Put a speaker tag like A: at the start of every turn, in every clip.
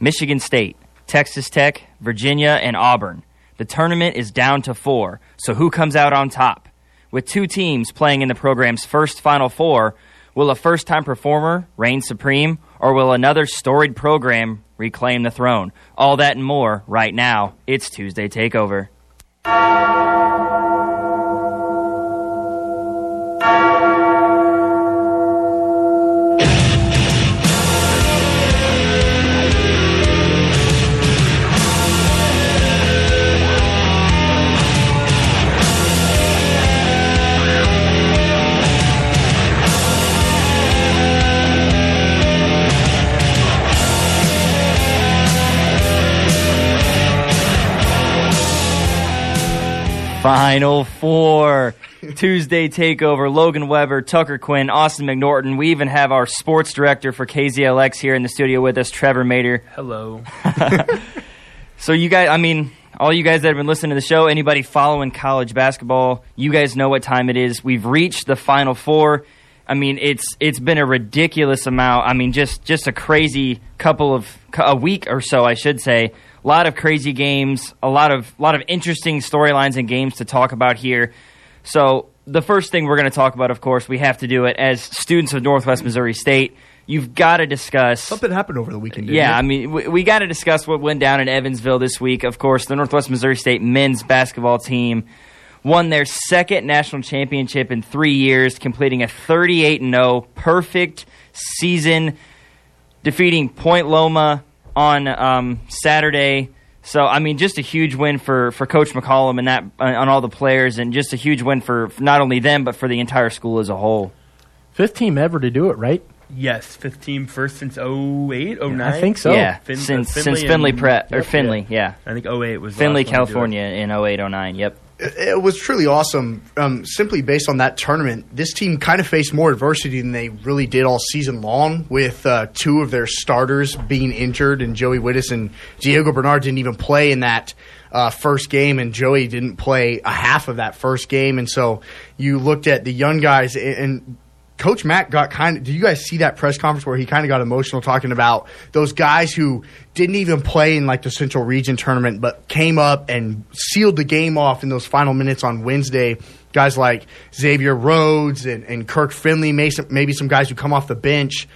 A: Michigan State, Texas Tech, Virginia, and Auburn. The tournament is down to four, so who comes out on top? With two teams playing in the program's first Final Four, will a first time performer reign supreme, or will another storied program reclaim the throne? All that and more right now. It's Tuesday Takeover. Final Four. Tuesday Takeover. Logan Weber, Tucker Quinn, Austin McNorton. We even have our sports director for KZLX here in the studio with us, Trevor Mater.
B: Hello.
A: So you guys, I mean, all you guys that have been listening to the show, anybody following college basketball, you guys know what time it is. We've reached the Final Four. I mean, it's it's been a ridiculous amount. I mean, just just a crazy couple of a week or so, I should say. A lot of crazy games, a lot of lot of interesting storylines and games to talk about here. So the first thing we're going to talk about, of course, we have to do it as students of Northwest Missouri State. You've got to discuss
C: Something happened over the weekend.
A: Yeah, I mean, we, we got to discuss what went down in Evansville this week. Of course, the Northwest Missouri State men's basketball team won their second national championship in three years, completing a 38 0 perfect season, defeating Point Loma on um, Saturday. So, I mean, just a huge win for, for Coach McCollum and that uh, on all the players, and just a huge win for, for not only them but for the entire school as a whole.
D: Fifth team ever to do it, right?
B: yes, fifth team first since 08, 09.
D: I think so.
A: yeah,
B: Fin- uh,
A: since
B: Findlay
A: since Findlay
B: and-
A: Prep or
B: yep,
A: Findlay, yeah.
B: I think 08 was
A: Findlay,
B: last one to do it.
A: California in 08 09. Yep.
C: It, was truly awesome. Um, simply based on that tournament, this team kind of faced more adversity than they really did all season long. With uh, two of their starters being injured, and Joey Witthus and Diego Bernard didn't even play in that uh, first game, and Joey didn't play a half of that first game. And so you looked at the young guys and. and Coach Matt got kind of. Did you guys see that press conference where he kind of got emotional talking about those guys who didn't even play in like the Central Region tournament, but came up and sealed the game off in those final minutes on Wednesday? Guys like Xavier Rhodes and, and Kirk Finley, maybe some, maybe some guys who come off the bench,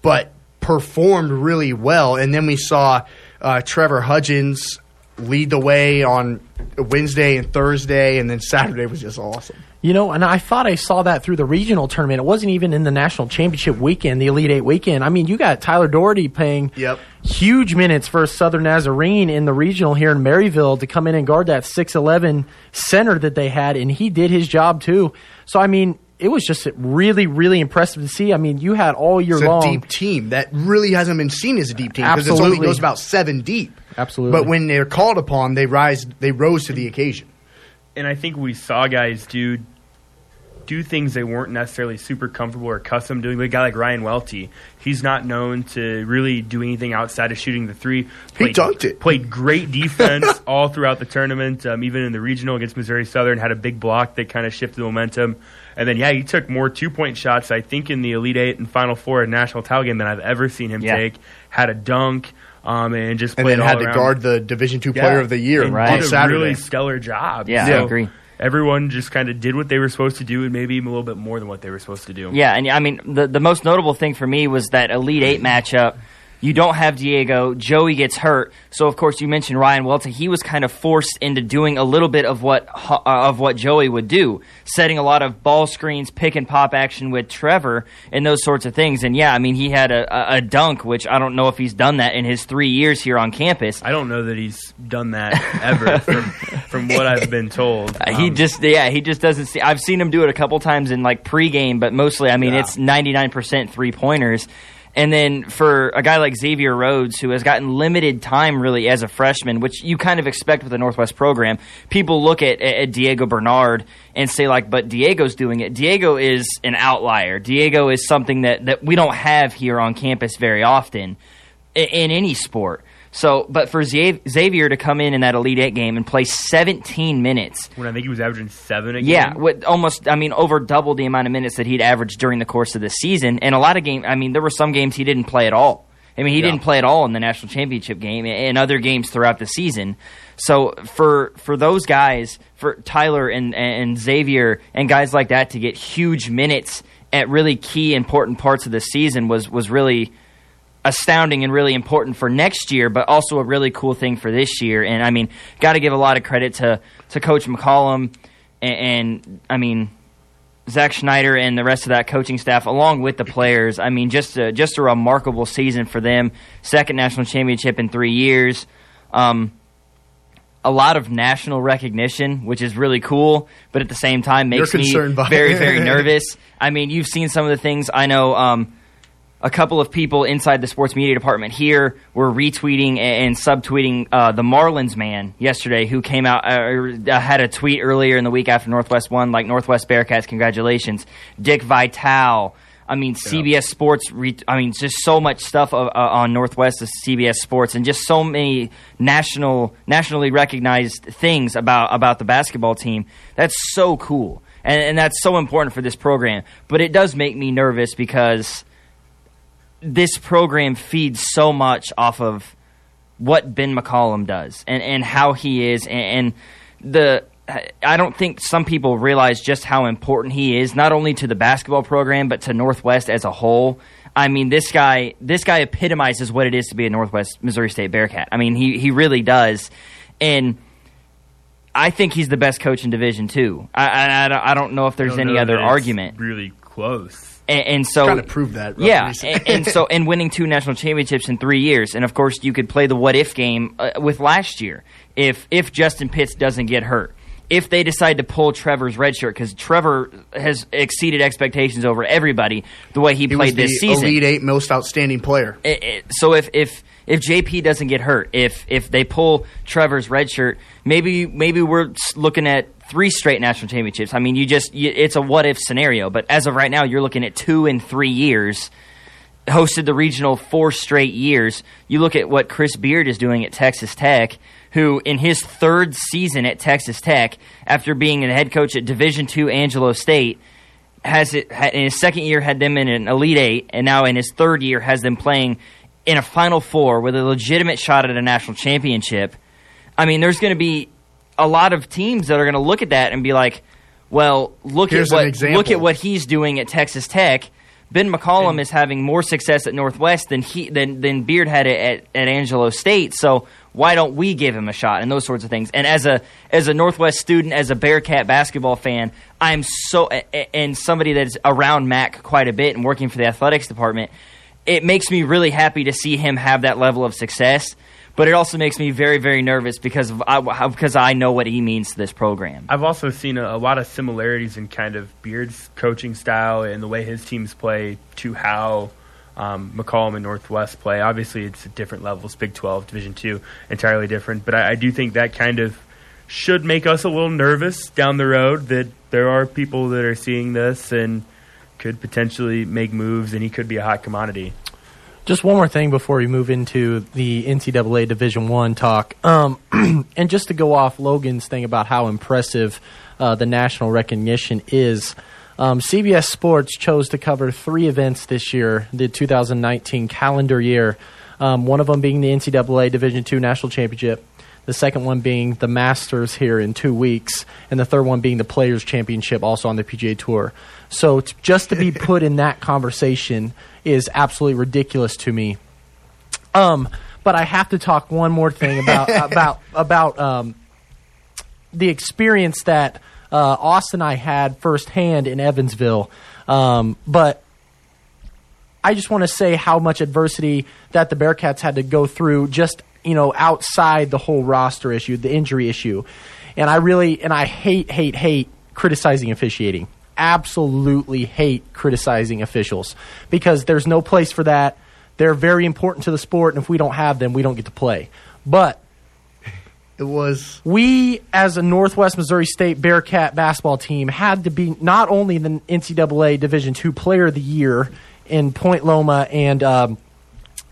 C: but performed really well. And then we saw uh, Trevor Hudgens lead the way on Wednesday and Thursday, and then Saturday was just awesome.
D: You know, and I thought I saw that through the regional tournament. It wasn't even in the national championship weekend, the Elite Eight weekend. I mean, you got Tyler Doherty playing
C: Yep.
D: huge minutes for Southern Nazarene in the regional here in Maryville to come in and guard that 6'11 center that they had, and he did his job too. So, I mean, it was just really, really impressive to see. I mean, you had all year
C: It's a
D: long.
C: deep team that really hasn't been seen as a deep team because it only
D: Absolutely.
C: goes about seven deep.
D: Absolutely.
C: But when they're called upon, they rise. They rose to the occasion.
B: And I think we saw guys do do things they weren't necessarily super comfortable or accustomed doing. Like a guy like Ryan Welty, he's not known to really do anything outside of shooting the three.
C: He dunked it.
B: Played great defense all throughout the tournament, um, even in the regional against Missouri Southern. Had a big block that kind of shifted the momentum. And then, yeah, he took more two point shots, I think, in the Elite Eight and Final Four at national title game than I've ever seen him
A: Yeah.
B: take. Had a dunk. Um, and just
C: And
B: played
C: then had to guard the Division Two
B: Yeah.
C: Player of the Year
B: And
A: Right.
C: on
B: did a
C: Saturday.
B: really stellar job.
A: Yeah, I agree.
B: Everyone just kind of did what they were supposed to do, and maybe even a little bit more than what they were supposed to do.
A: Yeah, and I mean the the most notable thing for me was that Elite Eight matchup. You don't have Diego. Joey gets hurt, so of course you mentioned Ryan Welty. He was kind of forced into doing a little bit of what uh, of what Joey would do, setting a lot of ball screens, pick and pop action with Trevor, and those sorts of things. And yeah, I mean he had a, a, dunk, which I don't know if he's done that in his three years here on campus.
B: I don't know that he's done that ever, from, from what I've been told.
A: Uh, he
B: Um,
A: just yeah he just doesn't see. I've seen him do it a couple times in like pregame, but mostly I mean
C: Yeah.
A: it's ninety nine percent three pointers. And then for a guy like Xavier Rhodes, who has gotten limited time really as a freshman, which you kind of expect with the Northwest program, people look at, at Diego Bernard and say like, but Diego's doing it. Diego is an outlier. Diego is something that, that we don't have here on campus very often i- in any sport. So, but for Xavier to come in in that Elite Eight game and play 17 minutes
B: when I think he was averaging seven
A: yeah, with almost I mean over double the amount of minutes that he'd averaged during the course of the season. And a lot of games, I mean there were some games he didn't play at all. I mean, he didn't play at all in the national championship game and other games throughout the season. So for for those guys, for Tyler and and Xavier and guys like that to get huge minutes at really key important parts of the season was was really astounding and really important for next year, but also a really cool thing for this year. And I mean, got to give a lot of credit to to Coach McCollum and, and I mean Zach Schneider and the rest of that coaching staff, along with the players. I mean, just a, just a remarkable season for them. Second national championship in three years. Um, a lot of national recognition, which is really cool, but at the same time makes me very, very nervous. I mean, you've seen some of the things. I know um, a couple of people inside the sports media department here were retweeting and subtweeting uh, the Marlins man yesterday, who came out uh, uh, had a tweet earlier in the week after Northwest won, like Northwest Bearcats, congratulations, Dick Vitale. I mean, CBS Sports. Re- I mean, just so much stuff uh, on Northwest of CBS Sports, and just so many national, nationally recognized things about about the basketball team. That's so cool, and, and that's so important for this program. But it does make me nervous because this program feeds so much off of what Ben McCollum does and, and how he is, and, and the I don't think some people realize just how important he is, not only to the basketball program but to Northwest as a whole. I mean, this guy this guy epitomizes what it is to be a Northwest Missouri State Bearcat. I mean, he he really does, and I think he's the best coach in Division Two. I, I, I don't know if there's any other argument.
B: Really close.
A: And, and, so
C: kind of prove that.
A: Yeah, and, and, so and winning two national championships in three years, and of course you could play the what if game uh, with last year if if Justin Pitts doesn't get hurt if they decide to pull Trevor's red shirt because Trevor has exceeded expectations over everybody the way he,
C: he
A: played this season.
C: Elite Eight most outstanding player.
A: It, it, so if if if JP doesn't get hurt, if if they pull Trevor's red shirt, maybe maybe we're looking at three straight national championships. I mean, you just you, it's a what if scenario, but as of right now, you're looking at two in three years. Hosted the regional four straight years. You look at what Chris Beard is doing at Texas Tech who in his third season at Texas Tech, after being a head coach at Division II Angelo State, has it in his second year had them in an Elite Eight, and now in his third year has them playing in a Final Four with a legitimate shot at a national championship. I mean, there's going to be a lot of teams that are going to look at that and be like, "Well, look
C: Here's
A: at what look at what he's doing at Texas Tech." Ben McCollum and, is having more success at Northwest than he than than Beard had at, at Angelo State. So why don't we give him a shot and those sorts of things and as a as a northwest student as a bearcat basketball fan i'm so and somebody that's around mac quite a bit and working for the athletics department it makes me really happy to see him have that level of success but it also makes me very very nervous because of I, because I know what he means to this program.
B: I've also seen a, a, lot of similarities in kind of Beard's coaching style and the way his teams play to how um, McCollum and Northwest play. Obviously, it's different levels. Big 12, Division two, entirely different. But I, I, do think that kind of should make us a little nervous down the road that there are people that are seeing this and could potentially make moves, and he could be a hot commodity.
D: Just one more thing before we move into the NCAA Division One talk, um, and just to go off Logan's thing about how impressive uh, the national recognition is. Um, CBS Sports chose to cover three events this year, the 2019 calendar year. Um, one of them being the NCAA Division II National Championship, the second one being the Masters here in two weeks, and the third one being the Players Championship, also on the PGA Tour. So t- just to be put in that conversation is absolutely ridiculous to me. Um, but I have to talk one more thing about about about um, the experience that uh, Austin and I had firsthand in Evansville. Um, but I just want to say how much adversity that the Bearcats had to go through just you know outside the whole roster issue, the injury issue, and I really and I hate hate hate criticizing officiating. Absolutely hate criticizing officials because there's no place for that. They're very important to the sport, and if we don't have them, we don't get to play. But
C: it was
D: we as a Northwest Missouri State Bearcat basketball team had to be not only the NCAA Division two Player of the Year in Point Loma and um,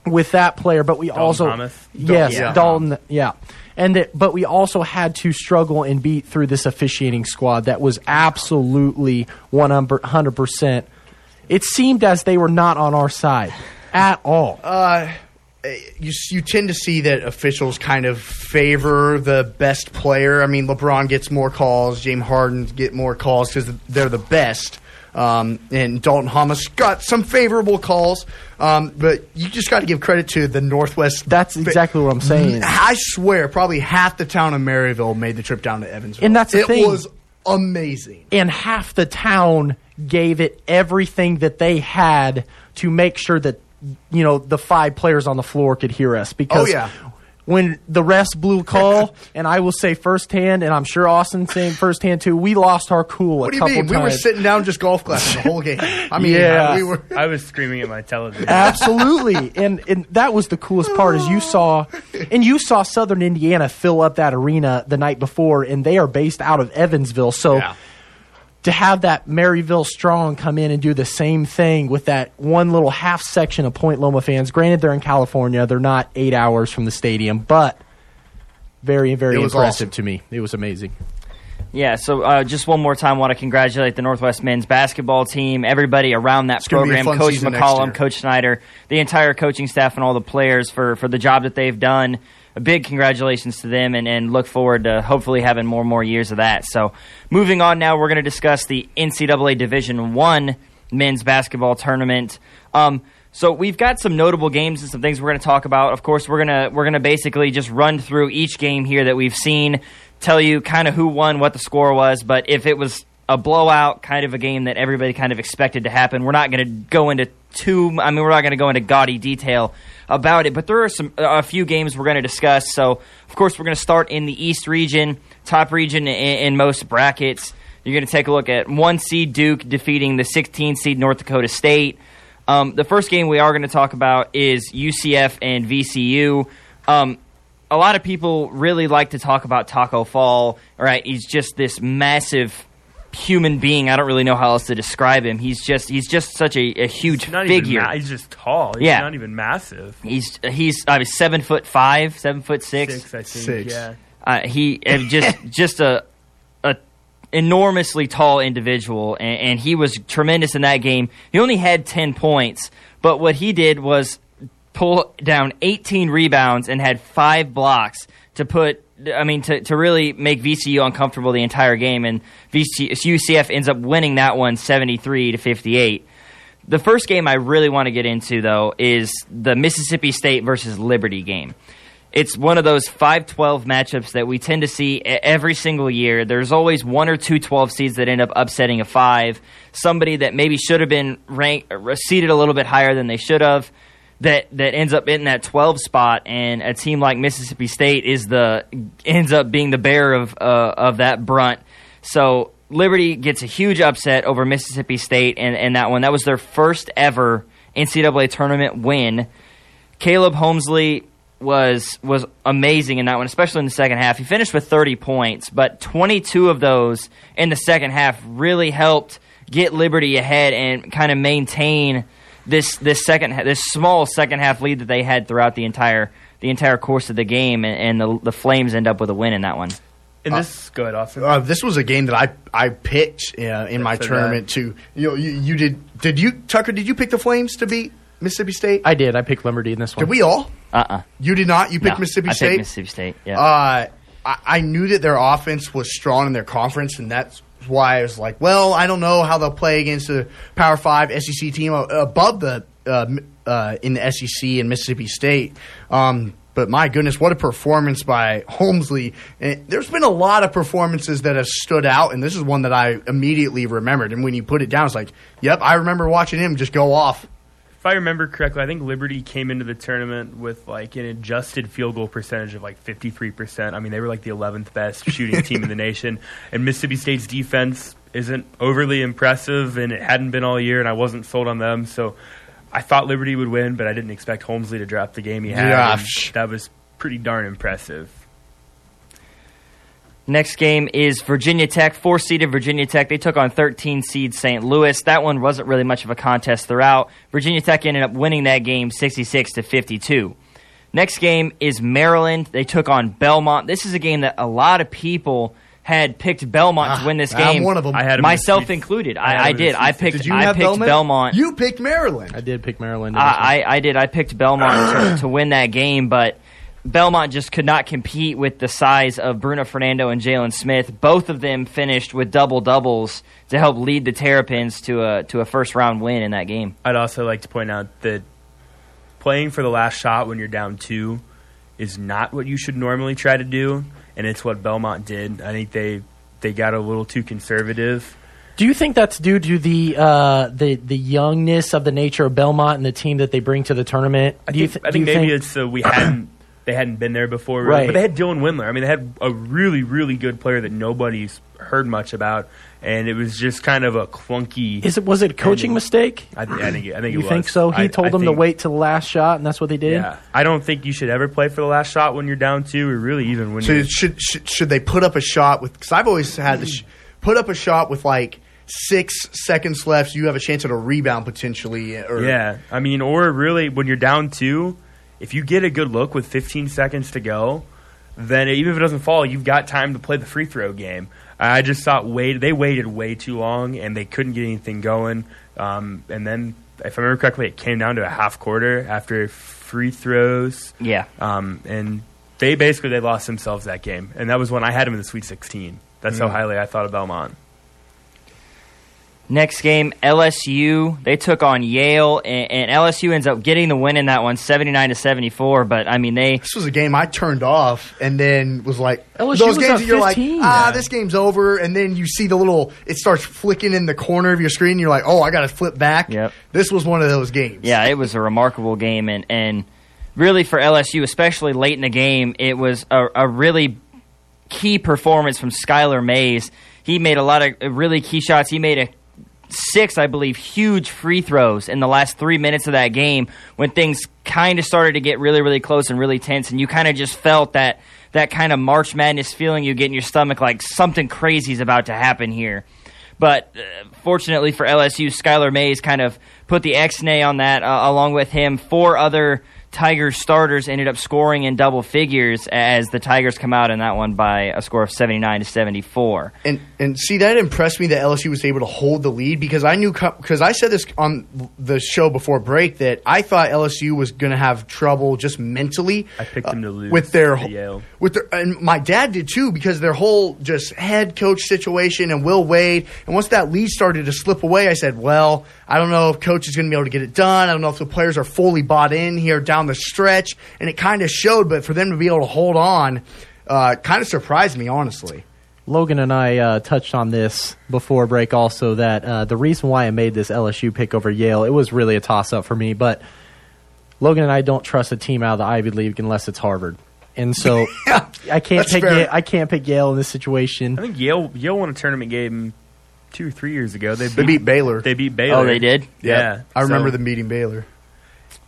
D: with that player, but we
B: Dalton
D: also
B: Thomas.
D: yes
B: Yeah.
D: Dalton yeah. And that, but we also had to struggle and beat through this officiating squad that was absolutely one hundred percent. It seemed as they were not on our side at all.
C: Uh, you you tend to see that officials kind of favor the best player. I mean, LeBron gets more calls, James Harden get more calls because they're the best. Um, and Daulton Hommes got some favorable calls, um, but you just got to give credit to the Northwest.
D: That's exactly what I'm saying.
C: I swear, probably half the town of Maryville made the trip down to Evansville,
D: And that's the
C: it
D: thing.
C: was amazing.
D: and half the town gave it everything that they had to make sure that you know the five players on the floor could hear us because
C: Oh, yeah.
D: When the rest blew a call and I will say firsthand and I'm sure Austin saying firsthand too we lost our cool
C: What
D: a
C: do you
D: couple
C: mean?
D: times
C: We were sitting down just golf clapping the whole game. I mean,
D: Yeah.
C: we were.
B: I was screaming at my television.
D: Absolutely, and and that was the coolest part is you oh. saw, and you saw Southern Indiana fill up that arena the night before, and they are based out of Evansville. So
C: Yeah.
D: To have that Maryville Strong come in and do the same thing with that one little half section of Point Loma fans. Granted, they're in California; they're not eight hours from the stadium, but very very
C: was
D: impressive
C: awesome.
D: to me. It was amazing.
A: Yeah, so uh, just one more time, want to congratulate the Northwest men's basketball team, everybody around that
C: gonna be a
A: program, Coach
C: season
A: McCollum. Coach Snyder, the entire coaching staff, and all the players for, for the job that they've done. A big congratulations to them, and, and look forward to hopefully having more and more years of that. So, moving on now, we're going to discuss the NCAA Division One men's basketball tournament. Um, so we've got some notable games and some things we're going to talk about. Of course, we're gonna we're gonna basically just run through each game here that we've seen, tell you kind of who won, what the score was. But if it was a blowout, kind of a game that everybody kind of expected to happen, we're not going to go into too. I mean, we're not going to go into gaudy detail about it. But there are some a few games we're going to discuss. So of course, we're going to start in the East region, top region in, in most brackets. You're going to take a look at one seed Duke defeating the 16 seed North Dakota State. Um, the first game we are going to talk about is UCF and VCU. Um, a lot of people really like to talk about Taco Fall. Right, he's just this massive human being. I don't really know how else to describe him. He's just he's just such a, a huge
B: Not
A: figure.
B: even ma- he's just tall. He's
A: Yeah.
B: not even massive.
A: he's he's I was seven foot five, seven foot six.
B: Six, I think.
C: Six.
B: Yeah.
A: Uh, he just just a a enormously tall individual, and, and he was tremendous in that game. He only had ten points, but what he did was pull down 18 rebounds and had five blocks to put. I mean, to, to really make VCU uncomfortable the entire game, and VC, UCF ends up winning that one 73 to 58. The first game I really want to get into, though, is the Mississippi State versus Liberty game. It's one of those 5 12 matchups that we tend to see every single year. There's always one or two 12 seeds that end up upsetting a 5. Somebody that maybe should have been ranked, uh, or seated a little bit higher than they should have. That, that ends up in that 12 spot, and a team like Mississippi State is the ends up being the bearer of uh, of that brunt. So Liberty gets a huge upset over Mississippi State and, and that one. That was their first ever NCAA tournament win. Caleb Homesley was was amazing in that one, especially in the second half. He finished with 30 points, but 22 of those in the second half really helped get Liberty ahead and kind of maintain this this second this small second half lead that they had throughout the entire the entire course of the game, and, and the the Flames end up with a win in that one.
B: And this, go ahead, Austin.
C: Uh, this was a game that I I picked uh, in my
B: so
C: tournament too. You, know, you you did did you Tucker? Did you pick the Flames to beat Mississippi State?
D: I did. I picked Liberty in this one.
C: did we all?
A: Uh uh
C: You did not. You picked
A: No,
C: Mississippi
A: I
C: State.
A: picked Mississippi State. Yeah.
C: Uh, I, I knew that their offense was strong in their conference, and that's why I was like, well, I don't know how they'll play against a Power Five SEC team above the uh, uh, in the SEC and Mississippi State. Um, but my goodness, what a performance by Homesley! And there's been a lot of performances that have stood out, and this is one that I immediately remembered. And when you put it down, it's like, yep, I remember watching him just go off.
B: If I remember correctly, I think Liberty came into the tournament with like an adjusted field goal percentage of like 53%. I mean, they were like the 11th best shooting team in the nation. And Mississippi State's defense isn't overly impressive, and it hadn't been all year, and I wasn't sold on them. So I thought Liberty would win, but I didn't expect Homesley to drop the game he had. That was pretty darn impressive.
A: Next game is Virginia Tech, four seeded Virginia Tech. They took on 13 seed St. Louis. That one wasn't really much of a contest throughout. Virginia Tech ended up winning that game 66 to 52. Next game is Maryland. They took on Belmont. This is a game that a lot of people had picked Belmont to win this
C: Ah, I'm
A: game.
C: one of 'em.
B: I had 'em in the
A: myself
B: Sweet-
A: included.
B: I
A: I, I did. I picked.
C: Did you
A: I
C: have
A: picked
C: Belmont?
A: Belmont.
C: You picked Maryland.
D: I did pick Maryland. in this one.
A: I, I, I did. I picked Belmont to, to win that game, but Belmont just could not compete with the size of Bruno Fernando and Jalen Smith. Both of them finished with double doubles to help lead the Terrapins to a to a first round win in that game.
B: I'd also like to point out that playing for the last shot when you're down two is not what you should normally try to do, and it's what Belmont did. I think they they got a little too conservative.
D: Do you think that's due to the uh, the the youngness of the nature of Belmont and the team that they bring to the tournament?
B: I
D: do you
B: think,
D: th-
B: I
D: do you
B: think maybe it's uh, we hadn't they hadn't been there before, really.
D: Right.
B: but they had Dylan Windler. I mean, they had a really really good player that nobody's heard much about, and it was just kind of a clunky.
D: is it was it a coaching
B: ending.
D: mistake?
B: I, I think it- I think
D: You
B: was.
D: think so? He
B: I-
D: told
B: I
D: them to wait to the last shot, and that's what they did.
B: Yeah, I don't think you should ever play for the last shot when you're down two, or really even when
C: So
B: you're.
C: should, should should they put up a shot with? Because I've always had this. Put up a shot with like six seconds left. You have a chance at a rebound potentially. Or,
B: Yeah, I mean, or really when you're down two, if you get a good look with 15 seconds to go, then even if it doesn't fall, you've got time to play the free throw game. I just thought wait, they waited way too long and they couldn't get anything going. Um, and then, if I remember correctly, it came down to a half quarter after free throws.
A: Yeah.
B: Um, and they basically they lost themselves that game, and that was when I had them in the Sweet 16. That's how highly I thought of Belmont.
A: Next game, LSU. They took on Yale, and, and LSU ends up getting the win in that one, seventy nine to seventy four. But I mean, they
C: This was a game I turned off and then was like
D: LSU
C: those
D: was
C: games you're like ah
B: Yeah.
C: this game's over and then you see the little it starts flicking in the corner of your screen and you're like oh I got to flip back.
A: Yep.
C: This was one of those games.
A: Yeah, it was a remarkable game, and and really for LSU, especially late in the game, it was a, a really key performance from Skylar Mays. He made a lot of really key shots. He made a six, I believe, huge free throws in the last three minutes of that game when things kind of started to get really, really close and really tense, and you kind of just felt that that kind of March Madness feeling you get in your stomach, like something crazy is about to happen here. But uh, fortunately for LSU, Skylar Mays kind of put the X-nay on that. Uh, along with him, four other Tigers starters ended up scoring in double figures as the Tigers come out in that one by a score of 79 to 74.
C: And and see that impressed me that LSU was able to hold the lead because I knew because I said this on the show before break that I thought LSU was going to have trouble just mentally.
B: I picked them to uh, lose
C: with their
B: to Yale.
C: with their and my dad did too because their whole just head coach situation and Will Wade and once that lead started to slip away, I said, well, I don't know if coach is going to be able to get it done. I don't know if the players are fully bought in here down the stretch, and it kind of showed. But for them to be able to hold on, uh, kind of surprised me honestly.
D: Logan and I uh, touched on this before break also that uh, the reason why I made this LSU pick over Yale, it was really a toss up for me, but Logan and I don't trust a team out of the Ivy League unless it's Harvard. And so I can't
C: that's
D: pick. Yale, I can't pick Yale in this situation.
B: I think Yale Yale won a tournament game two or three years ago. They beat,
C: They beat Baylor.
B: They beat Baylor.
A: Oh, they did?
B: Yeah,
C: I remember
B: So-
C: them beating Baylor.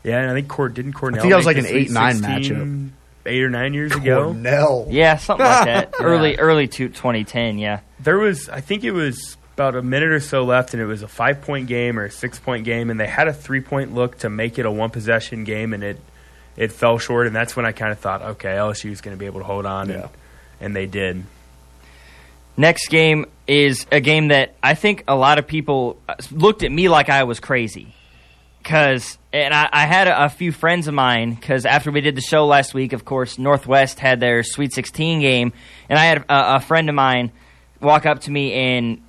B: Yeah, and I think Court didn't Cornell.
C: I think that was like an 8-9
B: 16 Eight or nine years ago,
C: Cornell.
A: Yeah, something like that.
B: Yeah.
A: Early, early to 2010. Yeah.
B: there was I think it was about a minute or so left, and it was a five point game or a six point game, and they had a three point look to make it a one possession game, and it it fell short, and that's when I kind of thought, okay, LSU is going to be able to hold on,
C: Yeah.
B: and, and they did.
A: Next game is a game that I think a lot of people uh, looked at me like I was crazy. Cause, and I, I had a, a few friends of mine, because after we did the show last week, of course, Northwest had their Sweet 16 game, and I had a, a friend of mine walk up to me and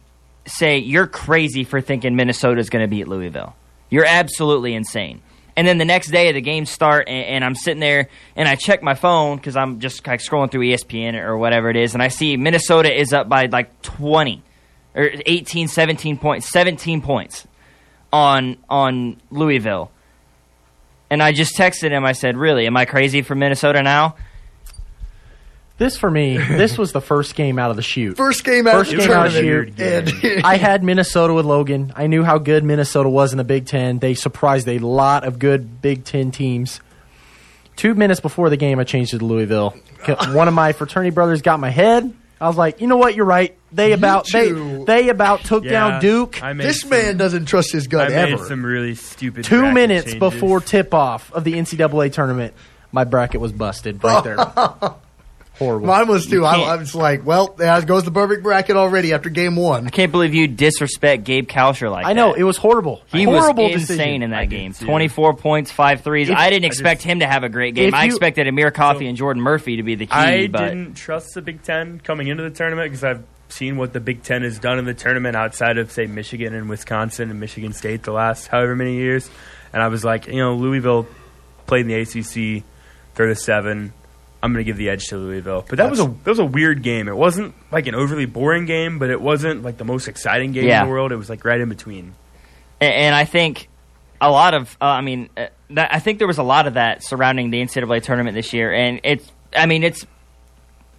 A: say, You're crazy for thinking Minnesota's going to beat Louisville. You're absolutely insane. And then the next day, the games start, and, and I'm sitting there, and I check my phone because I'm just like scrolling through ESPN or whatever it is, and I see Minnesota is up by like 20 or 18, 17 points, 17 points on on Louisville. And I just texted him. I said, "Really? Am I crazy for Minnesota now?"
D: This for me, this was the first game out of the shoot.
C: First game out
D: First
C: of the
D: game out of the
C: tournament.
B: year.
C: And-
D: I had Minnesota with Logan. I knew how good Minnesota was in the Big Ten. They surprised a lot of good Big Ten teams. Two minutes before the game, I changed it to Louisville. One of my fraternity brothers got my head. I was like, you know what? You're right. They about they
C: two.
D: they about took down Duke.
B: I made
C: this
B: some-
C: man doesn't trust his
B: I
C: gut
B: made
C: ever.
B: some really stupid.
D: Two
B: bracket
D: minutes
B: changes.
D: before tip off of the NCAA tournament, my bracket was busted right there. Horrible.
C: Mine was too. I, I was like, well, there goes the perfect bracket already after game one.
A: I can't believe you disrespect Gabe Kalscheur like that.
D: I know
A: that.
D: it was horrible.
A: He
D: horrible
A: was insane
D: decision.
A: in that
B: I
A: game.
B: too.
A: 24 points, five threes.
D: If-
A: I didn't
B: I
A: expect
B: just-
A: him to have a great game.
D: If
A: I expected Amir Coffey and Jordan Murphy to be the key.
B: I
A: but
B: didn't trust the Big Ten coming into the tournament because I've seen what the Big Ten has done in the tournament outside of say Michigan and Wisconsin and Michigan State the last however many years, and I was like, you know, Louisville played in the ACC, they're the seven. I'm going to give the edge to Louisville, but that was a that was a weird game. It wasn't like an overly boring game, but it wasn't like the most exciting game
A: Yeah.
B: in the world. It was like right in between.
A: A- and I think a lot of, uh, I mean, uh, that, I think there was a lot of that surrounding the NCAA tournament this year, and it's, I mean, it's,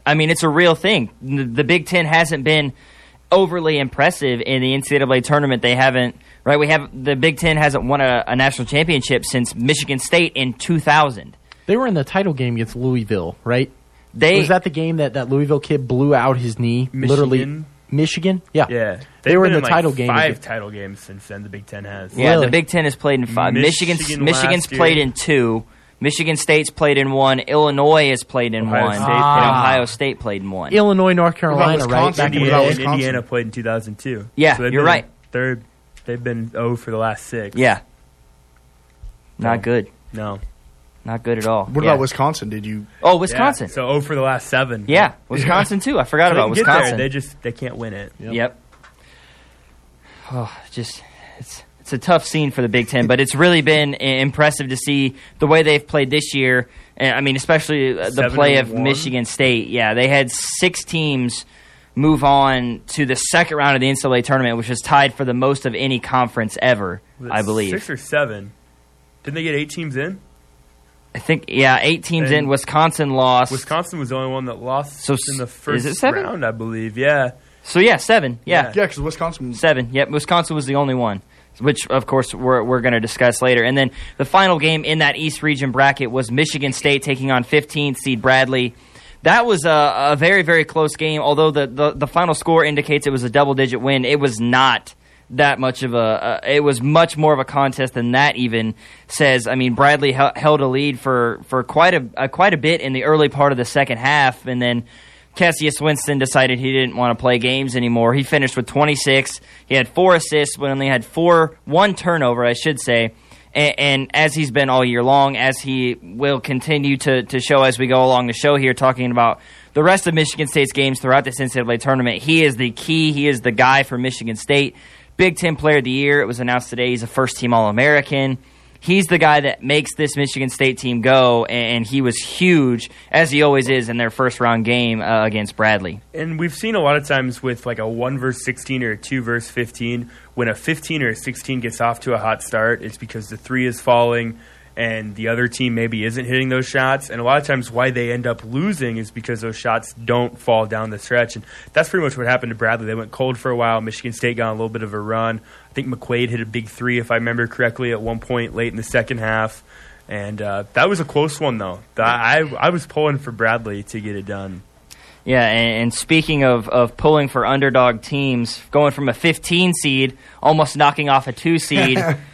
A: I mean, it's a real thing. The, the Big Ten hasn't been overly impressive in the NCAA tournament. They haven't, right? We have the Big Ten hasn't won a, a national championship since Michigan State in 2000.
D: They were in the title game against Louisville, right?
A: They
D: was that the game that that Louisville kid blew out his knee? Literally,
B: Michigan?
D: Michigan. Yeah,
B: Yeah,
D: They
B: They've
D: were in
B: been
D: the
B: like
D: title game
B: Five
D: again.
B: title games since then. The Big Ten has.
A: Yeah,
D: Really?
A: the Big Ten has played in five.
B: Michigan
A: Michigan's Michigan's played in two. Michigan State's played in one. Illinois has played in
B: Ohio
A: one.
B: State
A: and Ohio State played in one.
D: Illinois, North Carolina, right?
C: Wisconsin?
D: Back in the
C: What about
D: day.
B: Indiana,
C: Wisconsin?
B: Indiana played in 2002.
A: Yeah,
B: they've
A: you're right.
B: They're they've been 0 for the last six.
A: yeah, not
B: No.
A: good.
B: no.
A: Not good at all.
C: What
A: Yeah.
C: about Wisconsin? Did you?
A: Oh, Wisconsin.
B: Yeah, so oh for the last seven.
A: Yeah, Wisconsin too. I forgot
B: They
A: about
B: can get there,
A: Wisconsin.
B: They just they can't win it.
A: Yep. Oh, just it's it's a tough scene for the Big Ten, but it's really been impressive to see the way they've played this year. And I mean, especially uh, the
B: Seven
A: play of
B: one.
A: Michigan State. Yeah, they had six teams move on to the second round of the NCAA tournament, which is tied for the most of any conference ever, I believe.
B: six or seven. Didn't they get eight teams in?
A: I think yeah, eight teams in. Wisconsin lost.
B: Wisconsin was the only one that lost
A: So
B: in the first
A: is it seven?
B: round, I believe. Yeah.
A: So yeah, seven. Yeah.
C: Yeah, because Wisconsin.
A: Seven. Yep. Wisconsin was the only one, which of course we're we're going to discuss later. And then the final game in that East Region bracket was Michigan State taking on 15th seed Bradley. That was a, a very very close game. Although the, the the final score indicates it was a double digit win, it was not that much of a. It was much more of a contest than that even says. I mean, Bradley hel- held a lead for for quite a quite a bit in the early part of the second half, and then. Cassius Winston decided he didn't want to play games anymore. He finished with 26. He had four assists, but only had four, one turnover, I should say. And, and as he's been all year long, as he will continue to, to show as we go along the show here, talking about the rest of Michigan State's games throughout this NCAA tournament, he is the key. He is the guy for Michigan State. Big Ten Player of the Year. It was announced today he's a first team All American he's the guy that makes this Michigan State team go, and he was huge as he always is in their first round game uh, against Bradley.
B: And we've seen a lot of times with like a 1 verse 16 or a 2 verse 15, when a 15 or a 16 gets off to a hot start, it's because the three is falling and the other team maybe isn't hitting those shots. And a lot of times why they end up losing is because those shots don't fall down the stretch. And that's pretty much what happened to Bradley. They went cold for a while. Michigan State got a little bit of a run. I think McQuaid hit a big three, if I remember correctly, at one point late in the second half. And uh, that was a close one, though. I, I was pulling for Bradley to get it done.
A: Yeah, and, and speaking of, of pulling for underdog teams, going from a 15 seed, almost knocking off a two seed,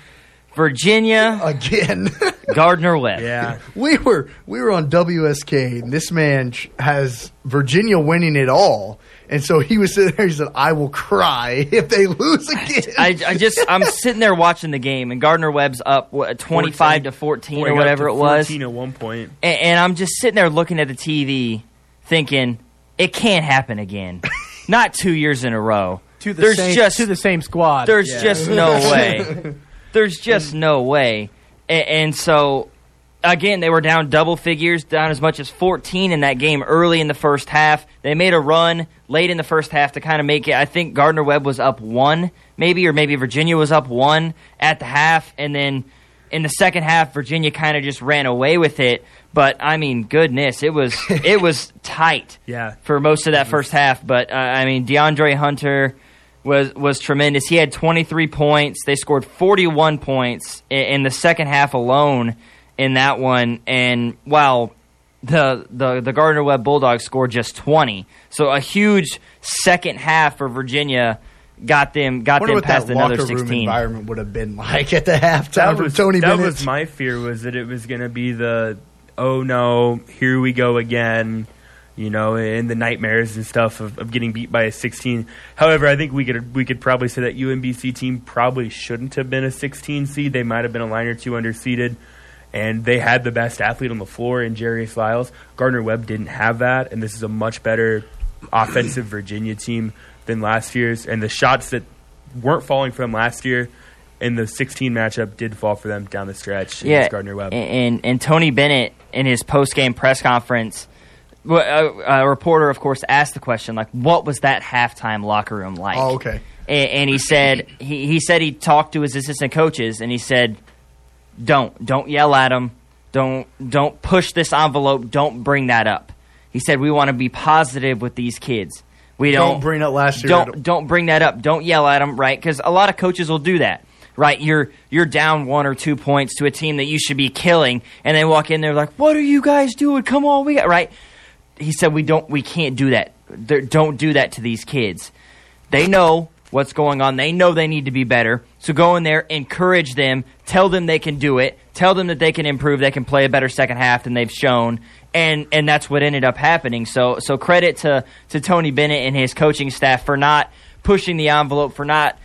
A: Virginia,
C: Again,
A: Gardner Webb.
B: Yeah.
C: we were we were on WSK, and this man has Virginia winning it all, and so he was sitting there. He said, "I will cry if they lose again."
A: I, I just I'm sitting there watching the game and Gardner Webb's up what, 25 to 14 or whatever
B: up
A: it
B: to
A: was
B: 14 at one point.
A: and, and I'm just sitting there looking at the TV, thinking it can't happen again. Not two years in a row.
D: to the
A: there's
D: same
A: just
D: to the same squad.
A: there's
B: Yeah.
A: just no way. There's just no way. And, and so again, they were down double figures, down as much as 14 in that game early in the first half. They made a run late in the first half to kind of make it. I think Gardner Webb was up one, maybe, or maybe Virginia was up one at the half, and then in the second half, Virginia kind of just ran away with it. But I mean, goodness, it was it was tight
B: Yeah.
A: for most of that first half. But uh, I mean, DeAndre Hunter was was tremendous. He had 23 points. They scored 41 points in, in the second half alone in that one. And while the the the Gardner Webb Bulldogs scored just 20, so a huge second half for Virginia got them got them
C: what
A: past
C: that
A: another
C: locker room
A: 16.
C: environment would have been like at the halftime
B: That
C: for
B: was
C: Tony
B: that
C: Bennett.
B: was my fear was that it was going to be the oh no here we go again you know, and the nightmares and stuff of, of getting beat by a 16. However, I think we could we could probably say that UMBC team probably shouldn't have been a 16 seed. They might have been a line or two underseeded, and they had the best athlete on the floor in Jairus Lyles. Gardner Webb didn't have that, and this is a much better offensive Virginia team than last year's. And the shots that weren't falling for them last year in the 16 matchup did fall for them down the stretch
A: yeah,
B: Gardner Webb.
A: And, and Tony Bennett in his post game press conference, well, a, a reporter, of course, asked the question like, "What was that halftime locker room like?"
C: Oh, okay.
A: And, and he said he, he said he talked to his assistant coaches, and he said, "Don't don't yell at them. Don't don't push this envelope. Don't bring that up." He said, "We want to be positive with these kids. We don't,
C: Don't bring up last year.
A: Don't don't bring that up. Don't yell at them, right? Because a lot of coaches will do that, right? You're you're down one or two points to a team that you should be killing, and they walk in there like, "What are you guys doing? Come on, we got right." He said, "We don't, we can't do that. They're, don't do that to these kids. They know what's going on. They know they need to be better. So go in there, encourage them, tell them they can do it, tell them that they can improve, they can play a better second half than they've shown." And and that's what ended up happening. So so credit to to Tony Bennett and his coaching staff for not pushing the envelope, for not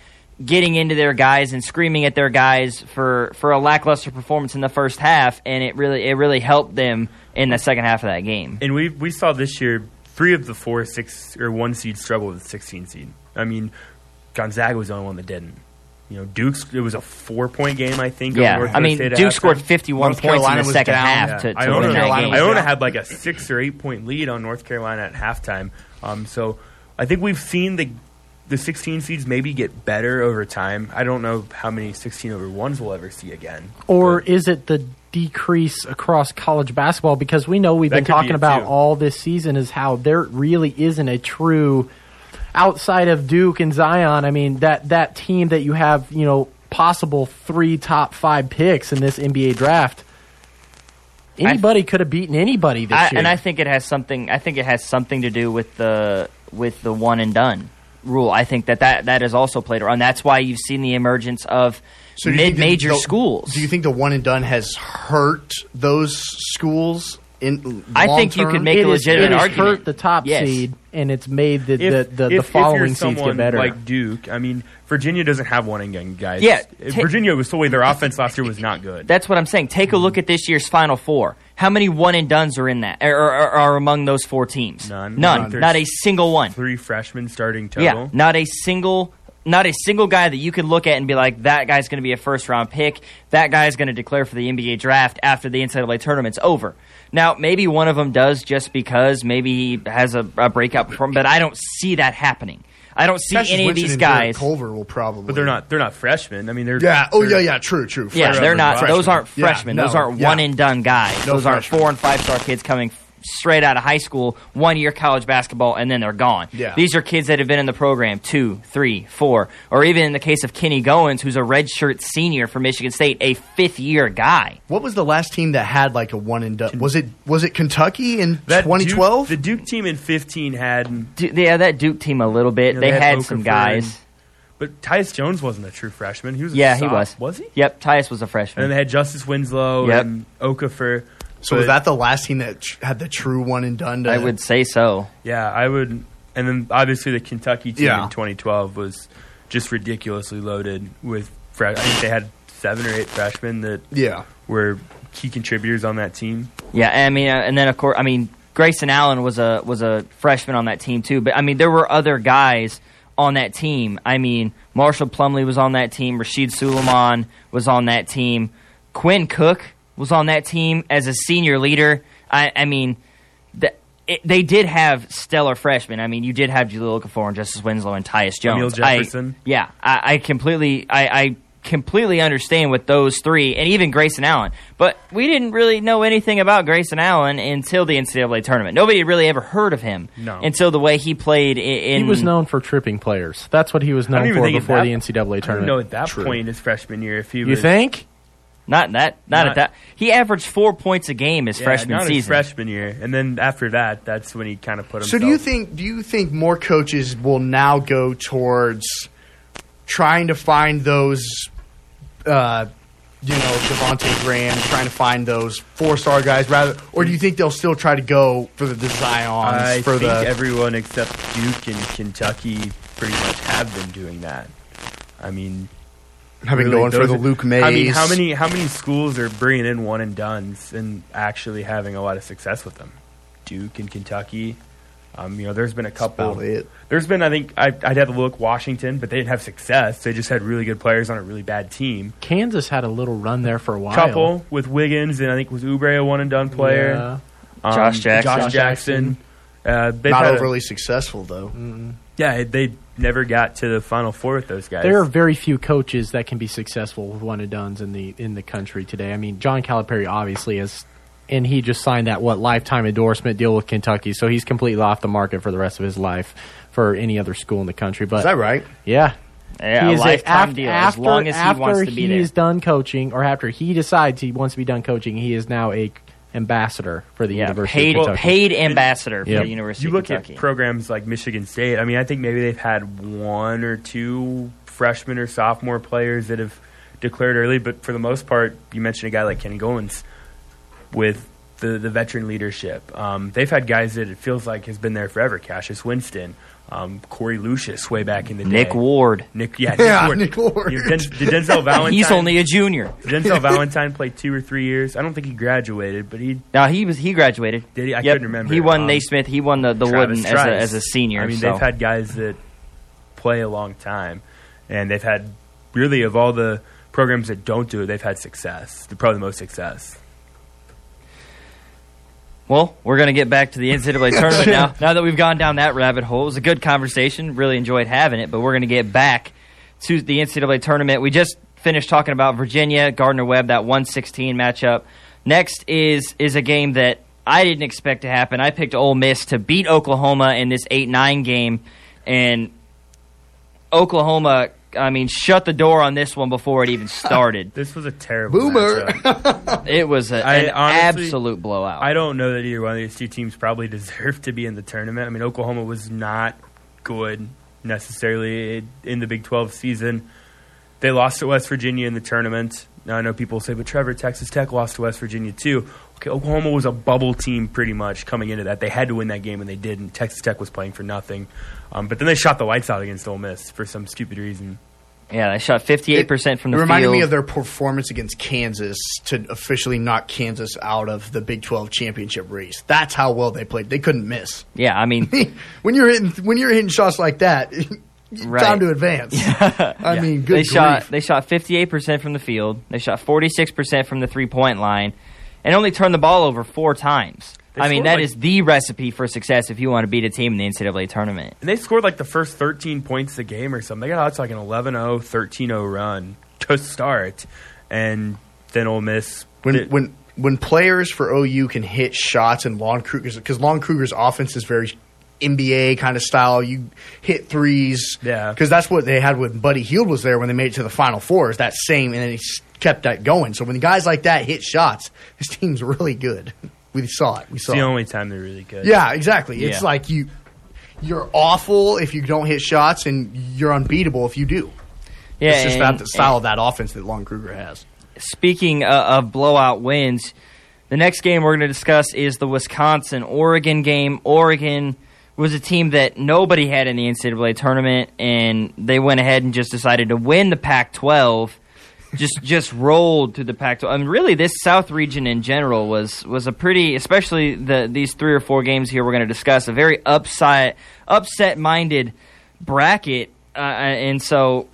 A: getting into their guys and screaming at their guys for, for a lackluster performance in the first half, and it really it really helped them in the second half of that game.
B: And we we saw this year three of the four six or one seed struggle with the 16 seed. I mean, Gonzaga was the only one that didn't. You know, Duke's it was a four point game, I think.
A: Yeah, I mean,
B: State
A: Duke scored 51
C: North
A: points in the second
C: down.
A: half
B: Yeah.
A: to, to
B: Iona,
A: win that
C: Carolina
A: game.
B: Iona had like a six or eight point lead on North Carolina at halftime. Um, so I think we've seen the the 16 seeds maybe get better over time. I don't know how many 16 over ones we'll ever see again.
D: Or
B: But-
D: is it the decrease across college basketball? Because we know we've
B: That
D: been
B: could be
D: talking about
B: too.
D: all this season is how there really isn't a true outside of Duke and Zion. I mean that that team that you have, you know, possible three top five picks in this NBA draft. Anybody could have beaten anybody this
A: I,
D: year.
A: and I think it has something. I think it has something to do with the with the one and done rule. I think that that, that has also played around. that's why you've seen the emergence of
C: So do you think
A: mid major
C: the-
A: schools.
C: Do you think the one and done has hurt those schools? In
A: I think you
C: long-term?
A: could make
D: it
A: a
D: is-
A: legitimate
D: it
A: argument.
D: hurt the top
A: Yes.
D: seed, and it's made the
B: if,
D: the, the,
B: if,
D: the
B: if
D: following
B: you're
D: seeds get better.
B: Like Duke, I mean, Virginia doesn't have one and gun guys.
A: Yeah, ta-
B: Virginia was the way their offense last year was not good.
A: That's what I'm saying. Take a look at this year's Final Four. How many one and duns are in that, or, or, are among those four teams?
B: None.
A: None.
B: None.
A: Not a single one.
B: Three freshmen starting total.
A: Yeah, not a single, not a single guy that you could look at and be like, that guy's going to be a first round pick. That guy's going to declare for the NBA draft after the NCAA tournament's over. Now, maybe one of them does just because maybe he has a, a breakout performance, but I don't see that happening. I don't see
C: Cassius
A: any of these guys.
C: Culver will probably,
B: But they're not. They're not freshmen. I mean, they're.
C: Yeah. Oh
B: they're-
C: yeah. Yeah. True. True.
A: Yeah, they're not.
C: Freshmen.
A: Those aren't
C: Yeah,
A: freshmen. those aren't
C: yeah.
A: one and done guys.
C: No
A: those aren't four and five star kids coming f- straight out of high school, one year college basketball, and then they're gone.
C: Yeah.
A: These are kids that have been in the program two, three, four, or even in the case of Kenny Goins, who's a redshirt senior for Michigan State, a fifth year guy.
C: What was the last team that had like a one and done? Was it was it Kentucky in 2012?
B: The Duke team in 15 had,
A: Du- yeah, that Duke team a little bit.
B: You know,
A: they,
B: they had
A: had some guys.
B: and- but Tyus Jones wasn't a true freshman. He was. A
A: Yeah, he was.
B: Was he?
A: Yep, Tyus was a freshman.
B: And they had Justice Winslow
A: Yep.
B: and Okafor.
C: So
B: But-
C: was that the last team that tr- had the true one and done? To,
A: I would say so.
B: Yeah, I would. And then obviously the Kentucky team
C: Yeah.
B: in 2012 was just ridiculously loaded with. Fre- I think they had seven or eight freshmen that
C: Yeah.
B: were key contributors on that team.
A: Yeah, I mean, uh, and then of course, I mean, Grayson Allen was a was a freshman on that team too. But I mean, there were other guys on that team. I mean, Marshall Plumlee was on that team. Rasheed Sulaimon was on that team. Quinn Cook was on that team as a senior leader. I, I mean, the, it, they did have stellar freshmen. I mean, you did have Jahlil Okafor and Justice Winslow and Tyus Jones.
B: Amile
A: I-
B: Jefferson.
A: yeah, I, I completely, I, I completely understand with those three, and even Grayson Allen. But we didn't really know anything about Grayson Allen until the NCAA tournament. Nobody had really ever heard of him
B: No.
A: until the way he played. i- In,
D: he was known for tripping players. That's what he was known for before
B: that-
D: the NCAA
B: I don't know at that
C: True.
B: point his freshman year if he
D: You
B: was.
D: think?
A: Not that, not,
B: Not-
A: at that. He averaged four points a game his
B: Yeah,
A: freshman
B: not his
A: season.
B: freshman year, and then after that, that's when he kind of put
C: him.
B: So
C: do you think do you think more coaches will now go towards trying to find those uh, you know, Devontae Graham, trying to find those four star guys rather, or do you think they'll still try to go for the, the Zions
B: I
C: for
B: think
C: the?
B: everyone except Duke and Kentucky pretty much have been doing that. I mean,
C: I've been
B: really,
C: going for the
B: are-
C: Luke Mayes.
B: I mean, how many how many schools are bringing in one and duns and actually having a lot of success with them? Duke and Kentucky. Um, you know, there's been a couple.
C: about it.
B: There's been, I think, I, I'd have to look Washington, but they didn't have success. They just had really good players on a really bad team.
D: Kansas had a little run there for a while.
B: Couple with Wiggins and I think was Oubre a one and done player.
D: Yeah.
B: Um,
A: Josh Jackson.
B: Josh
D: Josh
B: Jackson. Uh, they've
C: Not
B: had a-
C: overly successful though.
B: yeah, they never got to the final four with those guys.
D: There are very few coaches that can be successful with one and dones in the in the country today. I mean, John Calipari obviously is, and he just signed that what lifetime endorsement deal with Kentucky, so he's completely off the market for the rest of his life for any other school in the country. But
C: Is that right?
D: yeah,
A: Yeah,
D: He
A: a
D: is
A: lifetime
D: af-
A: deal
D: After,
A: as long as he
D: after
A: wants to be
D: he
A: there.
D: is done coaching, or after he decides he wants to be done coaching, he is now a ambassador for the
A: yeah,
D: University
A: paid
D: of Kentucky.
A: paid ambassador for
D: Yep.
A: the University
B: you look
A: of Kentucky.
B: at programs like Michigan State. I mean, I think maybe they've had one or two freshman or sophomore players that have declared early, but for the most part, you mentioned a guy like Kenny Goins with the the veteran leadership. Um, they've had guys that it feels like has been there forever. Cassius Winston, um, Korie Lucious, way back in the day.
A: Nick Ward.
B: Nick, yeah, Nick
C: Yeah,
B: Ward.
C: Nick Ward.
B: You know, Den- did Denzel Valentine?
A: He's only a junior.
B: did Denzel Valentine played two or three years. I don't think he graduated, but he
A: No, he was he graduated.
B: Did he? I
A: Yep.
B: couldn't remember.
A: He won
B: Um,
A: Naismith. He won the, the
B: Travis
A: Wooden as a, as a senior.
B: I mean,
A: so.
B: they've had guys that play a long time, and they've had really of all the programs that don't do it, they've had success. They're probably the most success.
A: Well, we're going to get back to the NCAA tournament now. Now that we've gone down that rabbit hole, it was a good conversation. Really enjoyed having it, but we're going to get back to the NCAA tournament. We just finished talking about Virginia Gardner Webb that 116 matchup. Next is is a game that I didn't expect to happen. I picked Ole Miss to beat Oklahoma in this 8-9 game, and Oklahoma. I mean, shut the door on this one before it even started.
B: This was a terrible
C: Boomer.
A: it was a,
B: I
A: an
B: honestly-
A: absolute blowout.
B: I don't know that either one of these two teams probably deserved to be in the tournament. I mean, Oklahoma was not good necessarily in the Big 12 season. They lost to West Virginia in the tournament. Now, I know people say, but Trevor, Texas Tech lost to West Virginia too. Okay, Oklahoma was a bubble team pretty much coming into that. They had to win that game, and they didn't. Texas Tech was playing for nothing. Um, but then they shot the lights out against Ole Miss for some stupid reason.
A: Yeah, they shot 58% from the
C: it reminded
A: field.
C: me of their performance against Kansas to officially knock Kansas out of the Big 12 championship race. That's how well they played. They couldn't miss.
A: yeah, I mean,
C: when you're hitting when you're hitting shots like that,
A: Right.
C: time to advance. I mean, good
A: they shot they shot 58% from the field. They shot 46% from the three-point line and only turned the ball over 4 times.
B: They
A: I mean,
B: scored
A: that
B: like-
A: is the recipe for success if you want to beat a team in the NCAA tournament.
B: And they scored like the first 13 points a game or something. They got out to like an 11 0, 13 0 run to start. And then Ole Miss.
C: when
B: did-
C: when when players for OU can hit shots and Lon Kruger's because Lon Kruger's offense is very NBA kind of style. You hit threes,
B: Yeah.
C: because that's what they had when Buddy Hield was there when they made it to the Final Four. Is that same, and then he kept that going. So when guys like that hit shots, his team's really good. We saw it. We
B: it's
C: saw
B: the
C: it.
B: only time they're really good.
C: Yeah, exactly. It's
A: Yeah.
C: like you you're awful if you don't hit shots, and you're unbeatable if you do.
A: Yeah,
C: it's just
A: and-
C: that the style of that offense that Lon Kruger has.
A: speaking uh, of blowout wins, the next game we're going to discuss is the Wisconsin Oregon game. Oregon was a team that nobody had in the NCAA tournament, and they went ahead and just decided to win the Pac-12. Just just rolled through the Pac-12. I mean, really, this South region in general was was a pretty, especially the these three or four games here we're going to discuss, a very upside upset-minded bracket, uh, and so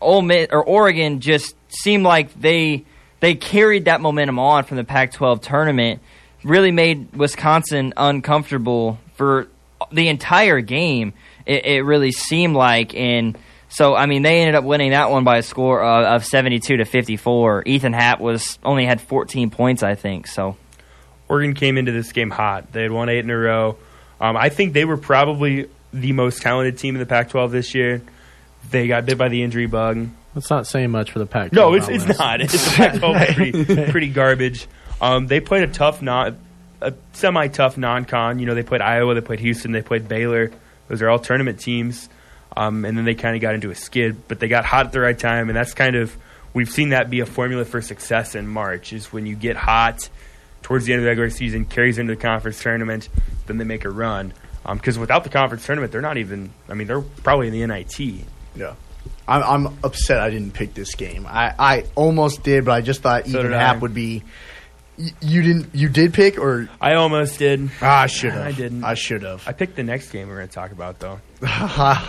A: Ole Miss or Oregon just seemed like they they carried that momentum on from the Pac-12 tournament. Really made Wisconsin uncomfortable for the entire game. It, it really seemed like, and so I mean they ended up winning that one by a score uh, of 72 to 54. Ethan Happ was only had 14 points, I think. So
B: Oregon came into this game hot. They had won eight in a row. Um, I think they were probably the most talented team in the Pac 12 this year. They got bit by the injury bug.
D: That's not saying much for the Pac.
B: No, it's, it's not. It's the Pac-12 pretty, pretty garbage. Um, they played a tough non, a semi-tough non-con. You know, they played Iowa, they played Houston, they played Baylor. Those are all tournament teams. Um, and then they kind of got into a skid, but they got hot at the right time, and that's kind of we've seen that be a formula for success in March. Is when you get hot towards the end of the regular season, carries into the conference tournament, then they make a run. Because without the conference tournament, they're not even. I mean, they're probably in the NIT.
C: Yeah. I'm, I'm upset I didn't pick this game. I, I almost did, but I just thought
B: So
C: even
B: did I.
C: would be. Y- You didn't. You did pick, or
B: I almost did.
C: ah, I should have.
B: I didn't.
C: I should have.
B: I picked the next game we're going to talk about, though.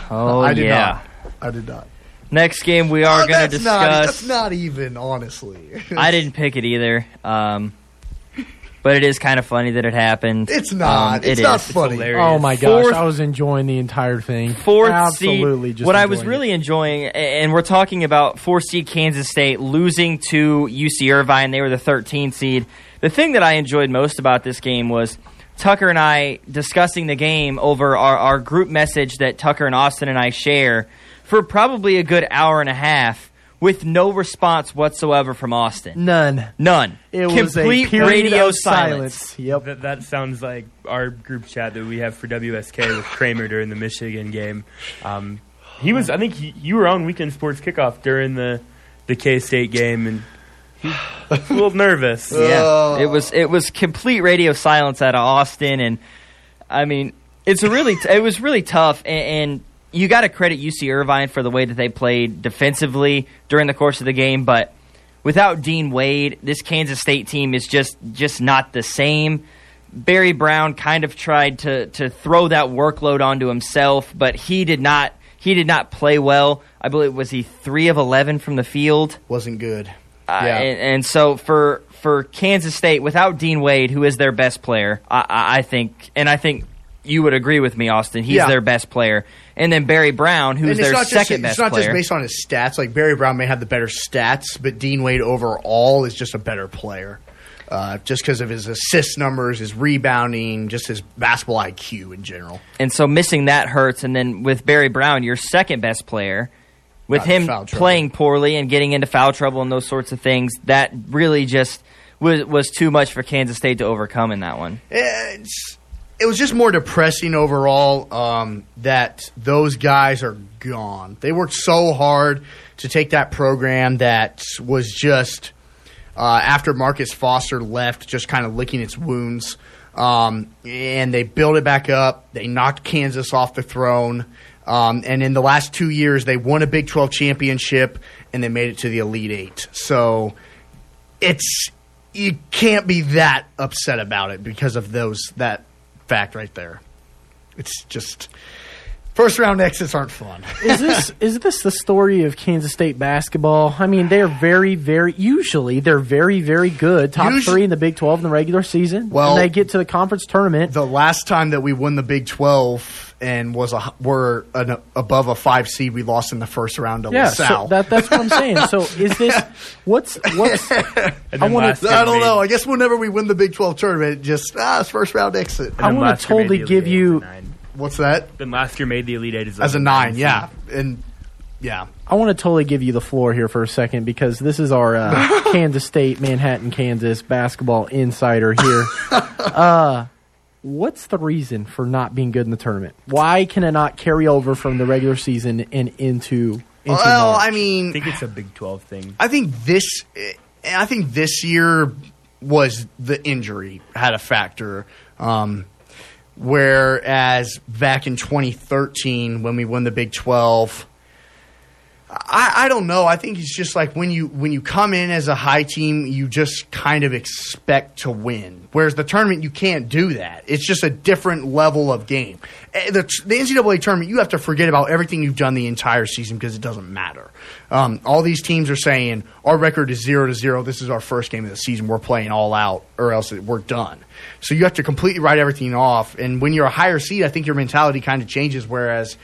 A: Oh,
C: I did
A: yeah.
C: not. I did not.
A: Next game we are
C: Oh,
A: going to
C: that's Not,
A: discuss.
C: that's not even, honestly.
A: I didn't pick it either. Um, but it is kind of funny that it happened.
C: It's not.
A: Um,
C: it's
A: it
C: not
A: is.
C: funny.
B: hilarious.
D: Oh my gosh,
A: Fourth-
D: I was enjoying the entire thing.
A: Fourth
D: Absolutely,
A: seed.
D: just
A: What I was
D: enjoying
A: really enjoying, and we're talking about four seed Kansas State losing to UC Irvine. They were the 13 seed. The thing that I enjoyed most about this game was Tucker and I discussing the game over our, our group message that Tucker and Austin and I share for probably a good hour and a half with no response whatsoever from Austin.
D: None.
A: None.
D: It was
A: Complete
D: a period
A: radio
D: of
A: silence.
D: silence. Yep.
B: That, that sounds like our group chat that we have for WSK with Kramer during the Michigan game. Um, he was, I think he, you were on Weekend Sports Kickoff during the the K State game, and he a little nervous.
A: Yeah, it was it was complete radio silence out of Austin, and I mean, it's a really it was really tough, and, and you got to credit UC Irvine for the way that they played defensively during the course of the game, but without Dean Wade, this Kansas State team is just just not the same. Barry Brown kind of tried to to throw that workload onto himself, but he did not he did not play well. I believe was he three of eleven from the field.
C: Wasn't good.
A: Uh,
C: Yeah.
A: and, and so for for Kansas State, without Dean Wade, who is their best player, I, I I think, and I think you would agree with me, Austin. He's
C: Yeah.
A: their best player, and then Barry Brown, who's their
C: not
A: second
C: just,
A: best
C: It's not
A: player.
C: just based on his stats. Like Barry Brown may have the better stats, but Dean Wade overall is just a better player. Uh, just because of his assist numbers, his rebounding, just his basketball IQ in general.
A: and so missing that hurts. And then with Barry Brown, your second best player, with
C: Got
A: him playing poorly and getting into foul trouble and those sorts of things, that really just was was too much for Kansas State to overcome in that one.
C: It's, it was just more depressing overall um, that those guys are gone. They worked so hard to take that program that was just uh, after Marcus Foster left, just kind of licking its wounds. Um, and they built it back up. They knocked Kansas off the throne. Um, and in the last two years, they won a Big 12 championship and they made it to the Elite Eight. So it's you can't be that upset about it because of those that fact right there. It's just first round exits aren't fun.
D: is this is this the story of Kansas State basketball? I mean, they're very, very usually they're very, very good. Top
C: Usu-
D: three in the Big Twelve in the regular season.
C: Well-
D: and they get to the conference tournament.
C: the last time that we won the Big 12 and was a were an, above a 5 seed, we lost in the first round to
D: yeah, so that, that's what I'm saying. So is this what's what's I wanna-
C: I don't
B: made-
C: know. I guess whenever we win the Big 12 tournament, just ah, it's first round exit.
D: I wanna
B: last year made
D: totally give you-
B: as a nine.
C: What's that?
B: Then last year made the Elite Eight as,
C: As a
B: a
C: nine, yeah, and yeah.
D: I want to totally give you the floor here for a second because this is our uh, Kansas State, Manhattan, Kansas basketball insider here. uh, what's the reason for not being good in the tournament? Why can it not carry over from the regular season and into into
C: Well,
D: March?
C: I mean,
B: I think it's a Big Twelve thing.
C: I think this, I think this year was the injury had a factor. Um, whereas back in 2013, when we won the Big 12, I, I don't know. I think it's just like when you when you come in as a high team, you just kind of expect to win. Whereas the tournament, you can't do that. It's just a different level of game. Eh, The, the NCAA tournament, you have to forget about everything you've done the entire season because it doesn't matter. Um, all these teams are saying our record is zero to zero. This is our first game of the season. We're playing all out, or else we're done. So you have to completely write everything off. And when you're a higher seed, I think your mentality kind of changes. Whereas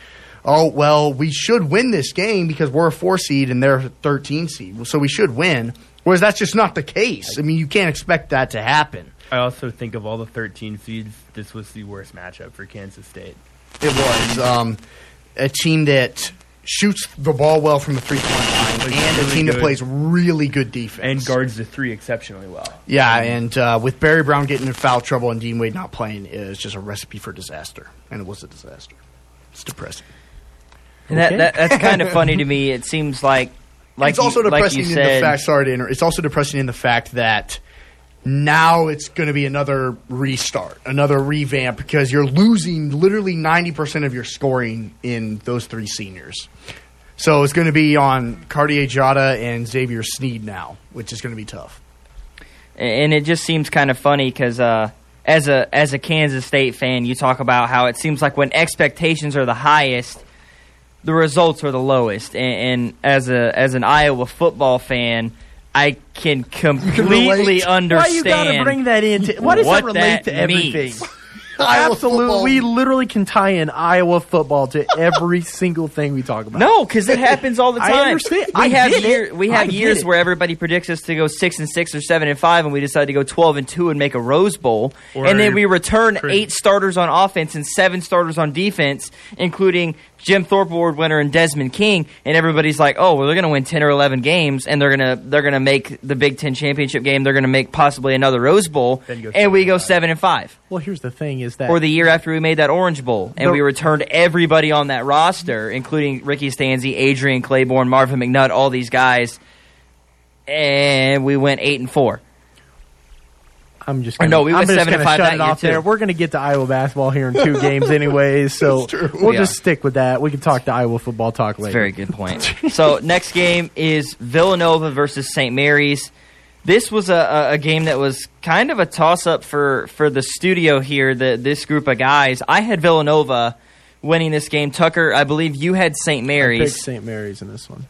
C: oh well we should win this game because we're a four seed and they're a 13 seed so we should win whereas that's just not the case i mean you can't expect that to happen
B: I also think of all the 13 seeds, this was the worst matchup for Kansas State.
C: it was um, a team that shoots the ball well from the three point line
B: Plays
C: and a
B: really
C: team that plays really good defense
B: And guards the three exceptionally well.
C: yeah and uh, with barry brown getting in foul trouble and dean wade not playing is just a recipe for disaster and it was a disaster it's depressing
A: And that,
D: Okay.
A: that that's kind of funny to me. It seems like like
C: it's also
A: you, like
C: depressing
A: you
C: in
A: said,
C: the fact. Sorry to interrupt. It's also depressing in the fact that now it's going to be another restart, another revamp because you're losing literally ninety percent of your scoring in those three seniors. So it's going to be on Cartier Diarra and Xavier Sneed now, which is going to be tough.
A: and it just seems kind of funny because uh, as a as a Kansas State fan, you talk about how it seems like when expectations are the highest, the results are the lowest. And, and as a as an Iowa football fan, I can completely understand.
D: Why you gotta bring that into? Why does
A: what
D: that relate
A: that
D: to everything?
A: means.
C: Iowa
D: Absolutely,
C: football.
D: we literally can tie in Iowa football to every single thing we talk about.
A: No, because it happens all the
D: I
A: time.
D: understand.
A: We
D: I
A: have
D: get it.
A: year, we
D: I
A: have
D: get
A: years
D: it.
A: where everybody predicts us to go six and six or seven and five, and we decide to go twelve and two and make a Rose Bowl,
B: Or
A: and then we return
B: crazy.
A: eight starters on offense and seven starters on defense, including Jim Thorpe Award winner and Desmond King, and everybody's like, "Oh, well, they're going to win ten or eleven games, and they're gonna they're gonna make the Big Ten championship game. They're going to make possibly another Rose Bowl,
B: Then you go
A: and we go seven and five."
D: Well, here's the thing: is that
A: Or the year after we made that Orange Bowl, and
D: The-
A: we returned everybody on that roster, including Ricky Stanzi, Adrian Clayborn, Marvin McNutt, all these guys, and we went eight and four.
D: I'm just gonna,
A: no, we
D: I'm just gonna shut it off there. We're gonna get to Iowa basketball here in two games, anyways. So we'll
A: Yeah.
D: just stick with that. We can talk to Iowa football talk later.
A: Very good point. so next game is Villanova versus St. Mary's. This was a, a, a game that was kind of a toss up for, for the studio here. The, this group of guys. I had Villanova winning this game. Tucker, I believe you had St. Mary's.
D: St. Mary's in this one.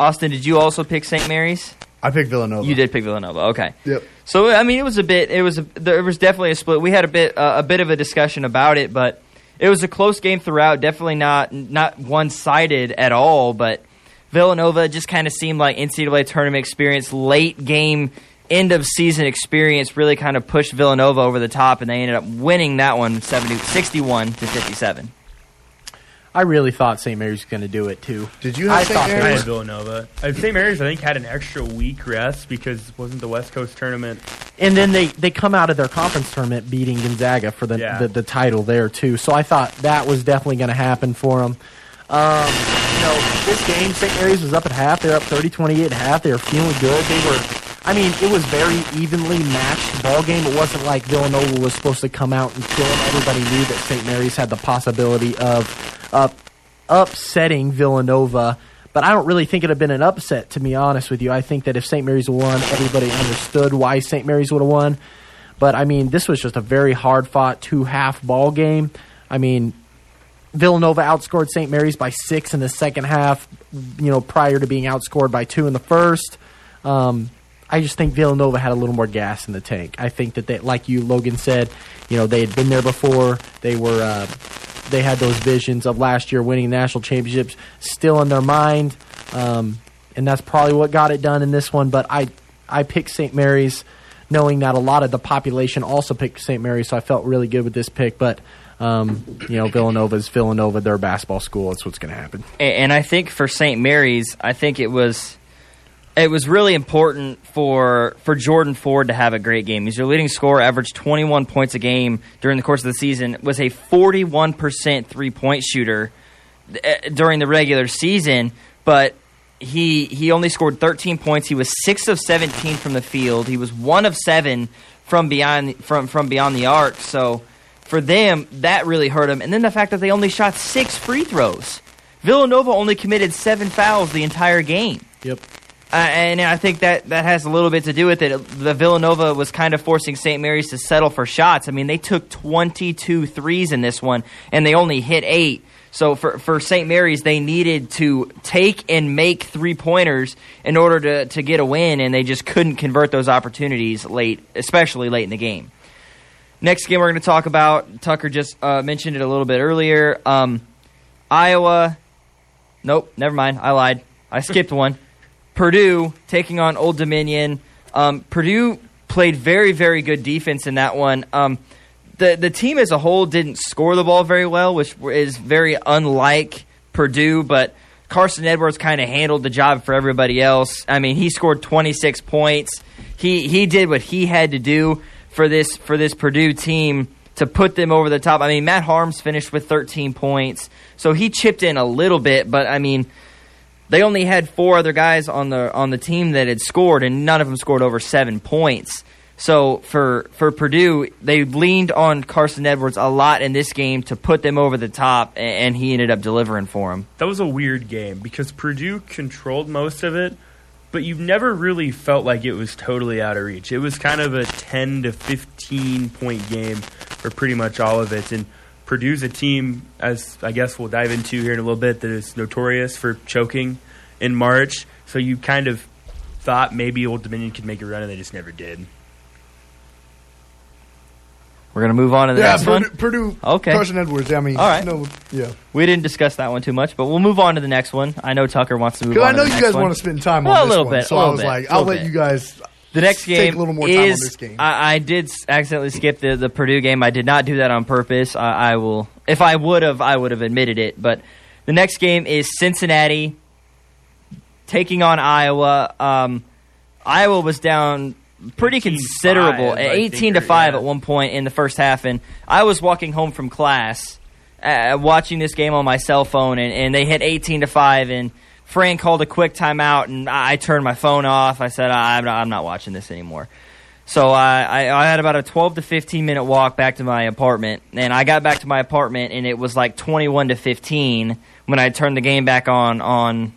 A: Austin, did you also pick St. Mary's?
C: I picked Villanova.
A: You did pick Villanova. Okay.
C: Yep.
A: So I mean, it was a bit. It was a, there was definitely a split. We had a bit uh, a bit of a discussion about it, but it was a close game throughout. Definitely not not one sided at all. But Villanova just kind of seemed like NCAA tournament experience, late game, end of season experience, really kind of pushed Villanova over the top, and they ended up winning that one 70, 61 to fifty seven.
D: I really thought St. Mary's was going to do it too.
C: Did you have
D: I
C: St.
D: thought
B: I
C: Mary's?
B: had Villanova. Uh, St. Mary's, I think, had an extra week rest because wasn't the West Coast tournament.
D: And then they, they come out of their conference tournament beating Gonzaga for the,
B: Yeah.
D: the, the title there too. So I thought that was definitely going to happen for them. Um, you know, this game, St. Mary's was up at half. They're up 30-28 at half. They were feeling good. They were, I mean, it was very evenly matched ball game. It wasn't like Villanova was supposed to come out and kill them. Everybody knew that St. Mary's had the possibility of up upsetting Villanova. But I don't really think it would have been an upset, to be honest with you. I think that if St. Mary's won, everybody understood why St. Mary's would have won. But I mean, this was just a very hard fought two half ball game. I mean, Villanova outscored St. Mary's by six in the second half, you know, prior to being outscored by two in the first. Um, I just think Villanova had a little more gas in the tank. I think that they, like you, Logan said, you know, they had been there before. They were, uh, they had those visions of last year winning national championships still in their mind, um, and that's probably what got it done in this one. But I, I picked St. Mary's, knowing that a lot of the population also picked St. Mary's, so I felt really good with this pick. But um, you know, Villanova's Villanova, their basketball school. That's what's going to happen.
A: And I think for St. Mary's, I think it was it was really important for for Jordan Ford to have a great game. He's your leading scorer, averaged 21 points a game during the course of the season. Was a 41% three point shooter uh, during the regular season, but he he only scored 13 points. He was six of 17 from the field. He was one of seven from beyond from from beyond the arc. So for them, that really hurt them. And then the fact that they only shot six free throws. Villanova only committed seven fouls the entire game.
D: Yep.
A: Uh, and I think that that has a little bit to do with it. The Villanova was kind of forcing St. Mary's to settle for shots. I mean, they took 22 threes in this one, and they only hit eight. So for, for St. Mary's, they needed to take and make three pointers in order to, to get a win, and they just couldn't convert those opportunities late, especially late in the game. Next game we're going to talk about, Tucker just uh, mentioned it a little bit earlier. Um, Iowa. Nope, never mind. I lied. I skipped one. Purdue taking on Old Dominion. Um, Purdue played very, very good defense in that one. Um, the the team as a whole didn't score the ball very well, which is very unlike Purdue. But Carson Edwards kind of handled the job for everybody else. I mean, he scored 26 points. He he did what he had to do for this for this Purdue team to put them over the top. I mean, Matt Haarms finished with 13 points, so he chipped in a little bit. But I mean they only had four other guys on the on the team that had scored, and none of them scored over seven points. So for for Purdue, they leaned on Carson Edwards a lot in this game to put them over the top, and he ended up delivering for them.
B: That was a weird game because Purdue controlled most of it, but you never really felt like it was totally out of reach. It was kind of a 10 to 15 point game for pretty much all of it. And Purdue's a team, as I guess we'll dive into here in a little bit, that is notorious for choking in March. So you kind of thought maybe Old Dominion could make a run, and they just never did.
A: We're gonna move on to the
C: Yeah,
A: next
C: Purdue,
A: one.
C: Purdue.
A: Okay.
C: Carson Edwards. I mean,
A: All right.
C: No, yeah.
A: We didn't discuss that one too much, but we'll move on to the next one. I know Tucker wants to move
C: Because
A: on.
C: I know
A: to the
C: you
A: next
C: guys
A: one.
C: want to spend time
A: Well,
C: on
A: a
C: this
A: little
C: one,
A: bit,
C: so
A: a
C: I
A: little
C: was
A: bit,
C: like, I'll
A: little
C: let
A: bit.
C: you guys.
A: The next
C: take
A: game
C: a little more time
A: is.
C: on this game.
A: I, I did accidentally skip the, the Purdue game. I did not do that on purpose. I, I will. If I would have, I would have admitted it. But the next game is Cincinnati taking on Iowa. Um, Iowa was down pretty
B: 18-5,
A: considerable,
B: I
A: at
B: think,
A: eighteen to five
B: yeah.
A: at one point in the first half, and I was walking home from class, uh, watching this game on my cell phone, and, and they hit eighteen to five, and Fran called a quick timeout, and I, I turned my phone off. I said, I'm not, I'm not watching this anymore. So I, I, I had about a 12 to 15 minute walk back to my apartment, and I got back to my apartment, and it was like 21 to 15 when I turned the game back on on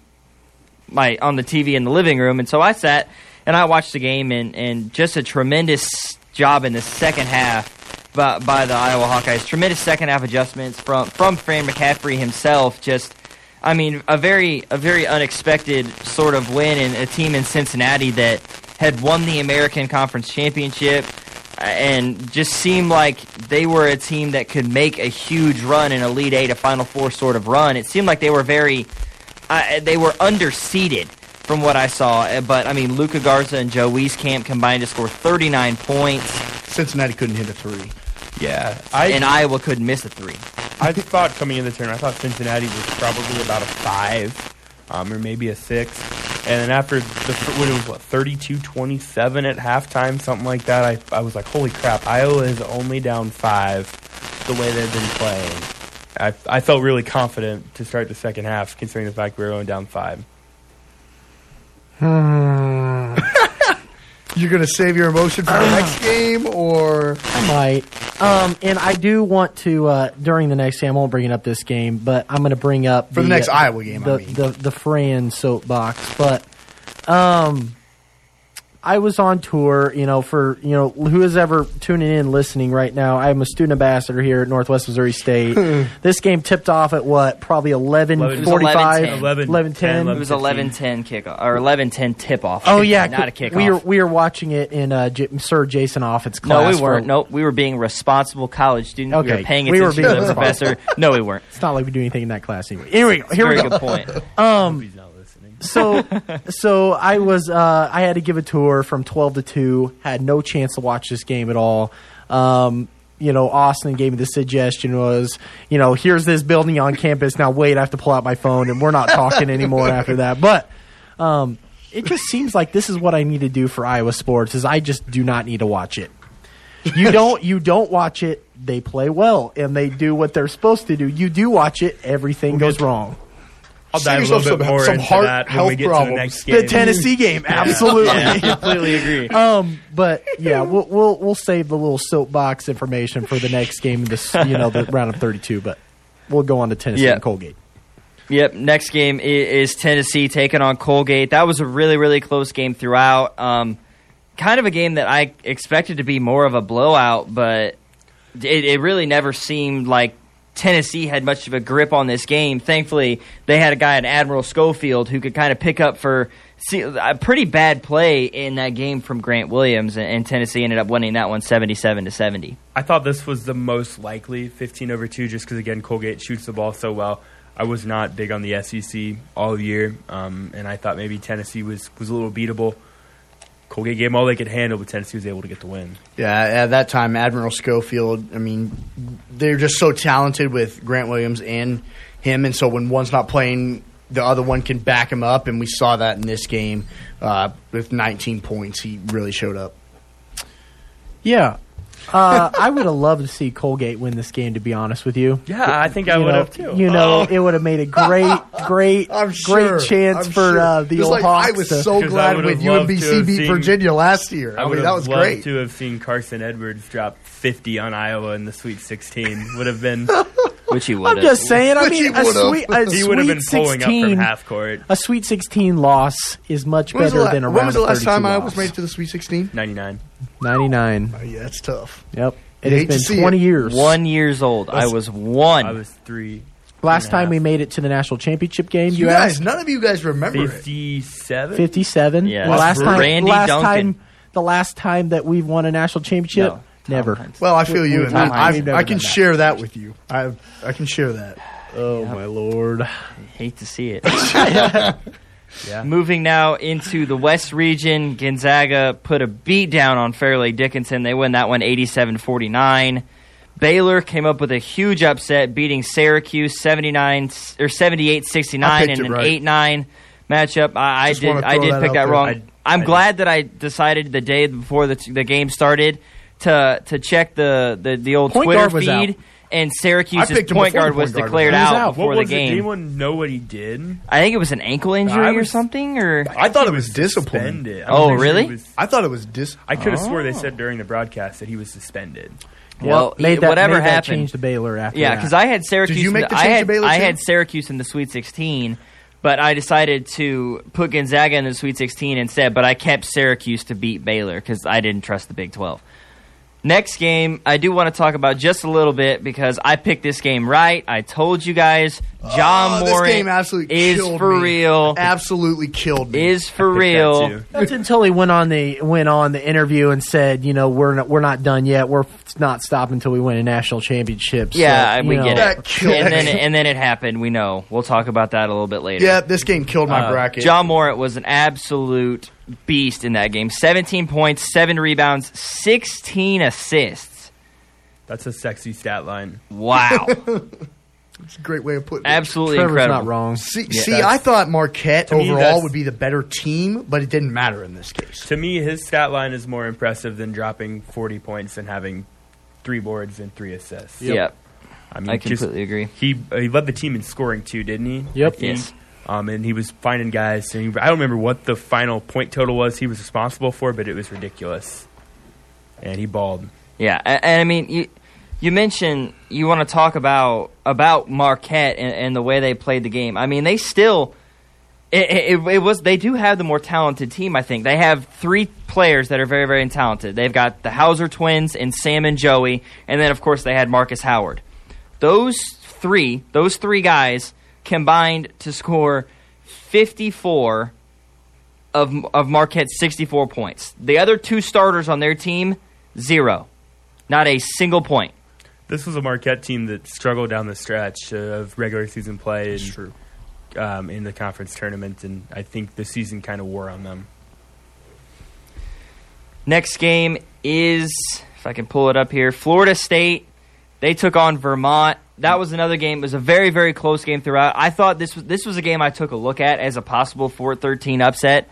A: my on the TV in the living room, and so I sat and I watched the game, and, and just a tremendous job in the second half by, by the Iowa Hawkeyes. Tremendous second half adjustments from from Fran McCaffery himself. Just, I mean, a very a very unexpected sort of win, and a team in Cincinnati that had won the American Conference Championship. uh, And just seemed like they were a team that could make a huge run in Elite Eight, a Final Four sort of run. It seemed like they were very I, they were underseeded from what I saw. Uh, But I mean, Luka Garza and Joe Wieskamp combined to score 39 points,
C: Cincinnati couldn't hit a three.
B: Yeah, I
A: and Iowa couldn't miss a three.
B: I thought coming into the tournament, I thought Cincinnati was probably about a five, um, or maybe a six. And then after the when it was what 32-27 at halftime, something like that, I I was like, holy crap! Iowa is only down five, the way they've been playing. I I felt really confident to start the second half, considering the fact we were only down five.
C: You're gonna save your emotion for the next game, or
D: I might. Um, and I do want to uh, during the next game. I won't bring it up this game, but I'm going to bring up
C: For the next Iowa game, I
D: The,
C: mean.
D: the the Fran soapbox, but um, I was on tour. You know, for you know who is ever tuning in, listening right now. I'm a student ambassador here at Northwest Missouri State. this game tipped off at what? Probably 11:45,
A: 11:10.
B: 11, 10,
A: It was 11-10 kickoff or 11-10 tip off.
D: Oh yeah,
A: not a kickoff.
D: We were we were watching it in uh, J- Sir Jason Offit's class.
A: no,
D: we
A: weren't. Nope, we were being responsible college students. We
D: Okay,
A: were paying
D: we were
A: attention to
D: being
A: the professor. No, we weren't.
D: It's not like we do anything in that class anyway. Anyway, here we
A: Very
D: go.
A: good point.
D: Um,
B: He's not listening.
D: So so I was uh, I had to give a tour from twelve to two. Had no chance to watch this game at all. Um, you know, Austin gave me the suggestion was, you know, here's this building on campus. Now wait, I have to pull out my phone, and we're not talking anymore after that. But um, it just seems like this is what I need to do for Iowa sports. Is I just do not need to watch it. You don't you don't watch it. They play well and they do what they're supposed to do. You do watch it. Everything goes wrong.
B: I'll
C: Save
B: dive a little bit
C: some-
B: more
C: some
B: into
C: heart
B: that when
C: health
B: we get to
C: problems.
B: the next game. The.
D: Tennessee game, absolutely.
A: I completely agree.
D: Um, but yeah, we'll we'll we'll save the little soapbox information for the next game, this you know the round of thirty-two. But we'll go on to Tennessee
A: Yeah.
D: and Colgate.
A: Yep. Next game is Tennessee taking on Colgate. That was a really, really close game throughout. Um, kind of a game that I expected to be more of a blowout, but it, it really never seemed like Tennessee had much of a grip on this game. Thankfully, they had a guy at Admiral Schofield who could kind of pick up for see, a pretty bad play in that game from Grant Williams, and, and Tennessee ended up winning that one 77 to 70.
B: I thought this was the most likely 15 over 2 just because, again, Colgate shoots the ball so well. I was not big on the SEC all year, um, and I thought maybe Tennessee was, was a little beatable. Colgate gave them all they could handle, but Tennessee was able to get the win.
C: Yeah, at that time, Admiral Schofield. I mean, they're just so talented with Grant Williams and him, and so when one's not playing, the other one can back him up, and we saw that in this game uh, with 19 points. He really showed up.
D: Yeah. Uh, I would have loved to see Colgate win this game. To be honest with you,
B: Yeah, I think I
D: you
B: would
D: know,
B: have too.
D: You know,
B: Oh.
D: it would have made a great, great,
C: I'm
D: great chance
C: I'm
D: for
C: sure.
D: uh, the
C: Just
D: old
C: like,
D: Hawks.
C: I was
D: to-
C: so
B: 'Cause I
C: glad
B: would
C: when
B: have loved to
C: UMBC
B: have
C: beat
B: seen-
C: Virginia last year. I,
B: I
C: mean, that was
B: loved
C: great.
B: to have seen Carson Edwards drop 50 on Iowa in the Sweet 16. Would have been
A: which he would.
D: I'm just saying. I
C: Which
D: mean,
C: he
D: a
C: would've.
D: sweet, a
B: he would have been
D: sweet
B: pulling up from
D: 16,
B: half court.
D: a Sweet 16 loss is much
C: When was, the
D: better
C: la-
D: than a
C: when
D: round
C: was the
D: of
C: last time
D: 32
C: I
D: loss.
C: was made to the Sweet 16?
B: 99.
D: 99.
C: Oh, yeah, that's tough.
D: Yep. It
C: You
D: has
C: hate to
D: been
C: see
D: 20
C: it.
D: years.
A: One years old. I was one.
B: I was three.
D: Last
B: and a
D: time
B: half.
D: we made it to the national championship game,
C: You,
D: you,
C: guys,
D: asked
C: none of you guys remember it.
B: 57?
D: 57.
A: Yeah.
D: The last time,
A: Randy
D: last
A: Duncan.
D: time, the last time that we've won a national championship,
A: No, Tom
D: never.
A: Hines.
C: Well, I feel you, and
A: Tom
C: I,
A: Hines.
C: I, I can
D: done that.
C: share that with you. I I can share that.
D: Oh my lord!
A: hate to see it.
B: Yeah.
A: Moving now into the West region, Gonzaga put a beat down on Fairleigh Dickinson. They win that one 87-49. Baylor came up with a huge upset, beating Syracuse 79 or 78-69 in an
C: right.
A: 8-9 matchup. I, I did I did
C: that
A: pick
C: out
A: that
C: there.
A: wrong.
B: I-
A: I'm
B: I
A: glad that I decided the day before the, the game started to to check the the, the old
D: Point
A: Twitter
D: guard
A: feed.
D: out.
A: And Syracuse's
C: picked him
A: point guard was
C: point guard
A: declared
D: was out.
A: out
D: He
B: What
A: before
B: was
A: the
B: it?
A: game.
B: Did anyone know what he did?
A: I think it was an ankle injury
B: I
A: or something, or
C: I thought it was discipline.
B: suspended.
A: Oh,
B: pretty sure he
A: really?
B: was-
C: I thought it was dis.
B: I could have oh. swore they
A: Oh.
B: said during the broadcast that he was suspended.
A: well,
D: made that,
A: whatever
D: made that
A: happened.
D: change to Baylor after
A: Yeah, because I had Syracuse.
C: Did you make the
A: I
C: change
A: had,
C: to Baylor,
A: I
C: too?
A: had Syracuse in the Sweet 16, but I decided to put Gonzaga in the Sweet 16 instead. But I kept Syracuse to beat Baylor because I didn't trust the Big 12. Next game, I do want to talk about just a little bit because I picked this game right. I told you guys, Ja
C: Oh, this
A: Morant
C: game absolutely
A: is for
C: me.
A: real.
C: Absolutely killed me.
A: Is for
B: I that
A: real.
D: That's until he went on the went on the interview and said, you know, we're not, we're not done yet. We're not stopping until we win a national championship. So,
A: Yeah, we
D: know,
A: get
C: That
A: it.
C: killed
A: And then,
C: me.
A: and then it happened. We know. We'll talk about that a little bit later.
C: yeah, this game killed my
A: Uh,
C: bracket.
A: Ja Morant was an absolute beast in that game. 17 points, 7 rebounds, 16 assists.
B: That's a sexy stat line.
A: Wow.
C: It's a great way of putting it.
A: Absolutely
D: Trevor's
A: incredible.
D: not wrong.
C: See,
A: Yeah,
C: see I thought Marquette
B: to me,
C: overall would be the better team, but it didn't matter in this case.
B: To me, his stat line is more impressive than dropping 40 points and having three boards and three assists.
A: Yep.
B: I mean,
A: I
B: just-
A: completely agree.
B: He uh, he led the team in scoring too, didn't he?
D: Yep.
B: I.
A: Yes.
B: Um, and he was finding guys. And he, I don't remember what the final point total was he was responsible for, but it was ridiculous. And he balled.
A: Yeah, and, and I mean, you you mentioned you want to talk about about Marquette and, and the way they played the game. I mean, they still it, it, it was they do have the more talented team. I think they have three players that are very very talented. They've got the Hauser twins and Sam and Joey, and then of course they had Markus Howard. Those three, those three guys combined to score fifty four of of Marquette's 64 points. The other two starters on their team, zero. Not a single point.
B: This was a Marquette team that struggled down the stretch of regular season play and. Um, in the conference tournament, and I think the season kind of wore on them.
A: Next game is, if I can pull it up here, Florida State. They took on Vermont. That was another game. It was a very, very close game throughout. I thought this was this was a game I took a look at as a possible 4-13 upset.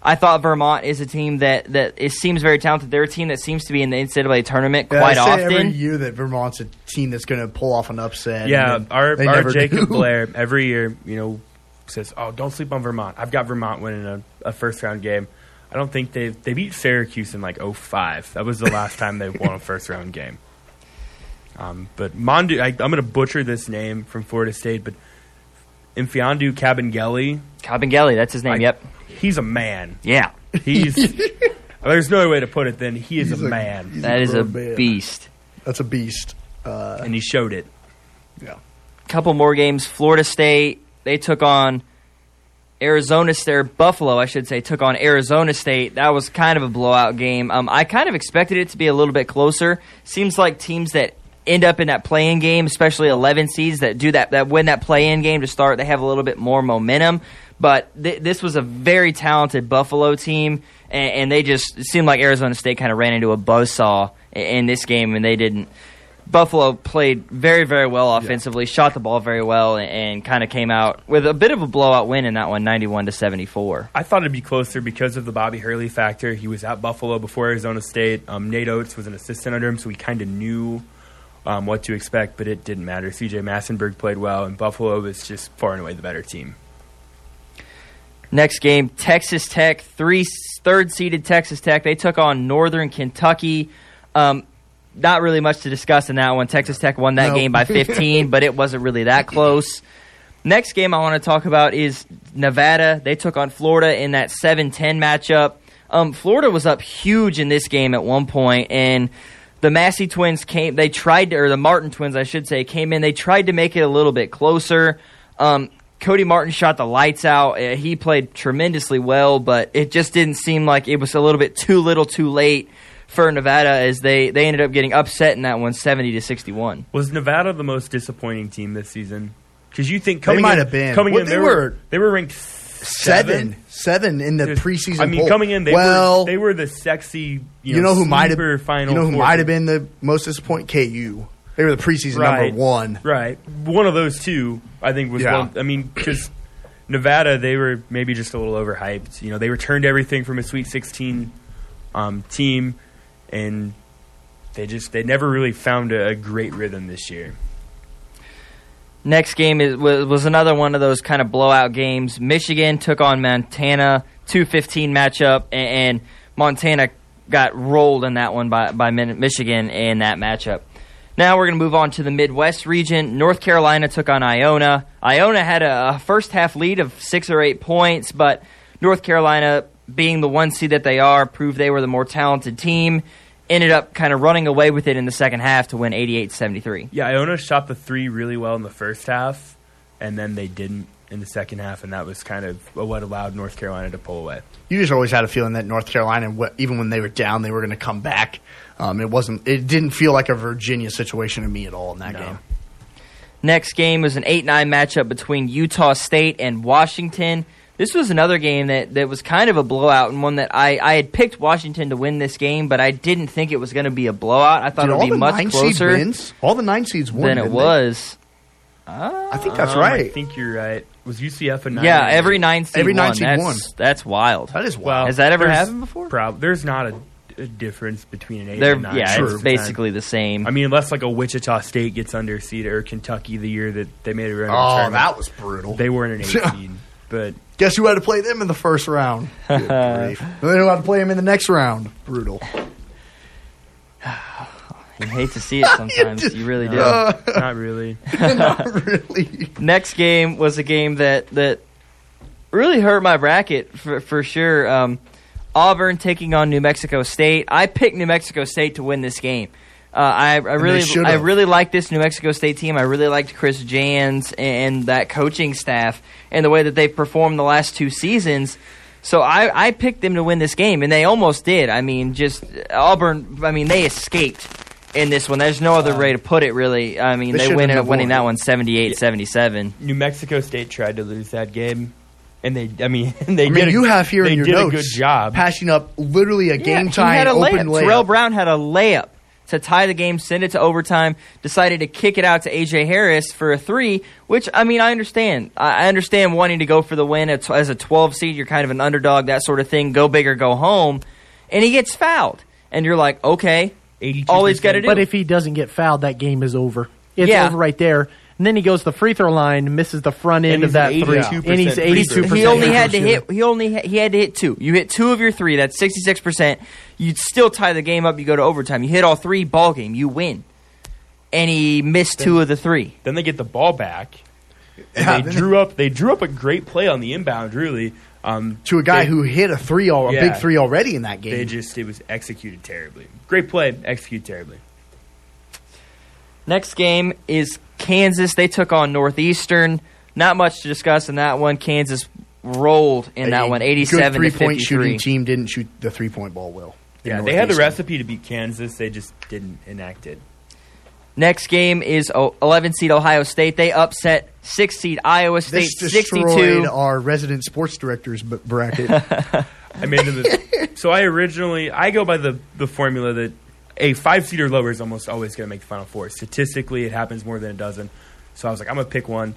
A: I thought Vermont is a team that that it seems very talented. They're a team that seems to be in the NCAA tournament
C: Yeah,
A: quite
C: I say
A: often.
C: every year that Vermont's a team that's going to pull off an upset.
B: Yeah, our our Jacob
C: do.
B: Blair every year, you know, says, "Oh, don't sleep on Vermont." I've got Vermont winning a, a first round game. I don't think they they beat Syracuse in like 05. That was the last time they won a first round game. Um, but Mondu, I, I'm going to butcher this name from Florida State, but Infiandu Kabengele,
A: Kabengele, that's his name.
B: I-
A: yep.
B: he's a man.
A: Yeah.
B: He's there's no other way to put it than he is
C: He's
B: a
C: a-
B: man,
C: he's
A: That is a
C: man.
A: beast.
C: That's a beast. Uh,
B: and he showed it.
C: yeah.
A: couple more games. Florida State they took on Arizona State. Buffalo, I should say, took on Arizona State. That was kind of a blowout game. Um, I kind of expected it to be a little bit closer. Seems like teams that end up in that play-in game, especially 11 seeds that do that that win that play-in game to start, they have a little bit more momentum. But th- this was a very talented Buffalo team, and, and they just seemed like Arizona State kind of ran into a buzzsaw in, in this game, and they didn't Buffalo played very, very well offensively, shot the ball very well, and, and kind of came out with a bit of a blowout win in that one, 91 to 74.
B: I thought it'd be closer because of the Bobby Hurley factor. He was at Buffalo before Arizona State. Um, Nate Oats was an assistant under him, so we kind of knew um, what to expect, but it didn't matter. CJ Massinburg played well, and Buffalo was just far and away the better team.
A: Next game, Texas Tech, three third seeded Texas Tech. They took on Northern Kentucky. Um, not really much to discuss in that one. Texas Tech won that
C: No.
A: game by 15, but it wasn't really that close. Next game I want to talk about is Nevada. They took on Florida in that 7 10 matchup. Um, Florida was up huge in this game at one point, and the Massey twins came. They tried to, or the Martin twins, I should say, came in. They tried to make it a little bit closer. Um, Cody Martin shot the lights out. Uh, he played tremendously well, but it just didn't seem like it was a little bit too little, too late for Nevada as they, they ended up getting upset in that one, 70 to 61.
B: Was Nevada the most disappointing team this season? Because you think coming
C: might
B: in,
C: have been.
B: coming
C: Well,
B: in
C: they
B: they,
C: were
B: were they were ranked
C: Seven, seven in the
B: Just-
C: preseason.
B: I mean,
C: poll.
B: coming in, they
C: well,
B: were they were the sexy. You,
C: you know who might have
B: final.
C: you know who might have been the most disappointing? KU. They were the preseason
B: Right.
C: number one.
B: Right. One of those two, I think, was
C: Yeah.
B: one. I mean, because Nevada, they were maybe just a little overhyped. You know, they returned everything from a Sweet 16 um, team, and they just they never really found a, a great rhythm this year.
A: Next game is, was, was another one of those kind of blowout games. Michigan took on Montana, 2-15 matchup, and, and Montana got rolled in that one by, by Michigan in that matchup. Now we're going to move on to the Midwest region. North Carolina took on Iona. Iona had a, a first half lead of six or eight points, but North Carolina, being the one seed that they are, proved they were the more talented team. Ended up kind of running away with it in the second half to win 88 73.
B: Yeah, Iona shot the three really well in the first half, and then they didn't in the second half, and that was kind of what allowed North Carolina to pull away.
C: You just always had a feeling that North Carolina, even when they were down, they were going to come back. Um, it wasn't. It didn't feel like a Virginia situation to me at all in that
B: No.
C: game.
A: Next game was an 8 9 matchup between Utah State and Washington. This was another game that, that was kind of a blowout and one that I, I had picked Washington to win this game, but I didn't think it was going to be a blowout. I thought
C: Did
A: it would be
C: the
A: much
C: nine seed
A: closer
C: wins? All the nine seeds won
A: than it
C: didn't they?
A: was.
C: I think that's
B: Um, I think you're right. Was UCF a nine?
A: Yeah, every nine seed
C: Every nine
A: won.
C: seed
A: that's,
C: won.
A: That's wild.
C: that is
B: Well,
C: wild.
A: Has that ever
B: there's
A: happened before?
B: Prob- there's not a, a difference between an eight
A: They're,
B: and nine.
A: yeah,
C: True.
A: it's basically the same.
B: I mean, unless like a Wichita State gets under seed or Kentucky the year that they made a run.
C: oh, that was brutal.
B: they weren't an eight seed, but
C: Guess who had to play them in the first round? Good grief. Then who had to play them in the next round? Brutal.
A: you hate to see it sometimes. you really do.
C: Uh,
B: not really.
C: not really.
A: Next game was a game that that really hurt my bracket for for sure. Um, Auburn taking on New Mexico State. I picked New Mexico State to win this game. Uh, I, I really. I really like this New Mexico State team. I really liked Chris Jans and that coaching staff and the way that they've performed the last two seasons. So I, I picked them to win this game, and they almost did. I mean, just Auburn. I mean, they escaped in this one. There's no other way to put it, really. I mean,
C: They
A: they,
C: shouldn't
A: ended up winning
C: won.
A: that one 78-77.
B: New Mexico State tried to lose that game, and they. I mean, they
C: I
B: did.
C: mean,
B: a-
C: you have here in your
B: did
C: notes
B: a good job.
C: passing up literally a
A: Yeah,
C: game
A: he
C: time
A: had a
C: open
A: layup.
C: layup.
A: Terrell Brown had a layup to tie the game, send it to overtime. Decided to kick it out to AJ Harris for a three, which I mean I understand. I I understand wanting to go for the win as a 12 seed. You're kind of an underdog, that sort of thing. Go big or go home, and he gets fouled, and you're like, okay, all he's got to do.
D: But if he doesn't get fouled, that game is over. It's
A: Yeah.
D: over right there. And then he goes to the free throw line, misses the front end of that
B: an
D: three,
B: 82%
D: and he's eighty
B: two
D: percent.
A: he only had to hit. He only ha- he had to hit two. You hit two of your three. That's sixty six percent. You still tie the game up. You go to overtime. You hit all three. Ball game. You win. And he missed two of the three.
B: Then they get the ball back. And
C: Yeah,
B: they drew up. They drew up a great play on the inbound. Really, um,
C: to a guy
B: they-
C: who hit a three, all, a
B: Yeah.
C: big three already in that game.
B: They just it was executed terribly. Great play, executed terribly.
A: Next game is Kansas. They took on Northeastern. Not much to discuss in that one. Kansas rolled in that
C: A
A: one,
C: good
A: 87 to
C: three-point
A: 53.
C: shooting team didn't shoot the three-point ball well.
B: Yeah, they had the recipe to beat Kansas. They just didn't enact it.
A: Next game is oh, 11 seed Ohio State. They upset 6 seed Iowa State
C: This destroyed
A: 62.
C: our resident sports director's bracket.
B: I made them. So I originally I go by the the formula that a five seed or lower is almost always going to make the final four. Statistically, it happens more than a doesn't. So I was like, I'm gonna pick one.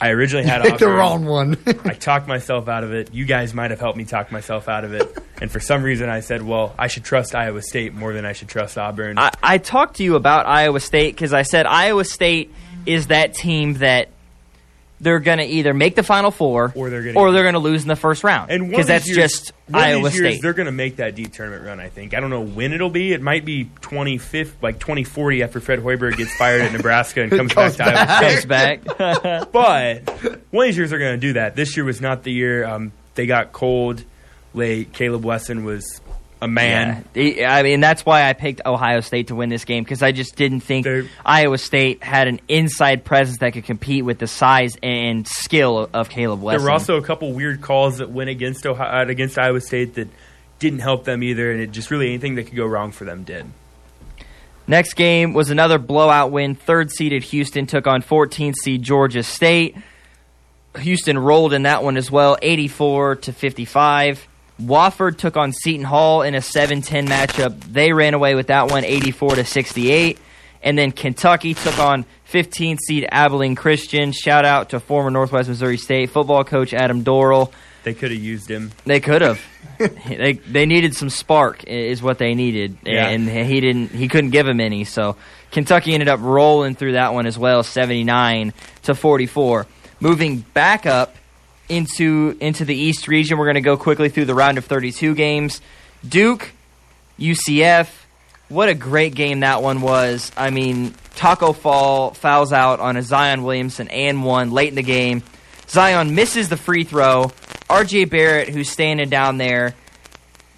B: I originally had
C: Pick the wrong one.
B: I talked myself out of it. You guys might have helped me talk myself out of it. And for some reason, I said, well, I should trust Iowa State more than I should trust Auburn.
A: I, I talked to you about Iowa State because I said Iowa State is that team that they're going to either make the Final Four
B: Or they're gonna-
A: or they're going to lose in the first round because that's
B: years-
A: just
B: one
A: Iowa
B: these years,
A: State.
B: They're going to make that deep tournament run. I think. I don't know when it'll be. It might be 25th, like 2040 after Fred Hoiberg gets fired at Nebraska and comes back
C: Goes
B: to Iowa State.
A: Comes back.
B: but one of these years they're going to do that. This year was not the year. Um, they got cold late. Caleb Wesson was a man.
A: Yeah. I mean, that's why I picked Ohio State to win this game because I just didn't think Iowa State had an inside presence that could compete with the size and skill of Caleb
B: West.
A: There
B: were also a couple weird calls that went against Ohio, uh, against Iowa State that didn't help them either, and it just really anything that could go wrong for them did.
A: Next game was another blowout win. Third seeded Houston took on 14th seed Georgia State. Houston rolled in that one as well, 84 to 55. Wofford took on Seton Hall in a 7-10 matchup. They ran away with that one, 84 to 68. And then Kentucky took on 15th seed Abilene Christian. Shout out to former Northwest Missouri State football coach Adam Dorrell.
B: They could have used him.
A: They could have. they they needed some spark is what they needed,
B: Yeah.
A: and he didn't. He couldn't give them any. So Kentucky ended up rolling through that one as well, seventy nine to forty four. Moving back up into into the East region, we're going to go quickly through the round of thirty two games. Duke, UCF. What a great game that one was. I mean, Taco Fall fouls out on a Zion Williamson and one late in the game. Zion misses the free throw. RJ Barrett, who's standing down there,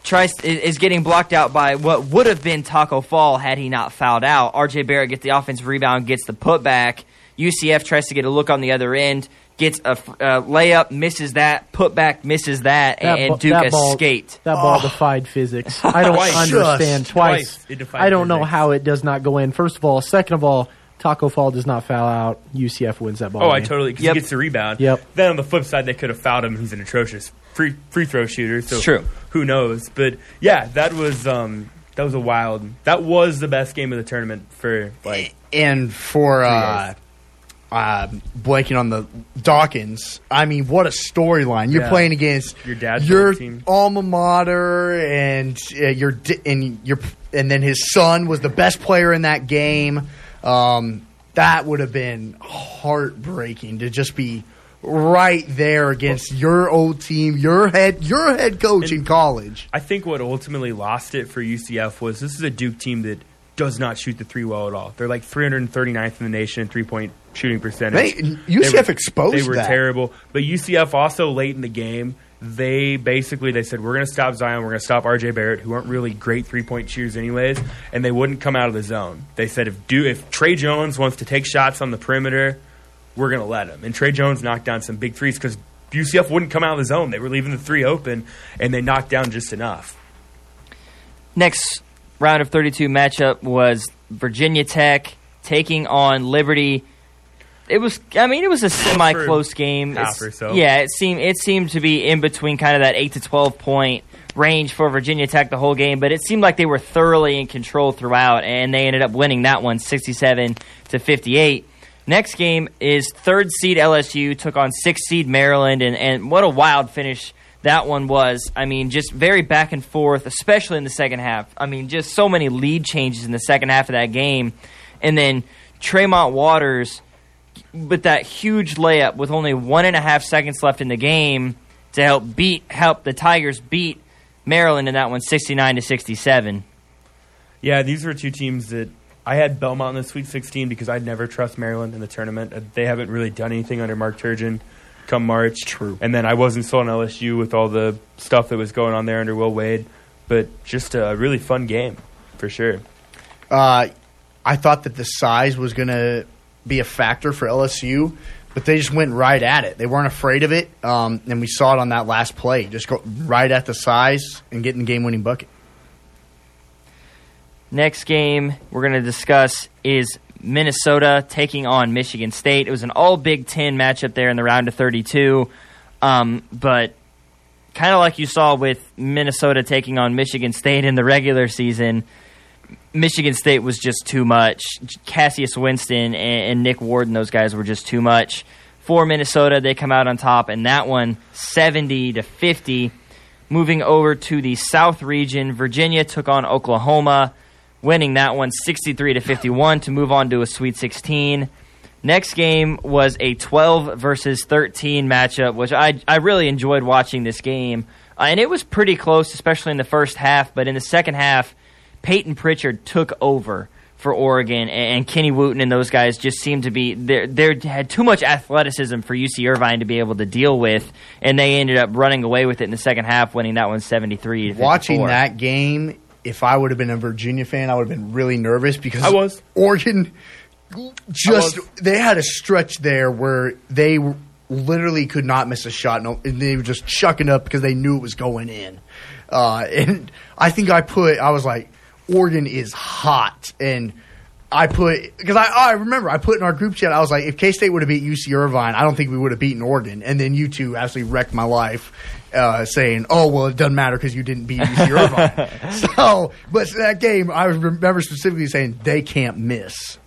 A: tries is getting blocked out by what would have been Taco Fall had he not fouled out. RJ Barrett gets the offensive rebound, gets the putback. UCF tries to get a look on the other end, gets a uh, layup, misses that, putback, misses that,
D: That
A: and
D: ba-
A: Duke
D: that ball-
A: escaped.
D: That ball defied physics. I don't
B: Twice.
D: understand twice.
B: twice.
D: I don't know how it does not go in. First of all, second of all, Taco Fall does not foul out. UCF wins that ball.
B: Oh, I totally. Because
A: Yep.
B: he gets the rebound.
D: Yep.
B: Then on the flip side, they could have fouled him. He's an atrocious free free throw shooter. So
A: It's true.
B: Who knows? But yeah, that was um that was a wild. That was the best game of the tournament for like.
C: and for uh, uh, blanking on the Dawkins, I mean, what a storyline! You're
B: Yeah.
C: playing against
B: Your dad's
C: your alma mater, and uh, your di- and your and then his son was the best player in that game. Um, that would have been heartbreaking to just be right there against your old team, your head, your head coach in college.
B: I think what ultimately lost it for UCF was this is a Duke team that does not shoot the three well at all. They're like 339th in the nation in three point shooting percentage.
C: They- UCF exposed
B: They were
C: that.
B: terrible, but UCF also late in the game. They basically they said we're going to stop Zion, we're going to stop RJ Barrett, who aren't really great three point shooters anyways, and they wouldn't come out of the zone. They said if do if Tre Jones wants to take shots on the perimeter, we're going to let him. And Tre Jones knocked down some big threes because UCF wouldn't come out of the zone. They were leaving the three open, and they knocked down just enough.
A: Next round of 32 matchup was Virginia Tech taking on Liberty. It was, I mean, it was a semi-close game.
B: half or so.
A: Yeah, it seemed it seemed to be in between kind of that eight to 12 point range for Virginia Tech the whole game, but it seemed like they were thoroughly in control throughout, and they ended up winning that one 67 to 58. Next game is third seed LSU took on sixth seed Maryland, and, and what a wild finish that one was. I mean, just very back and forth, especially in the second half. I mean, just so many lead changes in the second half of that game. And then Tremont Waters with that huge layup with only one and a half seconds left in the game to help beat help the Tigers beat Maryland in that one 69 to 67.
B: Yeah, these were two teams that I had Belmont in the Sweet 16 because I'd never trust Maryland in the tournament. Uh, They haven't really done anything under Mark Turgeon come March.
C: True.
B: And then I wasn't sold on LSU with all the stuff that was going on there under Will Wade. But just a really fun game, for sure.
C: Uh, I thought that the size was going to be a factor for LSU, but they just went right at it. They weren't afraid of it, um, and we saw it on that last play. Just go right at the size and getting the game-winning bucket.
A: Next game we're going to discuss is Minnesota taking on Michigan State. It was an all Big Ten matchup there in the round of 32. Um, but kind of like you saw with Minnesota taking on Michigan State in the regular season, Michigan State was just too much. Cassius Winston and, and Nick Warden, those guys were just too much. For Minnesota, they come out on top, and that one 70 to 50. Moving over to the South region, Virginia took on Oklahoma, winning that one 63 to 51 to move on to a Sweet 16. Next game was a 12 versus 13 matchup, which I I really enjoyed watching this game, uh, and it was pretty close, especially in the first half. But in the second half, Payton Pritchard took over for Oregon, and, and Kenny Wooten and those guys just seemed to be they they had too much athleticism for UC Irvine to be able to deal with, and they ended up running away with it in the second half, winning that one 73
C: Watching that game, if I would have been a Virginia fan, I would have been really nervous because
B: I was.
C: Oregon just
B: was.
C: they had a stretch there where they literally could not miss a shot. No, and they were just chucking up because they knew it was going in. Uh, and I think I put I was like, Oregon is hot, and I put because I I remember I put in our group chat I was like, if K State would have beat UC Irvine, I don't think we would have beaten Oregon. And then you two absolutely wrecked my life. Uh, saying, "Oh well, it doesn't matter because you didn't beat UC Irvine." so, but that game, I remember specifically saying they can't miss.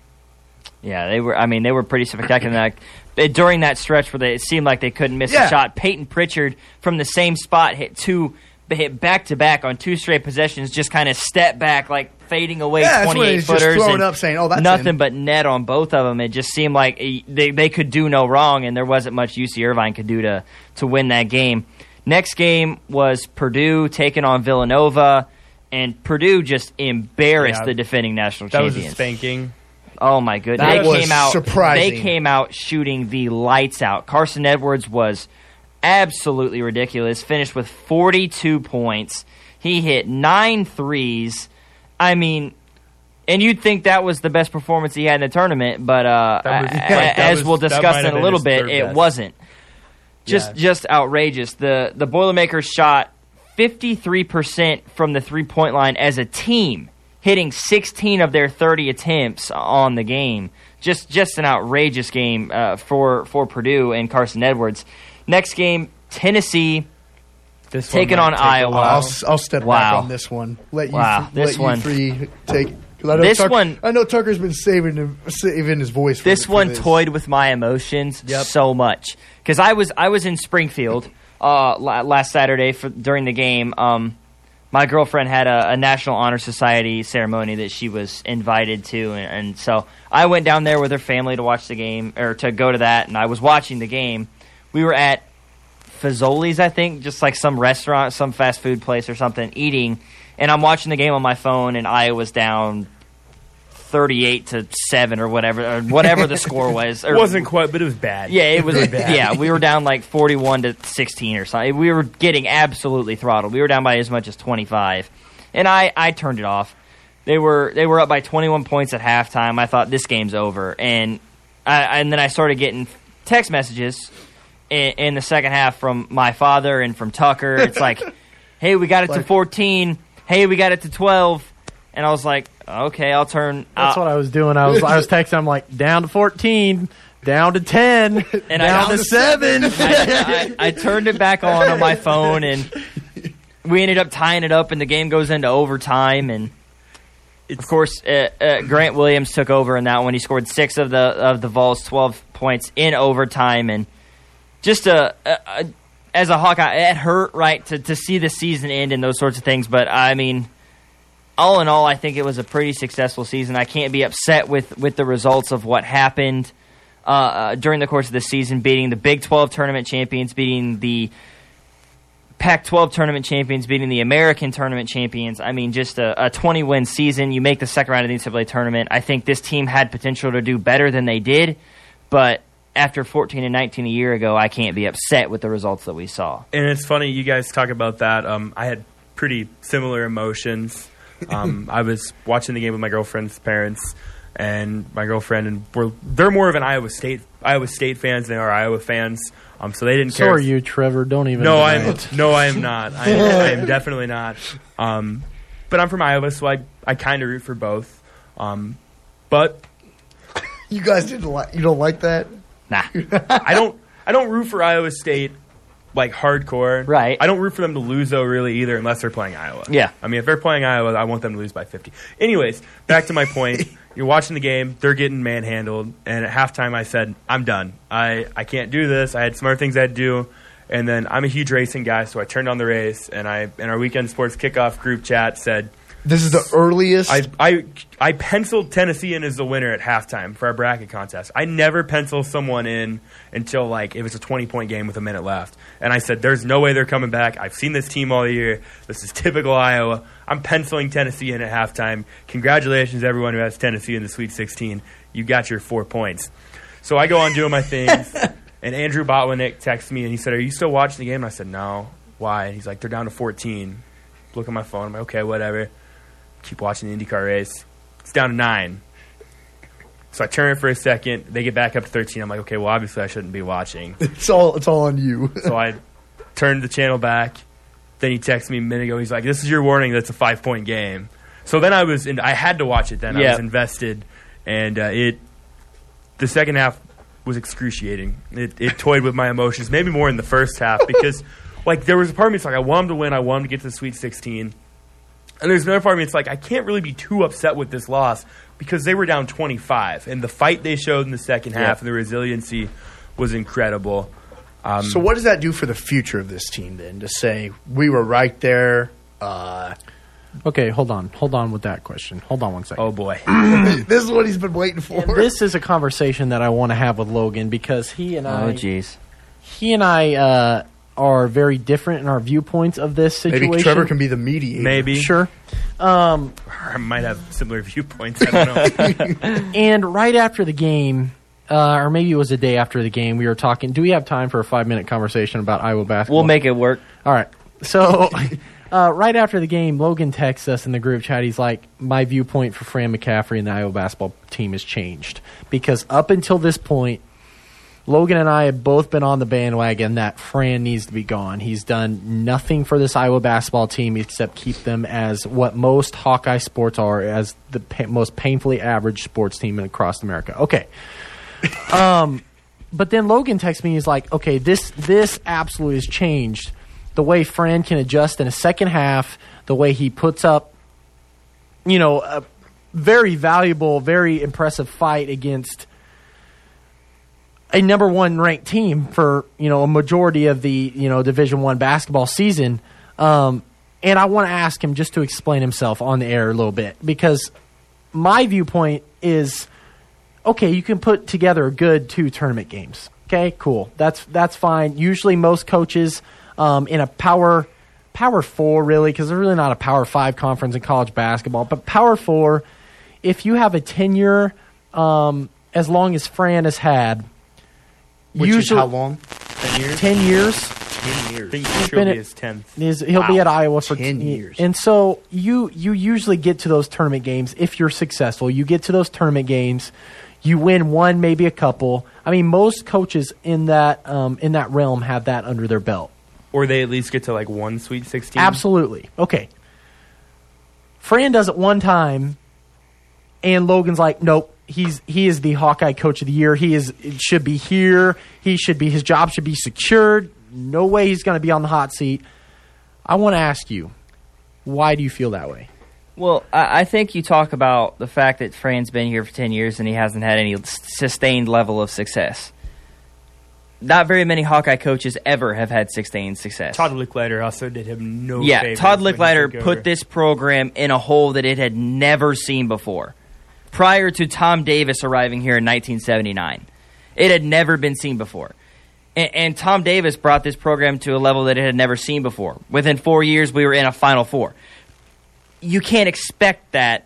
A: Yeah, they were. I mean, they were pretty spectacular. Like, they- during that stretch where they, it seemed like they couldn't miss
C: Yeah.
A: a shot, Payton Pritchard from the same spot hit two, hit back to back on two straight possessions. Just kind of step back, like fading away
C: Yeah, that's
A: twenty
C: he's
A: footers,
C: throwing
A: and
C: up saying, "Oh, that's
A: nothing
C: in."
A: but net on both of them." It just seemed like they they could do no wrong, and there wasn't much UC Irvine could do to to win that game. Next game was Purdue taking on Villanova. And Purdue just embarrassed
B: Yeah.
A: the defending national
B: That was a spanking.
A: Oh my goodness!
C: That
A: they
C: was
A: came out
C: surprising.
A: They came out shooting the lights out. Carsen Edwards was absolutely ridiculous. Finished with 42 points. He hit nine threes. I mean, and you'd think that was the best performance he had in the tournament, but uh,
B: was- yeah,
A: as
B: was-
A: we'll discuss in a little bit, it
B: best.
A: wasn't. Just
B: Yeah.
A: just outrageous. The the Boilermakers shot 53% from the three-point line as a team, hitting 16 of their 30 attempts on the game. Just just an outrageous game uh, for for Purdue and Carsen Edwards. Next game, Tennessee
B: This
A: Taking on
B: take
A: Iowa.
C: I'll, I'll step back on this one. Let you,
A: Wow,
C: let
A: this
C: you
A: one-
C: three take. 'cause I know
A: This
C: Tuck-
A: one-
C: I know Tucker's been saving him, saving his voice. For
A: this
C: for
A: one
C: this.
A: toyed with my emotions
C: Yep.
A: so much because I was I was in Springfield uh, last Saturday for during the game. Um, my girlfriend had a, a National Honor Society ceremony that she was invited to, and, and so I went down there with her family to watch the game or to go to that, and I was watching the game. We were at Fazoli's, I think, just like some restaurant, some fast food place or something, eating, and I'm watching the game on my phone, and Iowa's down. 38 to 7 or whatever or whatever the score was
B: It wasn't quite, but it was bad.
A: yeah, it was.
B: Really bad.
A: yeah, we were down like forty-one to sixteen or something. We were getting absolutely throttled. We were down by as much as twenty-five, and I I turned it off. They were they were up by twenty-one points at halftime. I thought this game's over, and I and then I started getting text messages in, in the second half from my father and from Tucker. It's like, hey, we got it to fourteen. Hey, we got it to twelve, and I was like, okay, I'll turn.
D: That's
A: I'll-
D: what I was doing. I was I was texting. I'm like down to 14, down to 10,
A: And
D: down
A: down
D: to seven.
A: I, I, I turned it back on on my phone, and we ended up tying it up, and the game goes into overtime. And of course, uh, uh, Grant Williams took over in that one. He scored six of the of the Vols, twelve points in overtime, and just a, a, a as a Hawkeye, it hurt right to to see the season end and those sorts of things. But I mean. All in all, I think it was a pretty successful season. I can't be upset with, with the results of what happened uh, uh, during the course of the season, beating the Big 12 tournament champions, beating the Pac 12 tournament champions, beating the American tournament champions. I mean, just a, a 20 win season. You make the second round of the NCAA tournament. I think this team had potential to do better than they did, but after 14 and 19 a year ago, I can't be upset with the results that we saw.
B: And it's funny you guys talk about that. Um, I had pretty similar emotions. Um, I was watching the game with my girlfriend's parents and my girlfriend, and we're, they're more of an Iowa State Iowa State fans than they are Iowa fans. Um, so they didn't
D: so
B: care.
D: are you, Trevor? Don't even.
B: No, I'm
D: it.
B: no, I am not. I, I am definitely not. Um, but I'm from Iowa, so I I kind of root for both. Um, but
C: You guys didn't like. You don't like that?
A: Nah.
B: I don't I don't root for Iowa State like hardcore.
A: Right.
B: I don't root for them to lose though, really either, unless they're playing Iowa.
A: Yeah.
B: I mean, if they're playing Iowa, I want them to lose by 50. Anyways, back to my point. You're watching the game. They're getting manhandled, and at halftime, I said, "I'm done. I I can't do this. I had other things I'd do." And then I'm a huge racing guy, so I turned on the race, and I in our weekend sports kickoff group chat said,
C: This is the earliest.
B: I, I I penciled Tennessee in as the winner at halftime for our bracket contest. I never pencil someone in until like if it's a twenty point game with a minute left. And I said, "There's no way they're coming back. I've seen this team all year. This is typical Iowa. I'm penciling Tennessee in at halftime. Congratulations, everyone who has Tennessee in the Sweet 16. You got your four points." So I go on doing my things, and Andrew Botwinick texts me and he said, "Are you still watching the game?" And I said, "No." Why? And he's like, "They're down to 14." Look at my phone. I'm like, "Okay, whatever." Keep watching the IndyCar race. It's down to nine. So I turn it for a second. They get back up to 13. I'm like, okay, well, obviously I shouldn't be watching.
C: it's all. It's all on you.
B: So I turned the channel back. Then he texted me a minute ago. He's like, this is your warning. That's a five point game. So then I was, in, I had to watch it. Then I was invested, and uh, it. The second half was excruciating. It, it toyed with my emotions, maybe more in the first half because, like, there was a part of me. It's like I want them to win. I want them to get to the Sweet 16. And there's another part of me. It's like I can't really be too upset with this loss because they were down 25, and the fight they showed in the second half
A: Yeah.
B: and the resiliency was incredible. Um,
C: So what does that do for the future of this team then? To say we were right there. Uh,
D: Okay, hold on. Hold on with that question. Hold on one second.
B: oh boy,
C: this is what he's been waiting for.
D: And this is a conversation that I want to have with Logan because he and I
A: Oh, jeez.
D: he and I uh, are very different in our viewpoints of this situation.
C: Maybe Trevor can be the mediator.
B: maybe
D: Sure. Um,
B: I might have similar viewpoints. I don't know.
D: and right after the game, uh, or maybe it was a day after the game, we were talking. Do we have time for a five minute conversation about Iowa basketball?
A: We'll make it work.
D: All right. So, uh, right after the game, Logan texts us in the group chat. He's like, "My viewpoint for Fran McCaffery and the Iowa basketball team has changed because up until this point, Logan and I have both been on the bandwagon that Fran needs to be gone. He's done nothing for this Iowa basketball team except keep them as what most Hawkeye sports are, as the pa- most painfully average sports team across America. Okay. Um, but then Logan texts me. He's like, "Okay, this this absolutely has changed. The way Fran can adjust in a second half, the way he puts up, you know, a very valuable, very impressive fight against a number one ranked team for you know a majority of the you know Division One basketball season." Um, and I want to ask him just to explain himself on the air a little bit because my viewpoint is okay, you can put together a good two tournament games. Okay, cool. That's that's fine. Usually, most coaches um, in a power power four really because they're really not a power five conference in college basketball, but power four. If you have a tenure um, as long as Fran has had,
C: Which
D: usually
C: is how long?
B: Ten years.
D: ten years.
C: Ten
B: I think
D: He's
B: she'll
D: been
B: be
D: at-
B: his tenth.
D: Is he'll be at Iowa for
C: 10 years.
D: and so you you usually get to those tournament games if you're successful. You get to those tournament games, you win one, maybe a couple. I mean, most coaches in that um, in that realm have that under their belt.
B: Or they at least get to like one Sweet Sixteen.
D: Absolutely. Okay. Fran does it one time, and Logan's like, nope. He's he is the Hawkeye Coach of the Year. He is it should be here. He should be his job should be secured. No way he's going to be on the hot seat. I want to ask you, why do you feel that way?
A: Well, I, I think you talk about the fact that Fran's been here for 10 years and he hasn't had any sustained level of success. Not very many Hawkeye coaches ever have had sustained success.
B: Todd Lickliter also did him no
A: yeah, Todd
B: when Lickliter
A: put this program in a hole that it had never seen before. Prior to Tom Davis arriving here in 1979, it had never been seen before. And, and Tom Davis brought this program to a level that it had never seen before. Within four years, we were in a Final Four. You can't expect that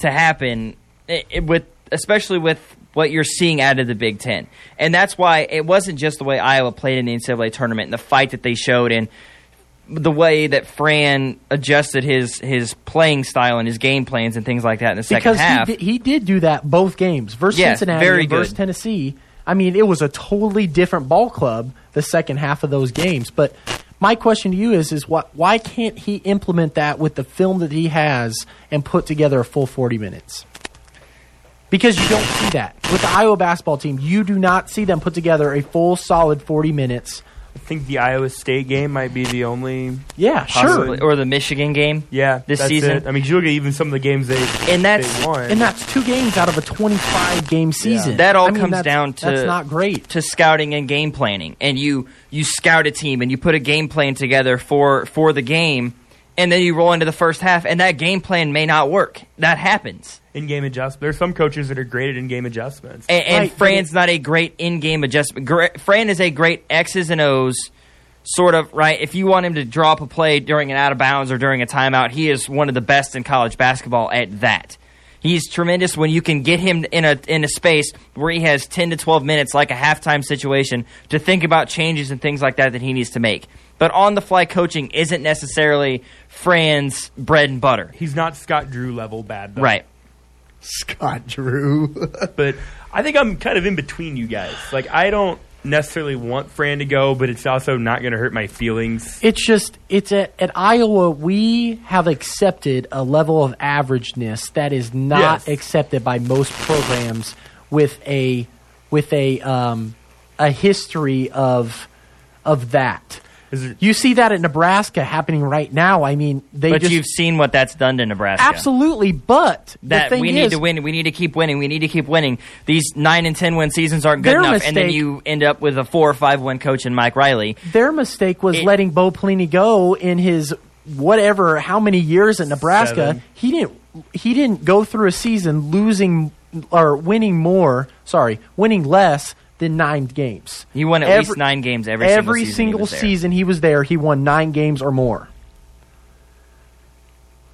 A: to happen i- i- with, especially with what you're seeing out of the Big Ten. And that's why it wasn't just the way Iowa played in the NCAA tournament and the fight that they showed and the way that Fran adjusted his his playing style and his game plans and things like that in the second
D: because
A: half.
D: He, did, he did do that both games versus
A: Yes,
D: Cincinnati versus. Tennessee. I mean, it was a totally different ball club the second half of those games. But my question to you is: is what? Why can't he implement that with the film that he has and put together a full forty minutes? Because you don't see that with the Iowa basketball team. You do not see them put together a full solid forty minutes
B: I think the Iowa State game might be the only.
D: Yeah,
A: Possibly.
D: sure.
A: Or the Michigan game.
B: Yeah,
A: This
B: that's
A: season.
B: it. I mean, you look at even some of the games they
A: And that's-
B: they won.
D: And that's two games out of a 25 game season.
A: That all
D: I mean,
A: comes
D: that's-
A: down to
D: that's not great.
A: to scouting and game planning. And you you scout a team and you put a game plan together for for the game, and then you roll into the first half, and that game plan may not work. That happens.
B: in-game adjustment. There's some coaches that are great at in-game adjustments.
A: And, and
D: Right,
A: Fran's not a great in-game adjustment. Gra- Fran is a great X's and O's sort of right. If you want him to draw up a play during an out of bounds or during a timeout, he is one of the best in college basketball at that. He's tremendous when you can get him in a in a space where he has ten to twelve minutes, like a halftime situation, to think about changes and things like that that he needs to make. But on the fly coaching isn't necessarily Fran's bread and butter,
B: He's not Scott Drew level bad, though.
A: right?
C: Scott Drew.
B: But I think I'm kind of in between you guys. Like, I don't necessarily want Fran to go, but it's also not going to hurt my feelings.
D: It's just it's at, at Iowa we have accepted a level of averageness that is not
B: Yes.
D: accepted by most programs with a with a um, a history of of that. You see that at Nebraska happening right now. I mean, they
A: But
D: just
A: you've seen what that's done to Nebraska.
D: absolutely. But the
A: that
D: thing
A: we
D: is,
A: need to win. We need to keep winning. We need to keep winning. These nine and ten win seasons aren't good enough, and then you end up with a four or five win coach in Mike Riley.
D: Their mistake was
A: It-
D: letting Bo Pelini go in his whatever how many years at Nebraska.
B: Seven.
D: He didn't he didn't go through a season losing or winning more, sorry, winning less than 9 games.
A: He won at least nine games every single
D: every
A: season he
D: single
A: there.
D: season he was there, he won 9 games or more.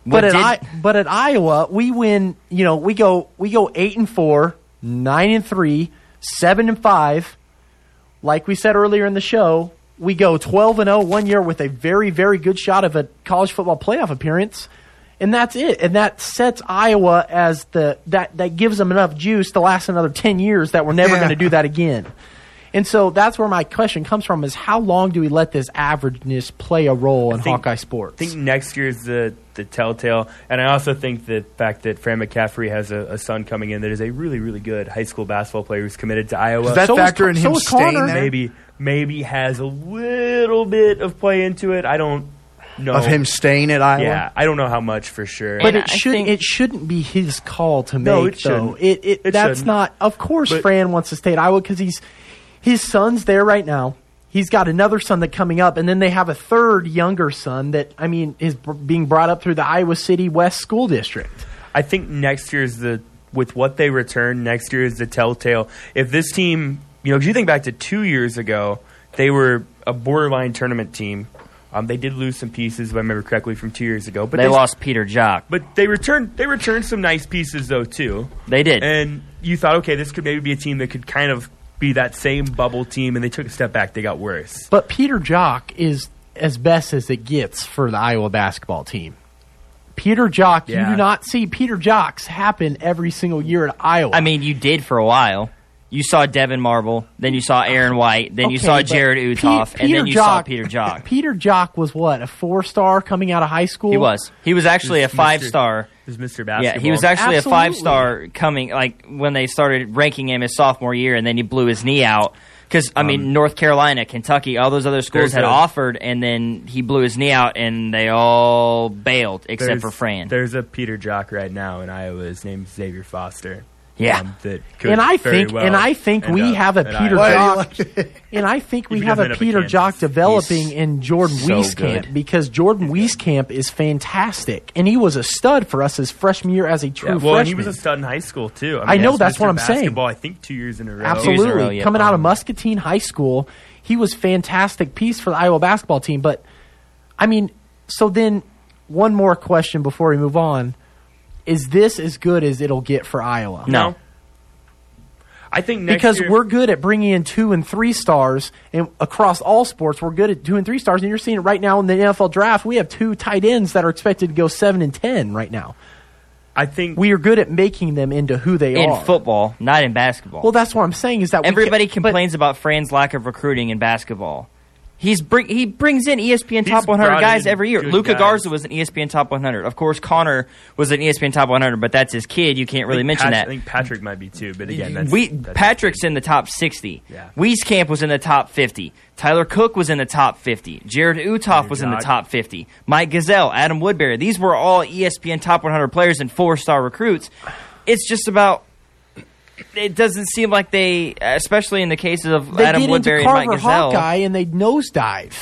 A: What
D: But at
A: did-
D: I, but at Iowa, we win. You know, we go we go eight and four, nine and three, seven and five. Like we said earlier in the show, we go twelve and zero one year with a very very good shot of a college football playoff appearance, and that's it. And that sets Iowa as the that that gives them enough juice to last another ten years. That we're never
C: Yeah.
D: going to do that again. And so that's where my question comes from: is how long do we let this averageness play a role in
B: think-
D: Hawkeye sports?
B: I think next year is the, the telltale. And I also think the fact that Fran McCaffery has a, a son coming in that is a really, really good high school basketball player who's committed to Iowa.
C: Does that
D: So
C: factor
D: Con-
C: in
D: so
C: him staying there?
B: maybe maybe has a little bit of play into it. I don't know.
C: Of him staying at Iowa?
B: Yeah, I don't know how much for sure.
D: But
A: And
D: it
A: I
D: should
A: think-
D: it shouldn't be his call to make
B: No, it
D: though.
B: shouldn't.
D: It, it,
B: It
D: that's
B: shouldn't.
D: not. Of course,
B: But-
D: Fran wants to stay at Iowa because he's his son's there right now. He's got another son that coming up, and then they have a third younger son that I mean is b- being brought up through the Iowa City West School District.
B: I think next year is the with what they return next year is the telltale. If this team, you know, if you think back to two years ago, they were a borderline tournament team. Um, they did lose some pieces, if I remember correctly, from two years ago. But
A: they lost Peter Jok.
B: But they returned. They returned some nice pieces though too.
A: They did.
B: And you thought, okay, this could maybe be a team that could kind of be that same bubble team, and they took a step back. They got worse.
D: But Peter Jok is as best as it gets for the Iowa basketball team. Peter Jok, you do not see Peter Joks happen every single year at Iowa.
A: I mean, you did for a while. You saw Devyn Marble, then you saw Aaron White, then you saw
D: but
A: Jared
D: Pe-
A: Uthoff, and
D: Peter
A: then you saw
D: Jok-
A: Peter Jok.
D: Peter Jok was what a four star coming out of high school.
A: He was. He was actually a
B: He's Mr.
A: five star.
B: Is Mr. Basketball?
A: Yeah, he was actually
D: Absolutely.
A: a five star coming like when they started ranking him his sophomore year, and then he blew his knee out. Because I mean, um, North Carolina, Kentucky, all those other schools had
B: a-
A: offered, and then he blew his knee out, and they all bailed except for Fran.
B: There's a Peter Jok right now in Iowa. His name's Xavier Foster.
A: Yeah.
B: um, that could
D: and I think,
B: well
D: and I think we have a Peter
B: Iowa.
C: Why do you Jok,
D: and I think we have a
B: end up at
D: Peter Jok developing
A: he's
D: in Jordan
A: so
D: Wieskamp
A: good.
D: because Jordan Wieskamp is fantastic, and he was a stud for us his freshman year as a true
B: Yeah, well, and he was a stud in high school too.
D: I know,
B: he was
D: that's what I'm saying.
B: Basketball, I think two years in a row.
D: Absolutely.
A: A row, yeah.
D: Coming out of Muscatine High School, he was fantastic piece for the Iowa basketball team. But I mean, so then one more question before we move on: Is this as good as it'll get for Iowa?
A: no,
B: I think next
D: because
B: year-
D: we're good at bringing in two and three stars, and across all sports, we're good at two and three stars. And you're seeing it right now in the NFL draft. We have two tight ends that are expected to go seven and ten right now.
B: I think
D: We are good at making them into who they are
A: in
D: are.
A: football, not in basketball.
D: Well, that's what I'm saying is that we
A: Everybody
D: can't- but-
A: complains about Fran's lack of recruiting in basketball. He's bring, he brings in ESPN
B: He's
A: top 100 guys every year. Luka
B: guys.
A: Garza was an ESPN top 100. Of course, Connor was an ESPN top 100, but that's his kid. You can't really mention
B: Pat-
A: that.
B: I think Patrick might be too, but again, that's,
A: we
B: that's
A: Patrick's in the top 60.
B: Yeah.
A: Wieskamp was in the top 50. Tyler Cook was in the top 50. Jarrod Uthoff was in the top 50. Mike Gesell, Adam Woodbury. These were all ESPN top 100 players and four-star recruits. It's just about it doesn't seem like they especially in the cases of
D: They
A: Adam
D: get
A: Woodbury and Mike Gesell.
D: Hawkeye and they nosedive.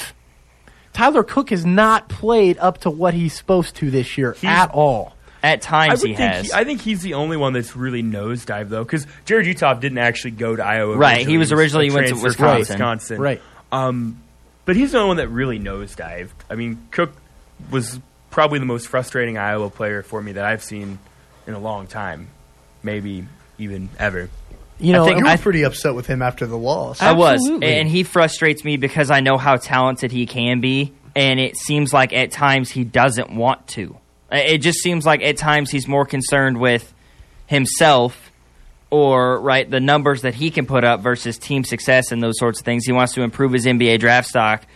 D: Tyler Cook has not played up to what he's supposed to this year
B: He's-
D: at all.
A: At
B: I
A: times
B: would
A: he
B: think
A: has.
B: he- I think he's the only one that's really nosedive though, because Jarrod Uthoff didn't actually go to Iowa.
A: Right, he was originally- he went to
B: from
A: Wisconsin.
B: Wisconsin.
D: Right.
B: Um, but he's the only one that really nosedived. I mean, Cook was probably the most frustrating Iowa player for me that I've seen in a long time, maybe even ever.
D: You know,
A: think
C: You
D: and-
C: were pretty upset with him after the loss.
A: I was, and he frustrates me because I know how talented he can be, and it seems like at times he doesn't want to. It just seems like at times he's more concerned with himself or right the numbers that he can put up versus team success and those sorts of things. He wants to improve his NBA draft stock, a-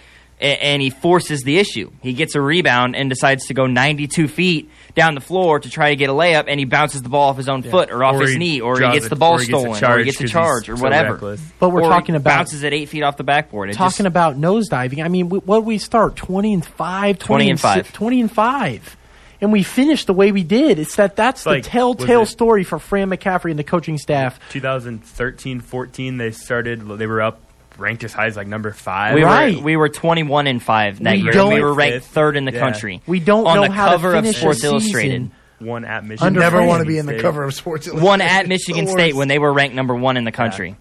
A: and he forces the issue. He gets a rebound and decides to go 92 feet down the floor to try to get a layup, and he bounces the ball off his own foot or off
B: Or
A: his knee, or he gets
B: a-
A: the ball
B: or he gets
A: stolen, or he gets a
B: 'cause he's
A: charge, or whatever.
B: reckless.
D: But we're
A: Or he
D: talking about-
A: bounces it eight feet off the backboard. It
D: talking
A: just,
D: about nosediving. I mean, we, what did we start? 20 and 5, 20,
A: 20 and
D: si-
A: five.
D: 20 and 5. And we finished the way we did. It's that that's the telltale story for Fran McCaffery and the coaching staff.
B: 2013, 14, they started. They were up, ranked as high as like number five.
A: we
D: Right.
A: were we were 21 and five that
D: We
A: year.
D: don't-
A: we were ranked
B: Fifth.
A: third in the
B: Yeah.
A: country.
D: We don't
A: on
D: know
A: the
D: how
A: cover
D: to
A: of
D: finish
A: Sports. Illustrated.
B: One at Michigan.
D: Under
C: never want to be in the
B: State.
C: cover of Sports Illustrated.
A: One at Michigan State when they were ranked number one in the country.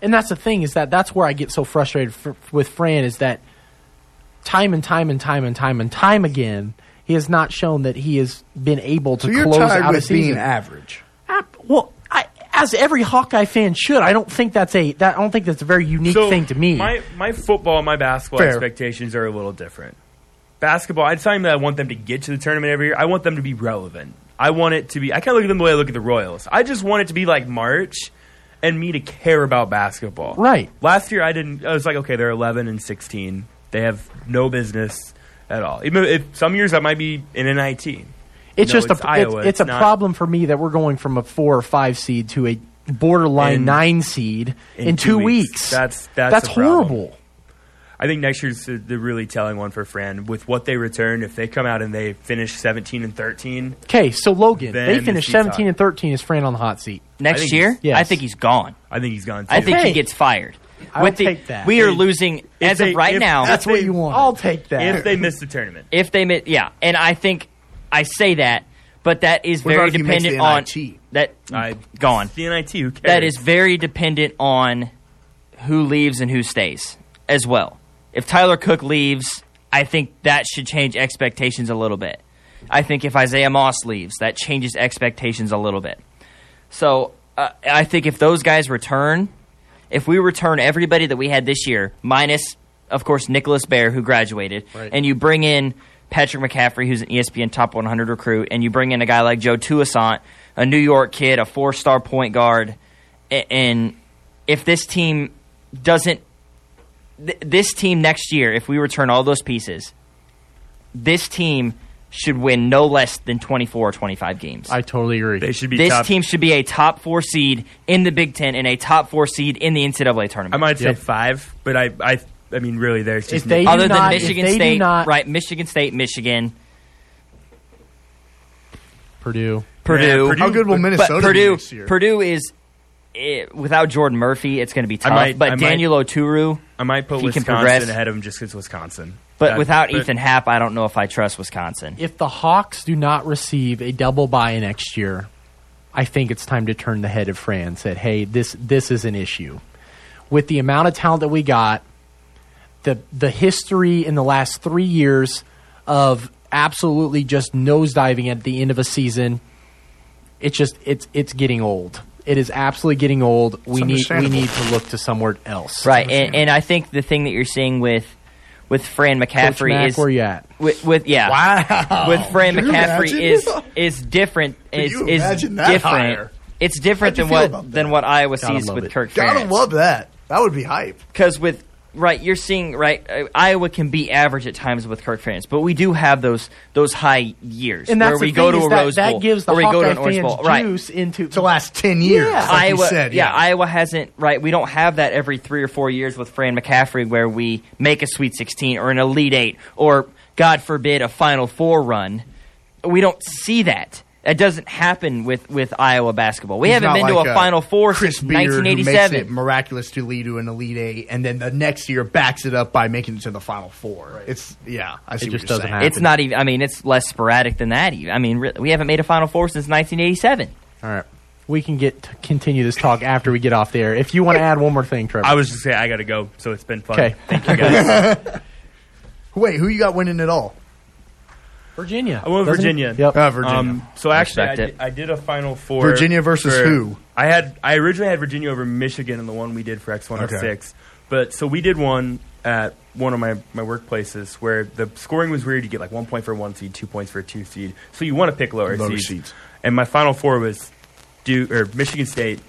D: And that's the thing is that that's where I get so frustrated f- with Fran is that time and time and time and time and time again he has not shown that he has been able to
C: So you're
D: close
C: tired
D: out a
C: with
D: season.
C: being average.
D: Well, I, as every Hawkeye fan should, I don't think that's a that I don't think that's a very unique
B: So,
D: thing to me.
B: My my football, and my basketball
C: Fair.
B: expectations are a little different. Basketball, I'd tell them that I want them to get to the tournament every year. I want them to be relevant. I want it to be. I kind of look at them the way I look at the Royals. I just want it to be like March, and me to care about basketball.
D: Right.
B: Last year, I didn't. I was like, okay, they're 11 and 16. They have no business at all. Even if some years I might be in NIT.
D: It's
B: No,
D: just
B: it's
D: a
B: Iowa.
D: it's, it's
B: It's
D: a
B: not-
D: problem for me that we're going from a four or five seed to a borderline
B: In-
D: nine seed in,
B: in
D: two,
B: two
D: weeks.
B: weeks. That's- that's
D: that's
B: the problem.
D: horrible.
B: I think next year's the, the really telling one for Fran with what they return. If they come out and they finish 17 and 13,
D: Okay, so Logan, they
B: the
D: finished seventeen
B: hot.
D: and thirteen. Is Fran on the hot seat?
A: Next year,
B: he's-
D: Yes.
A: I think he's gone.
B: I think he's gone. Too.
A: I think
D: Okay.
A: he gets fired.
D: I'll
A: With the-
D: take that.
A: We are
B: If-
A: losing
B: if
A: as
B: they-
A: of right
B: if-
A: now.
D: That's what you want. I'll take that.
B: if they miss the tournament.
A: if they miss, yeah, and I think I say that, but that is
C: What
A: very
C: about if he makes
A: dependent
C: the
A: on
C: NIT?
A: that
B: I
A: gone.
B: The NIT, who cares?
A: That is very dependent on who leaves and who stays as well. If Tyler Cook leaves, I think that should change expectations a little bit. I think if Isaiah Moss leaves, that changes expectations a little bit. So uh, I think if those guys return, if we return everybody that we had this year, minus, of course, Nicholas Baer, who graduated,
D: Right.
A: and you bring in Patrick McCaffery, who's an ESPN top 100 recruit, and you bring in a guy like Joe Toussaint, a New York kid, a four star point guard, and if this team doesn't, th- this team next year, if we return all those pieces, this team should win no less than 24 or 25 games.
D: I totally agree.
B: They should be
A: this
B: top.
A: team should be a top four seed in the Big Ten and a top four seed in the NCAA tournament.
B: I might say
D: Yep.
B: five, but I, I, I mean, really, there's just
D: they
A: Other than
D: not- if
A: Michigan
D: they do
A: State,
D: not-
A: right? Michigan State, Michigan,
D: Purdue.
A: Purdue.
B: Purdue-
C: How good will
B: But
C: Minnesota
A: but
C: be
A: Purdue,
C: next year?
A: Purdue is eh, without Jordan Murphy, it's going to be tough.
B: might-
A: but
B: I might-
A: Daniel Oturu,
B: I might put
A: If he can
B: Wisconsin
A: progress.
B: ahead of him just because Wisconsin.
A: but
B: That-
A: without
B: but-
A: Ethan Happ, I don't know if I trust Wisconsin.
D: If the Hawks do not receive a double bye next year, I think it's time to turn the head of Fran. and Said, "Hey, this this is an issue. With the amount of talent that we got, the the history in the last three years of absolutely just nosediving at the end of a season, it's just it's it's getting old. It is absolutely getting old. We need we need to look to somewhere else.
A: Right, and, and I think the thing that you're seeing with with Fran
D: Coach
A: McCaffery
D: Mack,
A: is
D: where you at?
A: with, with yeah
C: Wow.
A: with Fran
C: Can McCaffery
A: is is different.
C: Can
A: Is is different.
C: hire?
A: It's different than what than what Iowa
D: Gotta
A: sees with
D: it.
A: Kirk
C: Gotta
A: Ferentz.
C: love that. That would be hype.
A: because with right, you're seeing right. Uh, Iowa can be average at times with Kirk Ferentz, but we do have those those high years
D: And that's
A: where we go to a
D: that,
A: Rose
D: that
A: Bowl,
D: gives the
A: or we go to an Orange Bowl, right?
D: juice into
C: the last 10 years.
D: Yeah.
C: like you
A: Iowa,
C: said,
A: yeah. Iowa hasn't right. We don't have that every three or four years with Fran McCaffery, where we make a Sweet 16 or an Elite Eight, or God forbid, a Final Four run. We don't see that. That doesn't happen with, with Iowa basketball. We
C: He's
A: haven't
C: not
A: been to
C: like,
A: a
C: uh,
A: Final Four
C: Chris
A: since
C: Beard, who makes
A: 1987.
C: it miraculous to lead to an Elite Eight, and then the next year backs it up by making it to the Final Four. It's yeah, I see
D: It
C: what
D: just
C: you're
D: doesn't
C: saying.
D: happen.
A: It's not even. I mean, it's less sporadic than that. Even. I mean, re- we haven't made a Final Four since 1987.
D: All right. We can get to continue this talk after we get off there. If you want to add one more thing, Trevor.
B: I was just saying I got to go, so it's been fun.
D: Okay.
B: Thank you guys.
C: Wait, who you got winning it all?
D: Virginia.
B: I went with
D: Doesn't he?
B: Virginia.
D: Yep.
C: Uh, Virginia.
B: Um, so actually, I
A: Respect
B: did,
A: it.
B: I did a Final Four.
C: Virginia versus
B: for-
C: who?
B: I had I originally had Virginia over Michigan in the one we did for X one hundred six, but so we did one at one of my my workplaces where the scoring was weird. You get like one point for one seed, two points for a two seed. So you want to pick lower,
C: Lower
B: seeds.
C: seeds.
B: And my Final Four was Duke or Michigan State,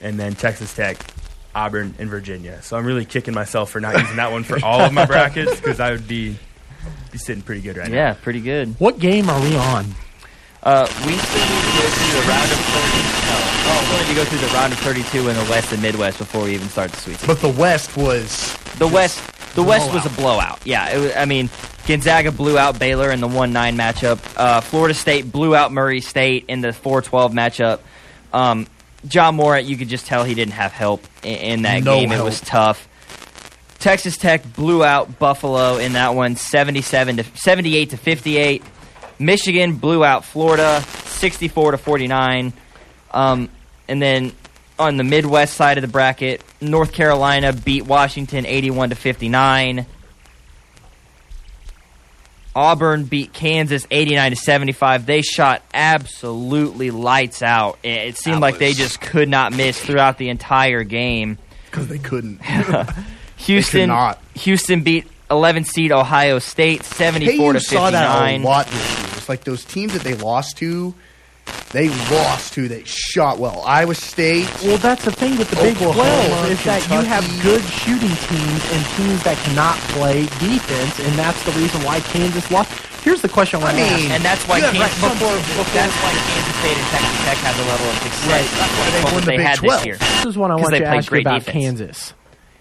B: and then Texas Tech. Auburn and Virginia, so I'm really kicking myself for not using that one for all of my brackets because I would be be sitting pretty good right now.
A: Yeah, pretty good.
D: What game are we on?
A: Uh, we still need to go through the round of 30. No, oh, we need to go through the round of 32 in the West and Midwest before we even start the Sweet 16.
C: But the West was
A: The West, the West was a
C: blowout.
A: blowout. Yeah, it was, I mean, Gonzaga blew out Baylor in the one nine matchup. Uh, Florida State blew out Murray State in the four twelve matchup. Um, Ja Morant, you could just tell he didn't have help in, in that
C: No
A: game. It was tough. Texas Tech blew out Buffalo in that one, seventy-seven to seventy-eight to fifty-eight. Michigan blew out Florida, sixty-four to forty-nine. Um, and then on the Midwest side of the bracket, North Carolina beat Washington 81 to 59. Auburn beat Kansas 89 to 75. They shot absolutely lights out. It- seemed
C: That
A: like they just could not miss throughout the entire game.
C: because they couldn't.
A: Houston
C: not.
A: Houston beat 11 seed Ohio State 74
C: KU
A: to
C: saw that a lot this year. It's like those teams that they lost to, they lost to. They shot well. Iowa State.
D: Well, that's the thing with the Big
C: Oklahoma,
D: 12 is that you have good shooting teams and teams that cannot play defense, and that's the reason why Kansas lost. Here's the question I want to ask.
A: and that's why Kansas,
C: right,
A: before,
C: before-
A: that's why Kansas State and Texas Tech had the level of success
C: Right, that's why they won the
A: they
C: Big
A: had
C: 12.
A: this year.
D: This is what I want to
A: played
D: ask you
A: great
D: about
A: defense.
D: Kansas.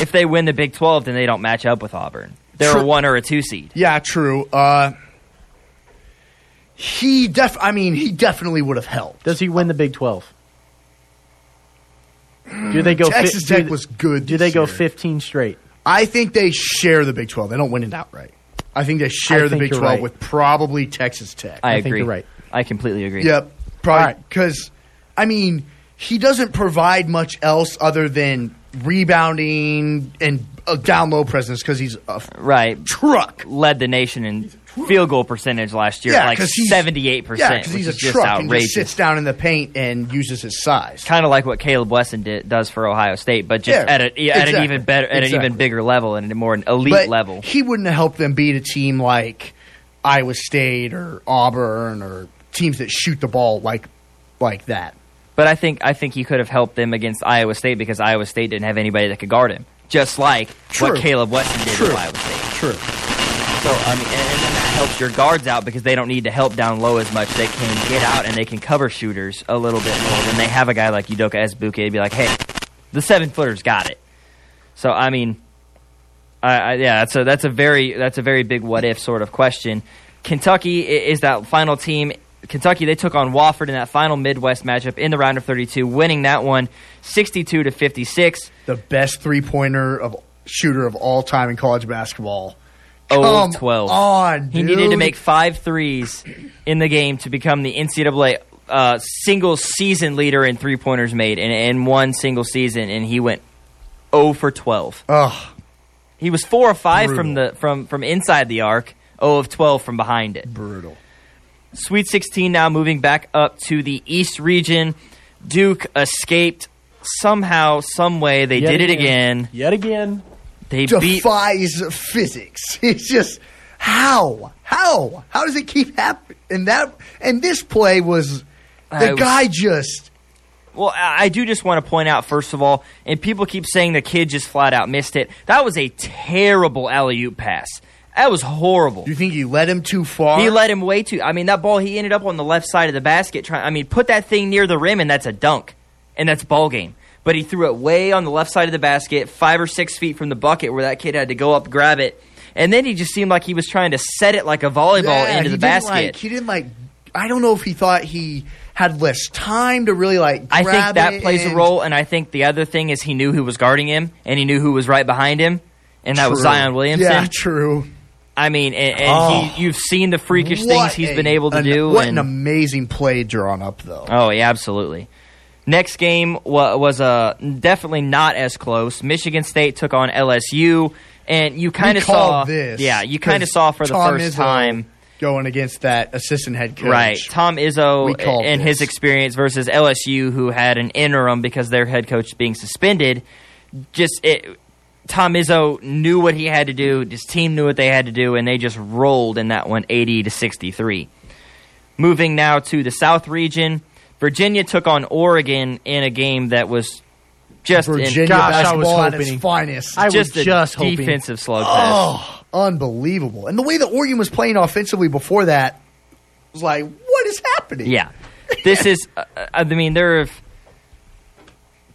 D: If
A: they win the Big 12, then they don't match up with Auburn. They're a one or a two seed.
C: Yeah, true. Uh, he def. I mean, he definitely would have helped.
D: does he win the Big 12? Do they go?
C: Texas
D: do
C: Tech
D: they-
C: was good.
D: Do
C: this
D: they go
C: year.
D: 15 straight?
C: I think they share the Big Twelve. They don't win it outright. I think they share
D: I
C: the Big Twelve
D: right.
C: with probably Texas Tech.
A: I,
D: I think
A: agree.
D: you're right.
A: I completely agree.
C: Yep, probably
D: All right.
C: because I mean he doesn't provide much else other than rebounding and a down low presence because he's a f-
A: Right.
C: truck.
A: Led the nation in field goal percentage last year,
C: Yeah,
A: like
C: 'cause he's-
A: seventy-eight
C: Yeah,
A: percent,
C: because
A: which
C: he's a
A: is just
C: truck and
A: outrageous.
C: just sits down in the paint and uses his size.
A: kind of like what Kaleb Wesson did, does for Ohio State, but just
C: Yeah,
A: at, a, at an
C: exactly.
A: even better, at an
C: Exactly.
A: even bigger level and a more elite
C: but
A: level.
C: he wouldn't have helped them beat a team like Iowa State or Auburn or teams that shoot the ball like like that.
A: But I think I think he could have helped them against Iowa State because Iowa State didn't have anybody that could guard him, just like
C: True.
A: what Kaleb Wesson did
C: True.
A: to Iowa State.
C: True.
A: So I mean, and, and that helps your guards out because they don't need to help down low as much. They can get out and they can cover shooters a little bit more. When they have a guy like Udoka Azubuike, to be like, hey, the seven footers got it. So I mean, I, I, yeah, that's a that's a very that's a very big what if sort of question. Kentucky is that final team. Kentucky they took on Wofford in that final Midwest matchup in the round of 32, winning that one 62 to 56.
C: The best three pointer of shooter of all time in college basketball.
A: Oh,
C: Come
A: 12.
C: on,
A: He needed to make five threes in the game to become the NCAA uh, single season leader in three pointers made in, in one single season, and he went 0 for 12.
C: Ugh.
A: He was four or five from the from from inside the arc, 0 of 12 from behind it.
C: Brutal.
A: Sweet 16 now moving back up to the East region. Duke escaped somehow, some way. They
D: Yet
A: did it again.
D: Yet again.
A: They beat.
C: Defies physics. It's just how? How? How does it keep happening? And that and this play was
A: I
C: the
A: was-
C: guy just
A: Well, I I do just want to point out, first of all, and people keep saying the kid just flat out missed it. That was a terrible alley oop pass. That was horrible.
C: You think he let him too far?
A: He let him way too. I mean, that ball he ended up on the left side of the basket. Trying. I mean, put that thing near the rim, and that's a dunk, and that's ball game. But he threw it way on the left side of the basket, five or six feet from the bucket, where that kid had to go up grab it. And then he just seemed like he was trying to set it like a volleyball
C: Yeah,
A: into the basket.
C: Like, he didn't like. I don't know if he thought he had less time to really like.
A: I think that plays a role, and I think the other thing is he knew who was guarding him, and he knew who was right behind him, and that was Zion Williamson.
C: Yeah, true.
A: I mean, and, and
C: Oh.
A: he, you've seen the freakish things he's
C: a-
A: been able to
C: an-
A: do.
C: What
A: and,
C: an amazing play drawn up, though.
A: Oh, yeah, absolutely. Next game wa- was uh, definitely not as close. Michigan State took on LSU, and you kind of saw
C: this.
A: Yeah, you kind of saw for the
C: Tom
A: first
C: Izzo
A: time.
C: going against that assistant head coach.
A: Right, Tom Izzo and his experience versus LSU, who had an interim because their head coach being suspended. Just it, Tom Izzo knew what he had to do. His team knew what they had to do, and they just rolled in that one, eighty to sixty-three. Moving now to the South region, Virginia took on Oregon in a game that was just in-
C: Virginia
D: Gosh, I was
C: basketball at
D: hoping-
C: its finest.
D: I was
A: just a
D: just hoping.
A: defensive slugfest.
C: oh, unbelievable! And the way that Oregon was playing offensively before that was like, what is happening?
A: Yeah, this is. Uh, I mean, there have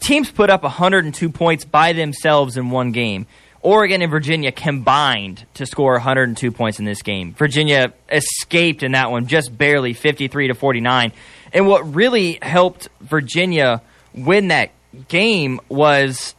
A: teams put up 102 points by themselves in one game. Oregon and Virginia combined to score 102 points in this game. Virginia escaped in that one just barely, 53 to 49. And what really helped Virginia win that game was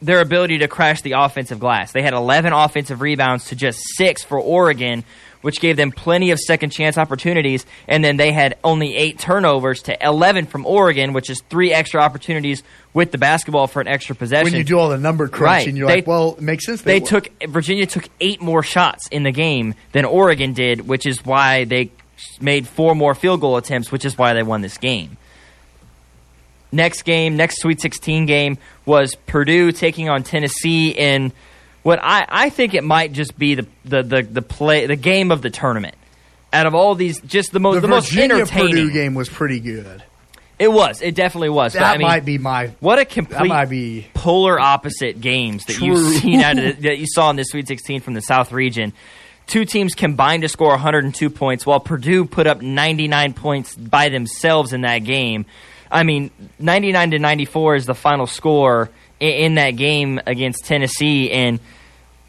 A: their ability to crash the offensive glass. They had 11 offensive rebounds to just six for Oregon, which gave them plenty of second chance opportunities. And then they had only eight turnovers to 11 from Oregon, which is three extra opportunities with the basketball for an extra possession.
C: When you do all the number crunching,
A: Right.
C: you're
A: They-
C: like, well, it makes sense.
A: they
C: won.
A: took Virginia took eight more shots in the game than Oregon did, which is why they made four more field goal attempts, which is why they won this game. Next game, next Sweet 16 game was Purdue taking on Tennessee in what I, I think it might just be the, the, the, the play the game of the tournament. Out of all these, just the most
C: the
A: the, most entertaining.
C: Purdue game was pretty good.
A: It was. It definitely was.
C: That
A: but, I mean,
C: might be my.
A: what a complete
C: might be.
A: polar opposite games that
C: True.
A: you've seen out of the, that you saw in the Sweet 16 from the South region. Two teams combined to score 102 points, while Purdue put up 99 points by themselves in that game. I mean, 99 to 94 is the final score in, that game against Tennessee, and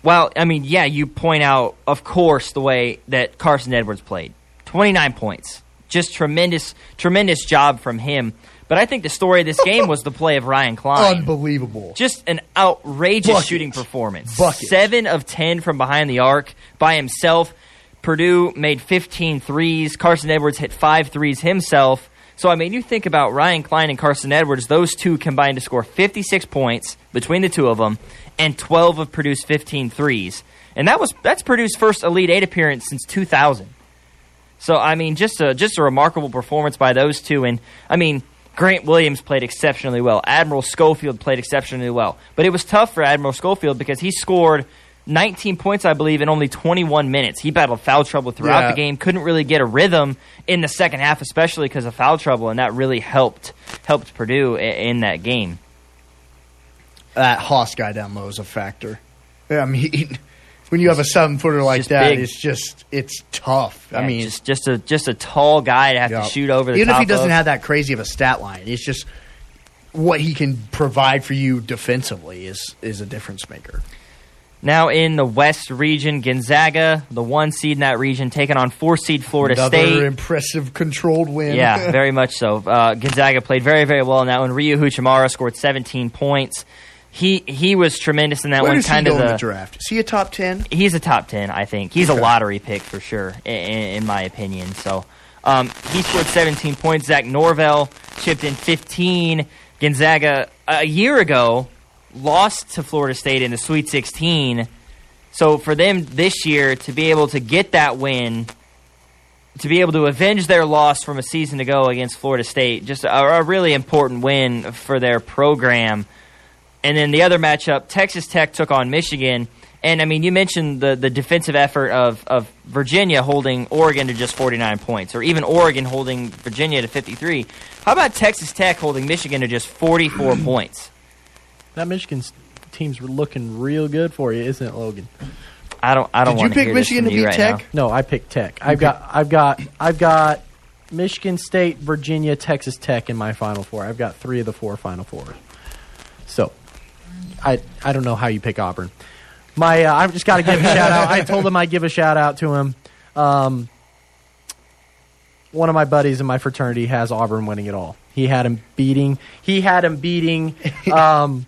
A: well, I mean, yeah, you point out, of course, the way that Carsen Edwards played. 29 points. Just tremendous, tremendous job from him. But I think the story of this game was the play of Ryan Cline.
C: Unbelievable.
A: Just an outrageous
C: Bucket.
A: shooting performance.
C: Bucket.
A: Seven of 10 from behind the arc by himself. Purdue made 15 threes. Carsen Edwards hit five threes himself. So, I mean, you think about Ryan Cline and Carsen Edwards, those two combined to score 56 points between the two of them, and 12 of Purdue's 15 threes. And that was that's Purdue's first Elite Eight appearance since 2000. So I mean, just a just a remarkable performance by those two, and I mean, Grant Williams played exceptionally well. Admiral Schofield played exceptionally well, but it was tough for Admiral Schofield because he scored 19 points, I believe, in only 21 minutes. He battled foul trouble throughout
C: Yeah.
A: the game, couldn't really get a rhythm in the second half, especially because of foul trouble, and that really helped helped Purdue in that game.
C: That Haarms guy down low is a factor. I mean, when you have a seven footer like that,
A: big.
C: it's just it's tough. I mean,
A: just just a just a tall guy to have
C: yeah.
A: to shoot over the
C: even if he doesn't
A: of.
C: have that crazy of a stat line, it's just what he can provide for you defensively is is a difference maker.
A: Now in the West region, Gonzaga, the one seed in that region, taking on four seed Florida
C: Another
A: State.
C: impressive controlled win.
A: Yeah, very much so. Uh, Gonzaga played very, very well in that one. Rui Hachimura scored 17 points. He he was tremendous in that
C: Where
A: one.
C: does he
A: Kind
C: go
A: of
C: in the
A: the
C: draft? Is he a top ten?
A: he's a top 10, I think. He's
C: Okay.
A: a lottery pick for sure, in, in my opinion. So um, he scored 17 points. Zach Norvell chipped in 15. Gonzaga a year ago lost to Florida State in the Sweet 16. So for them this year to be able to get that win, to be able to avenge their loss from a season ago against Florida State, just a, a really important win for their program. And then the other matchup, Texas Tech took on Michigan. And I mean, you mentioned the, the defensive effort of, of Virginia holding Oregon to just 49 points, or even Oregon holding Virginia to 53. How about Texas Tech holding Michigan to just 44 points?
D: That Michigan team's looking real good for you, isn't it, Logan?
A: I don't. I don't.
C: Did you
A: wanna
C: pick Michigan
A: from
C: to beat
A: right
C: Tech?
A: now.
D: No, I picked Tech. I've got, I've got, I've got Michigan State, Virginia, Texas Tech in my Final Four. I've got three of the four Final Fours. So, I, I don't know how you pick Auburn. My, uh, I've just got to give a shout out. I told him I'd give a shout out to him. Um, one of my buddies in my fraternity has Auburn winning it all. He had him beating. He had him beating. Um,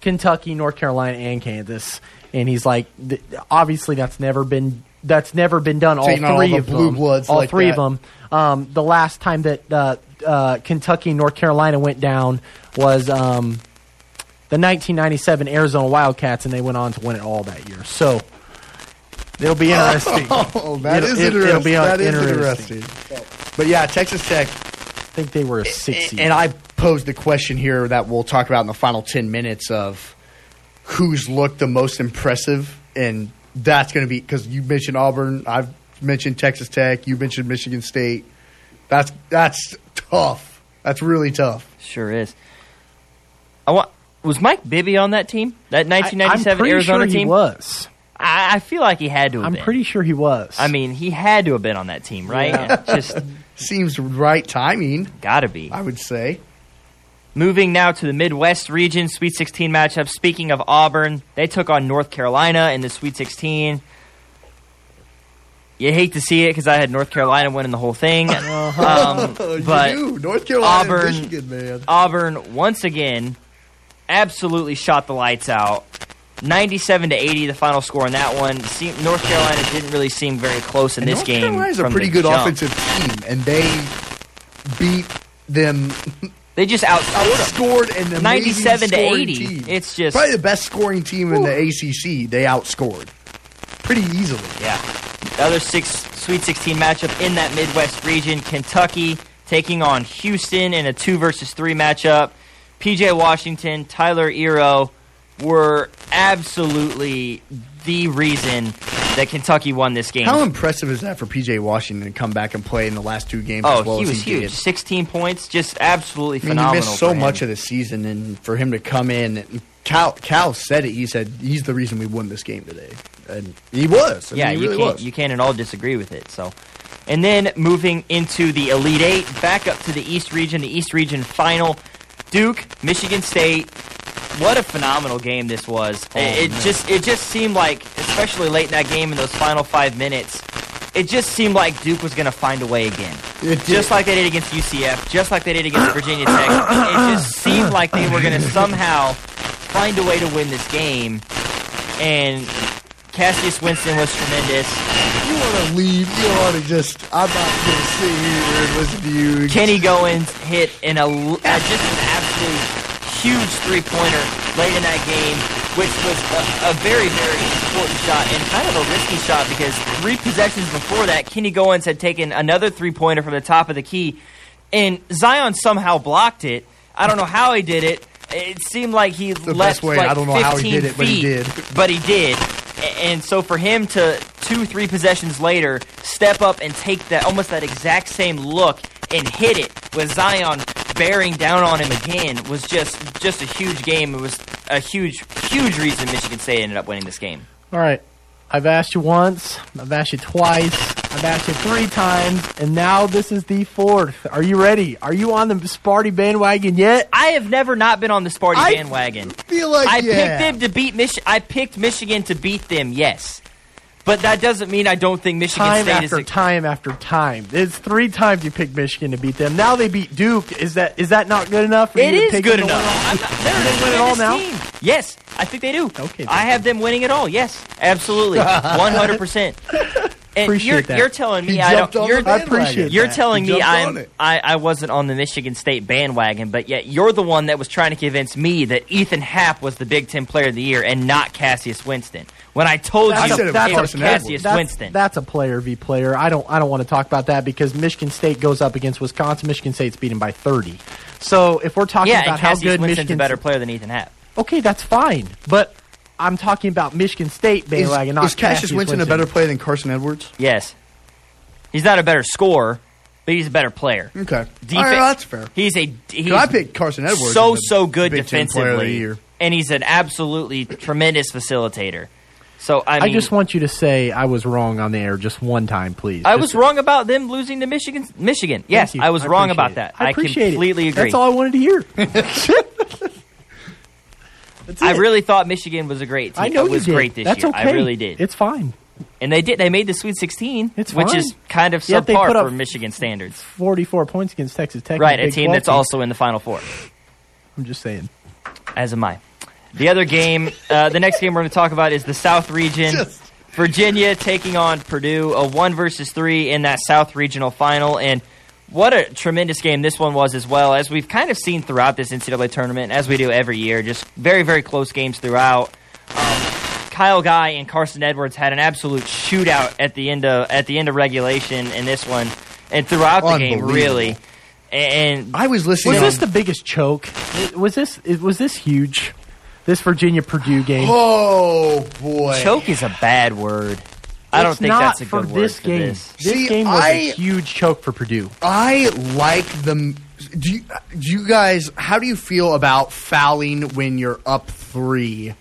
D: Kentucky, North Carolina, and Kansas. And he's like, th- obviously that's never been that's never been done. All
C: Taking all
D: three
C: the
D: of them, all
C: like
D: three
C: that.
D: of them. Um, the last time that uh, uh, Kentucky, and North Carolina went down was um, the 1997 Arizona Wildcats, and they went on to win it all that year. So it'll be interesting.
C: Oh, that
D: It'll-
C: is
D: it-
C: interesting.
D: it'll be,
C: that is
D: interesting.
C: interesting. But yeah, Texas Tech.
D: I think they were a six seed.
C: And I posed the question here that we'll talk about in the final 10 minutes of who's looked the most impressive. And that's going to be because you mentioned Auburn, I've mentioned Texas Tech, you mentioned Michigan State. That's that's tough. That's really tough.
A: Sure is. I want. Was Mike Bibby on that team? That 1997
D: I'm
A: Arizona
D: sure he
A: team?
D: was.
A: I, I feel like he had to have
D: I'm
A: been.
D: pretty sure he was.
A: I mean, he had to have been on that team, right?
D: Yeah.
A: Just
C: Seems right timing,
A: gotta be.
C: I would say.
A: Moving now to the Midwest region, Sweet 16 matchup. Speaking of Auburn, they took on North Carolina in the Sweet 16. You hate to see it because I had North Carolina winning the whole thing. Um,
C: you
A: but
C: do. North Carolina, and
A: Auburn-
C: Michigan, man.
A: Auburn once again absolutely shot the lights out. 97 to 80, the final score in that one. Se- North Carolina didn't really seem very close in
C: And
A: this
C: North
A: game.
C: Carolina's a
A: from
C: pretty
A: the
C: good
A: jump.
C: offensive team, and they beat them
A: They just outscored them.
C: outscored an
A: 97 to 80.
C: team.
A: It's just
C: probably the best scoring team in the ACC. They outscored pretty easily.
A: Yeah. The other six Sweet 16 matchup in that Midwest region, Kentucky taking on Houston in a two versus three matchup. PJ Washington, Tyler Herro were absolutely the reason that Kentucky won this game.
C: How impressive is that for PJ Washington to come back and play in the last two games?
A: oh,
C: as well
A: he
C: as
A: was
C: he
A: huge.
C: Did?
A: 16 points, just absolutely
C: I mean,
A: phenomenal.
C: he missed so much of the season, and for him to come in, Cal, Cal said it. He said he's the reason we won this game today, and he was. I
A: yeah,
C: mean, he
A: you
C: really
A: can't
C: was.
A: you can't at all disagree with it. So, and then moving into the Elite Eight, back up to the East Region, the East Region final, Duke, Michigan State. What a phenomenal game this was!
C: Oh,
A: it, it just it just seemed like, especially late in that game in those final five minutes, it just seemed like Duke was going to find a way again. Just like they did against UCF, just like they did against Virginia Tech. It just seemed like they were going to somehow find a way to win this game. And Cassius Winston was tremendous.
C: You want to leave? You want to just? I'm not going to sit here and listen to you.
A: Kenny Goins hit in a uh, just an absolute huge three pointer late in that game, which was a, a very very important shot and kind of a risky shot because three possessions before that, Kenny Goins had taken another three pointer from the top of the key, and Zion somehow blocked it. I don't know how he did it. It seemed like he
C: the
A: left like
C: I don't know how he
A: 15
C: did it, but he did.
A: But he did. And so for him to two, three possessions later step up and take that almost that exact same look and hit it with Zion bearing down on him again was just just a huge game. It was a huge, huge reason Michigan State ended up winning this game.
D: All right. I've asked you once. I've asked you twice. I've asked you three times, and now this is the fourth. Are you ready? Are you on the Sparty bandwagon yet?
A: I have never not been on the Sparty
C: I
A: bandwagon.
C: feel like
A: I
C: yeah.
A: picked them to beat Mich- I picked Michigan to beat them. Yes, but that doesn't mean I don't think Michigan
D: Time
A: State
D: after
A: is. A-
D: time after time. It's three times you picked Michigan to beat them. Now they beat Duke. Is that is that not good enough? For
A: It
D: you to
A: is
D: pick
A: good enough. not, they're
D: They win it all now?
A: team. Yes, I think they do.
D: Okay,
A: I have them winning it all. Yes, absolutely, one hundred percent. And
D: appreciate
A: you're,
D: that.
A: you're telling me
C: He
A: I don't. You're,
D: I appreciate
A: you're
D: that.
A: telling me I'm. I, I wasn't on the Michigan State bandwagon, but yet you're the one that was trying to convince me that Ethan Happ was the Big Ten Player of the Year and not Cassius Winston. When I told
C: I
A: you
C: said it was
A: it was Cassius
D: that's,
A: Winston.
D: That's a player v player. I don't I don't want to talk about that because Michigan State goes up against Wisconsin. Michigan State's beaten by 30. So if we're talking
A: yeah,
D: about
A: and
D: how
A: Cassius
D: good
A: Winston's
D: Michigan
A: a better player than Ethan Happ.
D: Okay, that's fine. But I'm talking about Michigan State
C: Is,
D: bandwagon, not
C: is Cassius Winston, a better player than Carsen Edwards?
A: Yes, he's not a better scorer, but he's a better player.
C: Okay,
A: Defen-
C: All right, that's fair.
A: He's a he's
C: I picked Carsen Edwards.
A: so so good
C: Big Ten of the
A: defensively,
C: Year.
A: and he's an absolutely tremendous facilitator. So I
D: I, just want you to say I was wrong on the air just one time, please.
A: I
D: Just-
A: was wrong about them losing to Michigan. Michigan, yes. I was wrong about
D: it.
A: that.
D: I appreciate
A: completely
D: it.
A: agree.
D: That's all I wanted to hear.
A: I really thought Michigan was a great team.
D: I know
A: it was
D: you did.
A: great this
D: That's
A: year.
D: okay.
A: I really did,
D: It's fine.
A: and they did. They made the Sweet 16,
D: It's
A: which
D: fine.
A: is kind of
D: Yet they
A: subpar
D: put up
A: for Michigan standards.
D: 44 points against Texas Tech.
A: Right, a team
D: 12
A: that's also in the Final Four.
D: I'm just saying.
A: As am I. The other game, uh, the next game we're going to talk about is the South Region.
C: Just-
A: Virginia taking on Purdue, a one versus three in that South Regional final, and what a tremendous game this one was as well. As we've kind of seen throughout this NCAA tournament, as we do every year, just very very close games throughout. Um, Kyle Guy and Carsen Edwards had an absolute shootout at the end of at the end of regulation in this one, and throughout the game, really. And
C: I was listening.
D: Was this the biggest choke? Was this was this huge? This Virginia Purdue game.
C: Oh boy!
A: choke is a bad word. I don't think that's a
D: for
A: good word
D: this
A: for
D: game.
A: this.
D: This
C: See,
D: game was
C: I-
D: a huge choke for Purdue.
C: I like the. Do you, do you guys? How do you feel about fouling when you're up three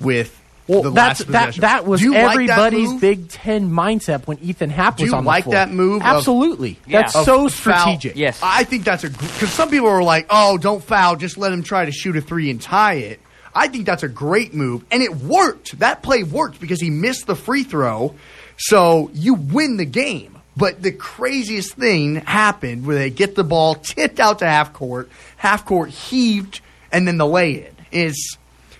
C: with
D: Well,
C: the
D: that's
C: last
D: that.
C: possession?
D: That was
C: Do you like that
D: everybody's
C: move?
D: Big Ten mindset when Ethan Happ
C: Do
D: was
C: you
D: on
C: like
D: the floor.
C: that move of-
D: Absolutely.
A: Yeah.
D: That's
C: Of
D: so
C: foul-
D: strategic.
A: Yes.
C: I think that's a because some people are like, "Oh, don't foul, just let him try to shoot a three and tie it." I think that's a great move, and it worked. That play worked because he missed the free throw, so you win the game. But the craziest thing happened where they get the ball tipped out to half court, half court heaved, and then the lay in is.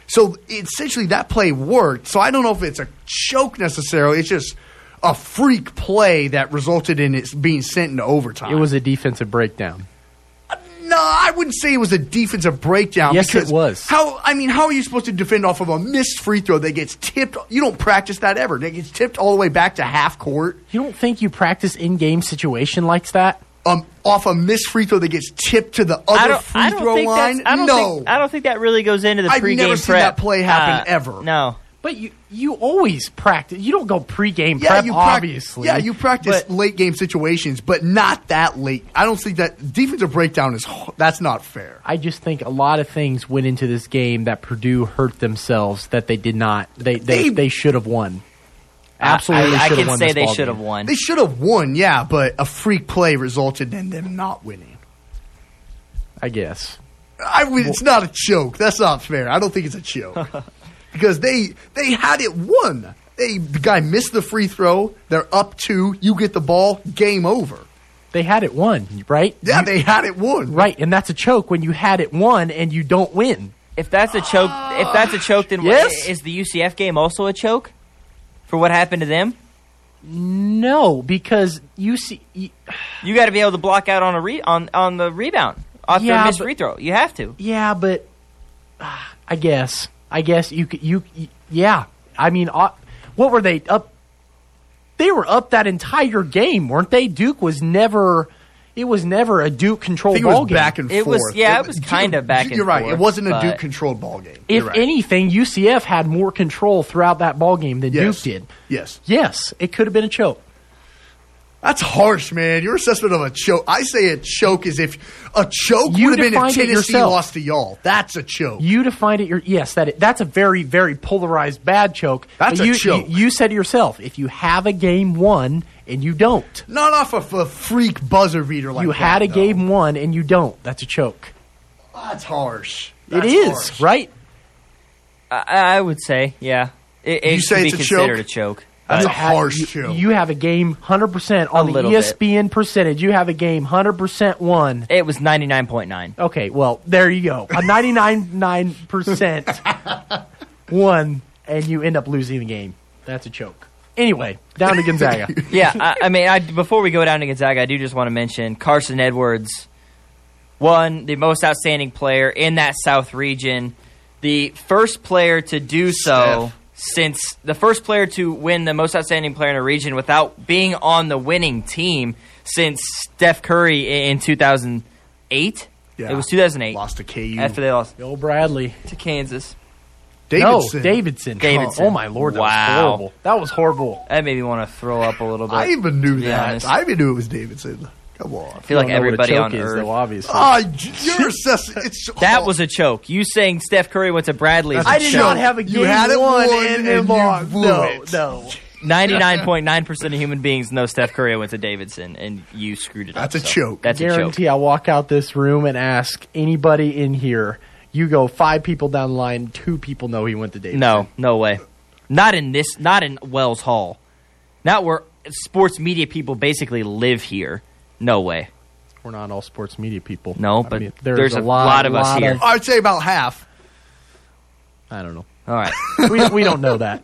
C: So essentially, that play worked. So I don't know if it's a choke necessarily. It's just a freak play that resulted in it being sent into overtime.
D: It was a defensive breakdown.
C: No, I wouldn't say it was a defensive breakdown.
D: Yes, it was.
C: How? I mean, how are you supposed to defend off of a missed free throw that gets tipped? You don't practice that ever. That gets tipped all the way back to half court.
D: You don't think you practice in-game situation like that?
C: Um, off a missed free throw that gets tipped to the other free
A: I don't
C: throw
A: think
C: line.
A: I don't
C: no,
A: think I don't think that really goes into the
C: I've
A: pregame
C: never seen
A: prep.
C: that play happen
A: Uh,
C: ever.
A: No,
D: But you you always practice. You don't go pregame
C: yeah,
D: prep,
C: you prac-
D: obviously.
C: Yeah, you practice
D: But
C: late game situations, but not that late. I don't think that defensive breakdown is. That's not fair.
D: I just think a lot of things went into this game that Purdue hurt themselves that they did not. They they,
C: They-
D: they should have won. Absolutely,
A: I, I
D: should have
A: can
D: won
A: say they should have won.
C: They should have won, yeah, but a freak play resulted in them not winning.
D: I guess.
C: I would, it's not a joke. That's not fair. I don't think it's a choke because they they had it won. They the guy missed the free throw. They're up two. You get the ball. Game over.
D: They had it won, right?
C: Yeah,
D: You-
C: they had it won.
D: right, and that's a choke when you had it won and you don't win.
A: if that's a choke, if that's a choke, then
D: Yes.
A: is the UCF game also a choke for what happened to them?
D: No, because you see, y-
A: You got to be able to block out on a re- on on the rebound after
D: Yeah,
A: a missed
D: but-
A: free throw. You have to.
D: yeah, but ah, I guess, I guess you could, you, y- yeah. I mean, uh, what were they up? They were up that entire game, weren't they? Duke was never. It was never a Duke controlled
C: it
D: ball
C: was
D: game.
C: back and
A: It
C: forth.
A: was- yeah, it was kinda back and forth.
C: You're right.
A: forth,
C: It wasn't a Duke controlled ball game.
D: If
C: You're right.
D: anything, UCF had more control throughout that ball game than
C: yes.
D: Duke did.
C: Yes,
D: Yes, it could have been a choke.
C: That's harsh, man. Your assessment of a choke. I say a choke is if a choke
D: You
C: would have been if
D: defined it
C: Tennessee
D: yourself.
C: lost to y'all. That's a choke.
D: You defined it. Your yes, that that's a very very polarized bad choke.
C: That's
D: But
C: a
D: you,
C: choke.
D: You, you said to yourself, if you have a game won and you don't,
C: Not off of a freak buzzer beater like
D: you
C: that.
D: had a
C: though.
D: game won and you don't. That's a choke.
C: That's harsh.
D: It
C: That's
D: is
C: harsh.
D: right.
A: I, I would say, yeah, it, it
C: You say
A: could be
C: it's a
A: considered
C: choke?
A: a choke.
C: That's
D: You
C: a harsh
D: you,
C: choke.
D: You have a game hundred percent on the E
A: little bit.
D: ESPN percentage. You have a game hundred percent won.
A: It was ninety nine point nine.
D: Okay, well there you go. A ninety nine nine percent won, and you end up losing the game. That's a choke. Anyway, down to Gonzaga.
A: yeah, I, I mean, I, before we go down to Gonzaga, I do just want to mention Carsen Edwards won the most outstanding player in that South region. The first player to do so
C: Steph.
A: Since the first player to win the most outstanding player in a region without being on the winning team since Steph Curry in 2008.
C: Yeah.
A: It was 2008
C: Lost to KU.
A: after they lost
D: Bill Bradley.
A: to Kansas.
C: Davidson.
D: No, Davidson.
A: Davidson.
D: Oh, my lord, that
A: Wow.
D: was horrible. That was horrible.
A: That made me want to throw up a little bit.
C: I even knew that.
A: honest.
C: I even knew it was Davidson. Come on.
A: I feel like
D: Don't know what a
A: everybody on
D: is,
A: earth.
D: though, obviously.
C: Ah, you're assessing. It's
A: That was a choke. You saying Steph Curry went to Bradley is a
C: I
D: I
C: did
D: did
A: choke.
C: not
D: not have a game
C: You
D: game
C: had it
D: one
C: won
D: and
C: and you
D: lost.
C: blew
D: No,
C: it.
D: no.
A: 99.9% of human beings know Steph Curry went to Davidson, and you screwed it
C: That's
A: up.
C: a
A: so
C: choke.
A: That's a choke.
D: Guarantee I walk out this room and ask anybody in here. You go five people down the line, two people know he went to Davidson.
A: No, no way. Not in this. Not in Wells Hall. Not where sports media people basically live here. No way.
D: We're not all sports media people.
A: No, but
D: mean,
A: there's a lot of us here.
C: I'd say about half.
D: I don't know.
A: All right.
D: We, we don't know that.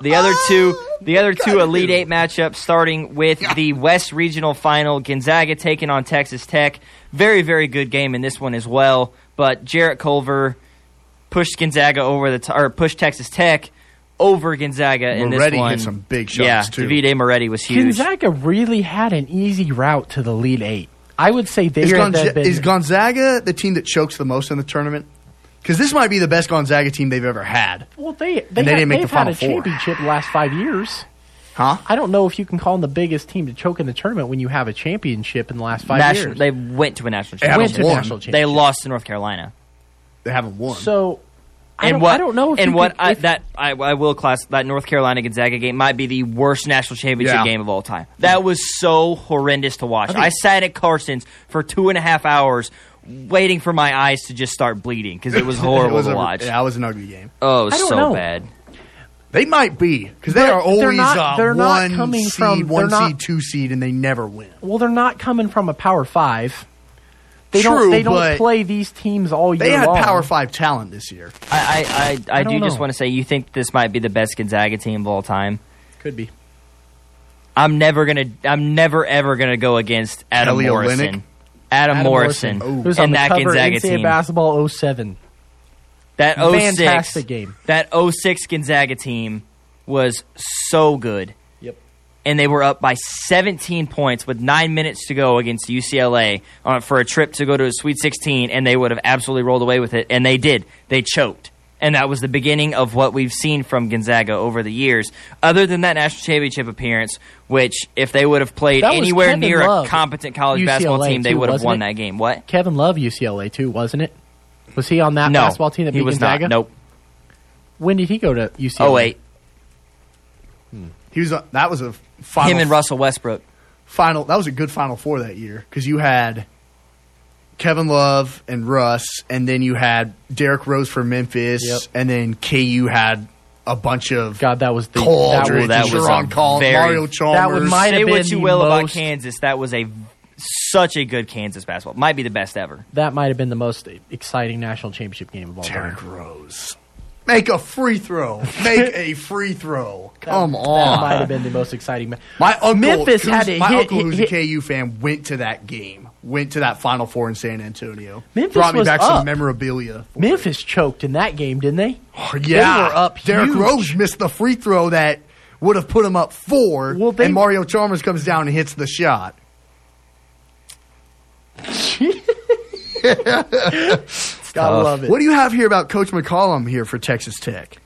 A: The other ah, two, the other two Elite Eight matchups, starting with the West Regional Final, Gonzaga taking on Texas Tech. Very, very good game in this one as well. But Jarrett Culver pushed Gonzaga over the t- or pushed Texas Tech over Gonzaga in
C: Moretti
A: this
C: hit
A: one.
C: some big shots,
A: yeah,
C: too.
A: Davide Moretti was huge.
D: Gonzaga really had an easy route to the Elite Eight. I would say they
C: Is,
D: are
C: Gonza-
D: been,
C: is Gonzaga the team that chokes the most in the tournament? Because this might be the best Gonzaga team they've ever had.
D: well, they they,
C: they
D: have,
C: didn't make
D: they've
C: the Final
D: had a
C: Four.
D: championship the last five years.
C: Huh?
D: I don't know if you can call them the biggest team to choke in the tournament when you have a championship in the last five
A: National,
D: years.
A: they went to a national
C: They haven't
D: went to
A: championship.
C: won.
D: national
A: They
D: championship.
A: lost to North Carolina.
C: They haven't won.
D: So I
A: and what
D: I don't know if
A: and what
D: could-
A: I,
D: if-
A: that I, I will class that North Carolina Gonzaga game might be the worst national championship
C: Yeah.
A: game of all time. That was so horrendous to watch. I, sat at Carson's for two and a half hours waiting for my eyes to just start bleeding because it was horrible
C: It was
A: to
C: a-
A: watch.
C: Yeah, it was an ugly game.
A: Oh, it was so
D: know.
A: bad.
C: They might be because they
D: But
C: are
D: they're
C: always
D: not-
C: uh,
D: they're not coming
C: seed,
D: from-
C: one
D: they're not-
C: seed, two seed, and they never win.
D: well, they're not coming from a Power Five. They
C: True,
D: don't. They don't play these teams all year
C: They had
D: long.
C: Power Five talent this year.
A: I I, I, I,
D: I
A: do
D: don't
A: just want to say you think this might be the best Gonzaga team of all time.
D: Could be.
A: I'm never gonna. I'm never ever gonna go against Adam
C: Kelly
A: Morrison.
C: Olynyk?
A: Adam,
D: Adam
A: Morrison,
C: Morrison.
D: Who's
A: and
D: on the
A: that
D: cover
A: Gonzaga
D: NCAA
A: team.
D: basketball 07.
A: That 06,
D: Fantastic game.
A: That 06 Gonzaga team was so good.
D: Yep.
A: And they were up by 17 points with nine minutes to go against UCLA uh, for a trip to go to a Sweet 16, and they would have absolutely rolled away with it. And they did. They choked. And that was the beginning of what we've seen from Gonzaga over the years. Other than that national championship appearance, which if they would have played
D: That
A: anywhere
D: Kevin
A: near
D: Love,
A: a competent college basketball
D: UCLA
A: team, they would have won
D: it?
A: that game. What?
D: Kevin Love UCLA too, wasn't it? Was he on that
A: no,
D: basketball team that
A: he
D: beat
A: was
D: Gonzaga?
A: not. Nope.
D: When did he go to UCLA?
A: Oh wait,
C: He was. A, that was a final.
A: him and Russell Westbrook.
C: final. That was a good Final Four that year because you had Kevin Love and Russ, and then you had Derrick Rose for Memphis,
D: Yep.
C: and then KU had a bunch of
D: God, that was the
C: Cole
D: that
C: Aldridge,
D: was,
A: that was Sherron
C: Collins,
A: very-
C: Mario Chalmers.
D: That would- might
A: Say
D: have
A: what
D: been
A: you
D: the
A: will about Kansas, that was a such a good Kansas basketball. Might be the best ever.
D: that might have been the most exciting national championship game of all time.
C: Derrick Rose. Make a free throw. Make a free throw. Come on.
D: That
C: on.
D: might have been the most exciting. ma-
C: My uncle,
D: Memphis
C: who's-
D: had to
C: my
D: hit-
C: uncle, who's
D: hit-
C: a KU fan, went to that game. Went to that Final Four in San Antonio.
D: Memphis
C: Brought me
D: was
C: back
D: up.
C: some memorabilia. for
D: Memphis choked in that game, didn't they?
C: Oh, it. yeah,
D: were up
C: Derrick
D: huge.
C: Rose missed the free throw that would have put him up four,
D: Well, they-
C: and Mario Chalmers comes down and hits the shot.
D: Gotta love it.
C: What do you have here about Coach McCollum here for Texas Tech?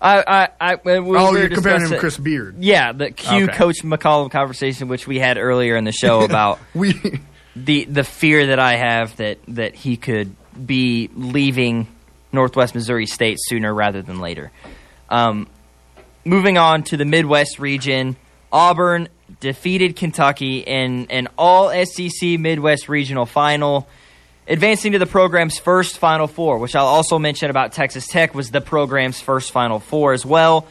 A: I, I, I we
C: oh, you're comparing him to Chris Beard.
A: Yeah, the Q
C: Okay.
A: Coach McCollum conversation, which we had earlier in the show about
C: We
A: the the fear that I have that that he could be leaving Northwest Missouri State sooner rather than later. Um, moving on to the Midwest region, Auburn defeated Kentucky in an All SEC Midwest Regional Final, advancing to the program's first Final Four. Which I'll also mention about Texas Tech was the program's first Final Four as well.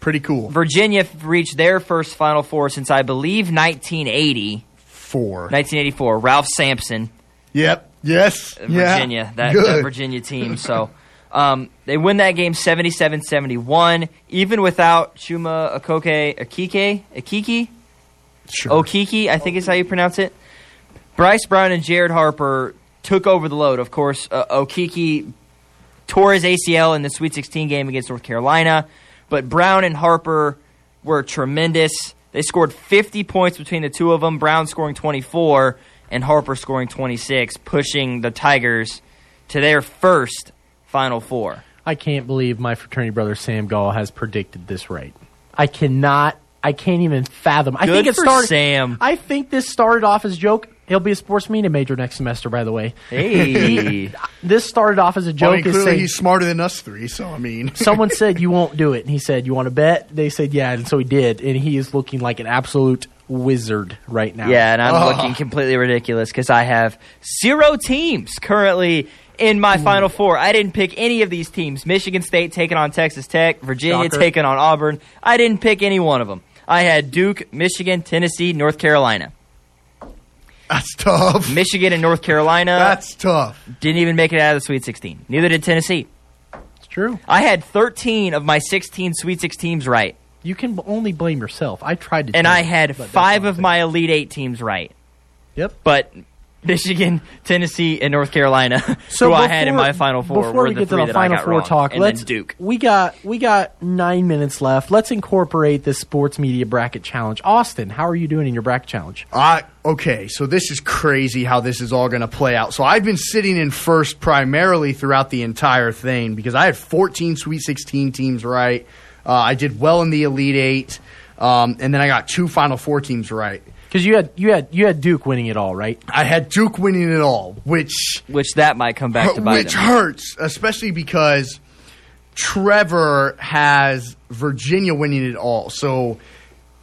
C: pretty cool.
A: Virginia reached their first Final Four since I believe 1980,
C: Four.
A: 1984. Ralph Sampson.
C: Yep. Yes. Yeah.
A: Virginia, that,
C: Good.
A: that Virginia team. So, Um, they win that game 77-71, even without Chuma Okoke Akike Akiki
C: Sure.
A: Okiki, I think is how you pronounce it. Bryce Brown and Jared Harper took over the load. Of course, uh, Okiki tore his ACL in the Sweet 16 game against North Carolina, but Brown and Harper were tremendous. They scored 50 points between the two of them, Brown scoring 24 and Harper scoring 26, pushing the Tigers to their first Final Four.
D: I can't believe my fraternity brother Sam Gall has predicted this right. I cannot. I can't even fathom. I think it started.
A: Sam.
D: I think this started off as joke. He'll be a sports media major next semester, by the way.
A: Hey.
D: This started off as a joke.
C: mean, clearly
D: saying-
C: he's smarter than us three. So I mean,
D: someone said you won't do it, and he said, "You want to bet?" They said, "Yeah," and so he did, and he is looking like an absolute wizard right now.
A: Yeah, and I'm
C: Oh.
A: looking completely ridiculous because I have zero teams currently in my Final Four. I didn't pick any of these teams. Michigan State taking on Texas Tech, Virginia
D: Shocker.
A: taking on Auburn. I didn't pick any one of them. I had Duke, Michigan, Tennessee, North Carolina.
C: That's tough.
A: Michigan and North Carolina
C: That's tough.
A: didn't even make it out of the Sweet 16. Neither did Tennessee.
D: it's true.
A: I had 13 of my 16 Sweet 16s right,
D: You can only blame yourself. I tried to,
A: and I had five of my Elite Eight teams right.
D: Yep.
A: but Michigan, Tennessee, and North Carolina,
D: So
A: who I had in my Final Four,
D: Before
A: were
D: we
A: the
D: get to the Final Four
A: wrong.
D: talk,
A: and
D: let's
A: Duke.
D: we got we got nine minutes left. Let's incorporate this sports media bracket challenge. Austin, how are you doing in your bracket challenge?
C: I okay, so this is crazy how this is all going to play out. So I've been sitting in first primarily throughout the entire thing because I had 14 Sweet 16 teams right. Uh, I did well in the Elite Eight, um, and then I got two Final Four teams right.
D: Because you had you had you had Duke winning it all, right?
C: I had Duke winning it all, which
A: which that might come back to bite
C: which
A: them.
C: hurts, especially because Trevor has Virginia winning it all. So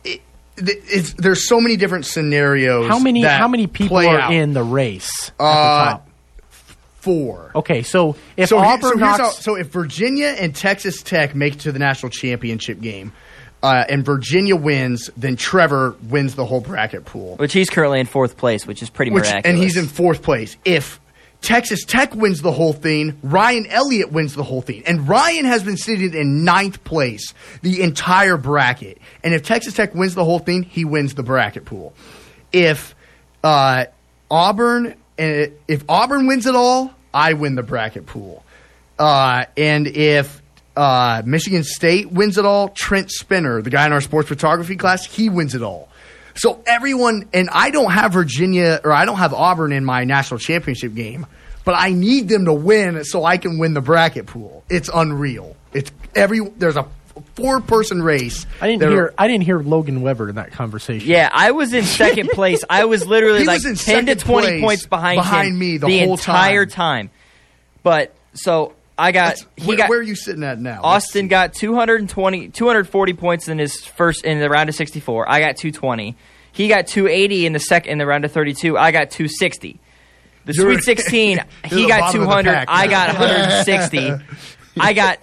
C: it, it's, there's so many different scenarios.
D: How many
C: that
D: how many people are
C: out.
D: in the race at
C: Uh,
D: the top?
C: Four.
D: Okay, so if
C: so,
D: Auburn
C: so,
D: knocks,
C: how, so if Virginia and Texas Tech make it to the national championship game, uh, and Virginia wins, then Trevor wins the whole bracket pool.
A: Which he's currently in fourth place, which is pretty
C: Which,
A: miraculous.
C: and he's in fourth place. If Texas Tech wins the whole thing, Ryan Elliott wins the whole thing. And Ryan has been sitting in ninth place the entire bracket. And if Texas Tech wins the whole thing, he wins the bracket pool. If uh, Auburn, uh, if Auburn wins it all, I win the bracket pool. Uh, and if uh, Michigan State wins it all, Trent Spinner, the guy in our sports photography class, he wins it all. So everyone, and I don't have Virginia or I don't have Auburn in my national championship game, but I need them to win so I can win the bracket pool. It's unreal. It's every there's a four person race.
D: I didn't
C: There-
D: hear I didn't hear Logan Weber in that conversation.
A: yeah, I was in second place. I was literally
C: He
A: like
C: was in
A: ten to twenty points behind
C: behind
A: him
C: me the whole
A: entire time. But so I got
C: That's-
A: he
C: where,
A: got
C: where are you sitting at now?
A: Austin got 220, 240 points in his first in the round of 64. I got 220. He got 280 in the second in the round of 32. I got 260. The
C: You're-
A: Sweet 16, he got
C: bottom of the
A: 200.
C: pack
A: I got 160. I got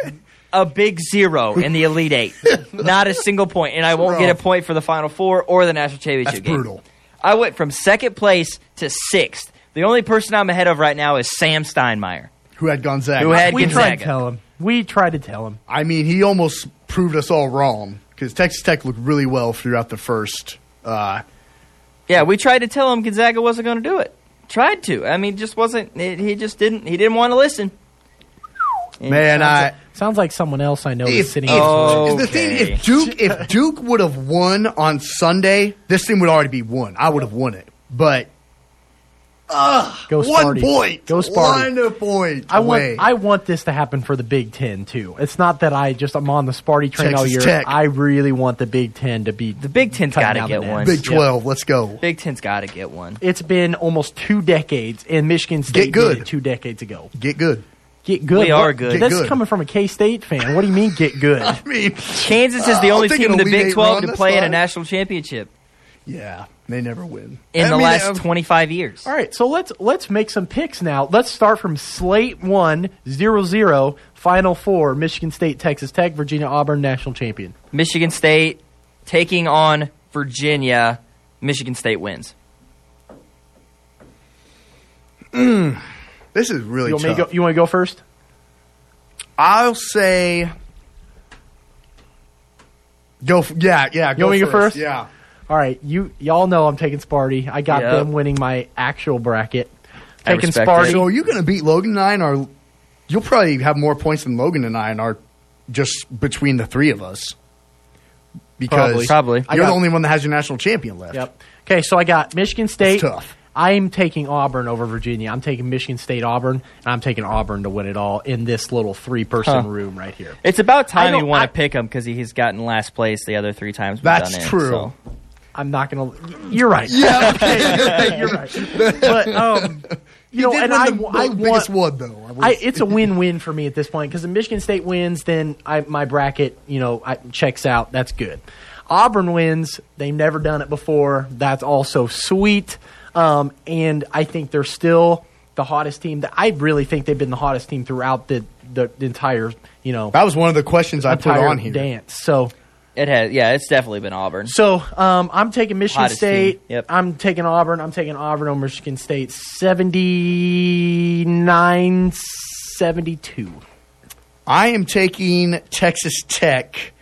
A: a big zero in the Elite Eight. Not a single point, and I won't get a point for the Final Four or the national championship
C: That's
A: game.
C: brutal.
A: I went from second place to sixth. The only person I'm ahead of right now is Sam Steinmeier.
C: Who had Gonzaga?
A: Who had
D: we tried to tell him. We tried to tell him.
C: I mean, he almost proved us all wrong because Texas Tech looked really well throughout the first. Uh,
A: Yeah, we tried to tell him Gonzaga wasn't going to do it. Tried to. I mean, just wasn't. It, he just didn't. He didn't want to listen. And
C: man, I
D: Sounds like someone else I know
C: if,
D: is sitting.
C: if-
A: Oh,
C: the thing,
A: okay.
C: if Duke if Duke would have won on Sunday, this thing would already be won. I would have won it, but
D: Go
C: one
D: Sparty.
C: point,
D: Go Sparty.
C: one point.
D: I want
C: away.
D: I want this to happen for the Big Ten too. It's not that I just I'm on the Sparty train all year.
C: Tech.
D: I really want the Big Ten to be
A: The Big Ten's
D: cutting
A: got to get one.
C: Big Twelve. Let's go.
A: Big Ten's got to get one.
D: It's been almost two decades, and Michigan State
C: Get good.
D: did it two decades ago.
C: Get good.
D: Get good.
A: We are good.
C: Get
D: That's
C: good.
D: coming from a K State fan. What do you mean get good?
C: I mean,
A: Kansas is the
C: I'll
A: only team in the Big 12
C: run,
A: to
C: that's
A: play in a national championship
C: yeah, they never win
A: in
C: I
A: the
C: mean,
A: last
C: uh,
A: 25 years.
D: All right, so let's let's make some picks now. Let's start from slate one zero zero final four: Michigan State, Texas Tech, Virginia, Auburn, national champion.
A: Michigan State taking on Virginia. Michigan State wins.
C: This is really
D: You want, to
C: tough.
D: go, you want to go first?
C: I'll say. Go. F- yeah, yeah.
D: You want me to go first?
C: Yeah.
D: All right, you y'all know I'm taking Sparty. I got
A: Yep.
D: them winning my actual bracket.
A: I
D: Taking
A: respect
D: Sparty.
A: it.
C: So are you going to beat Logan and I? And are you'll probably have more points than Logan and I, and are just between the three of us. Because
A: Probably.
C: you're
D: got-
C: the only one that has your national champion left.
D: Yep. Okay, so I got Michigan State.
C: tough.
D: I'm taking Auburn over Virginia. I'm taking Michigan State Auburn, and I'm taking Auburn to win it all in this little three person
A: Huh.
D: room right here.
A: It's about
D: I
A: time you
D: don't-
A: want
D: I-
A: to pick him because he's gotten last place the other three times. We've
C: That's
A: done it,
C: true.
A: so.
D: I'm not gonna. You're right. Yeah. Okay. you're right. But um, you know, and I,
C: the,
D: I want.
C: one though. I was-
D: I, it's a win-win for me at this point because if Michigan State wins, then I, my bracket, you know, I, checks out. That's good. Auburn wins. They've never done it before. That's also sweet. Um, and I think they're still the hottest team. That I really think they've been the hottest team throughout the the, the entire, you know,
C: that was one of the questions I put on here.
D: dance. So.
A: It has, yeah, it's definitely been Auburn.
D: So um, I'm taking Michigan
A: Hottest
D: State.
A: team. Yep.
D: I'm taking Auburn. I'm taking Auburn over Michigan State. 79 72.
C: I am taking Texas Tech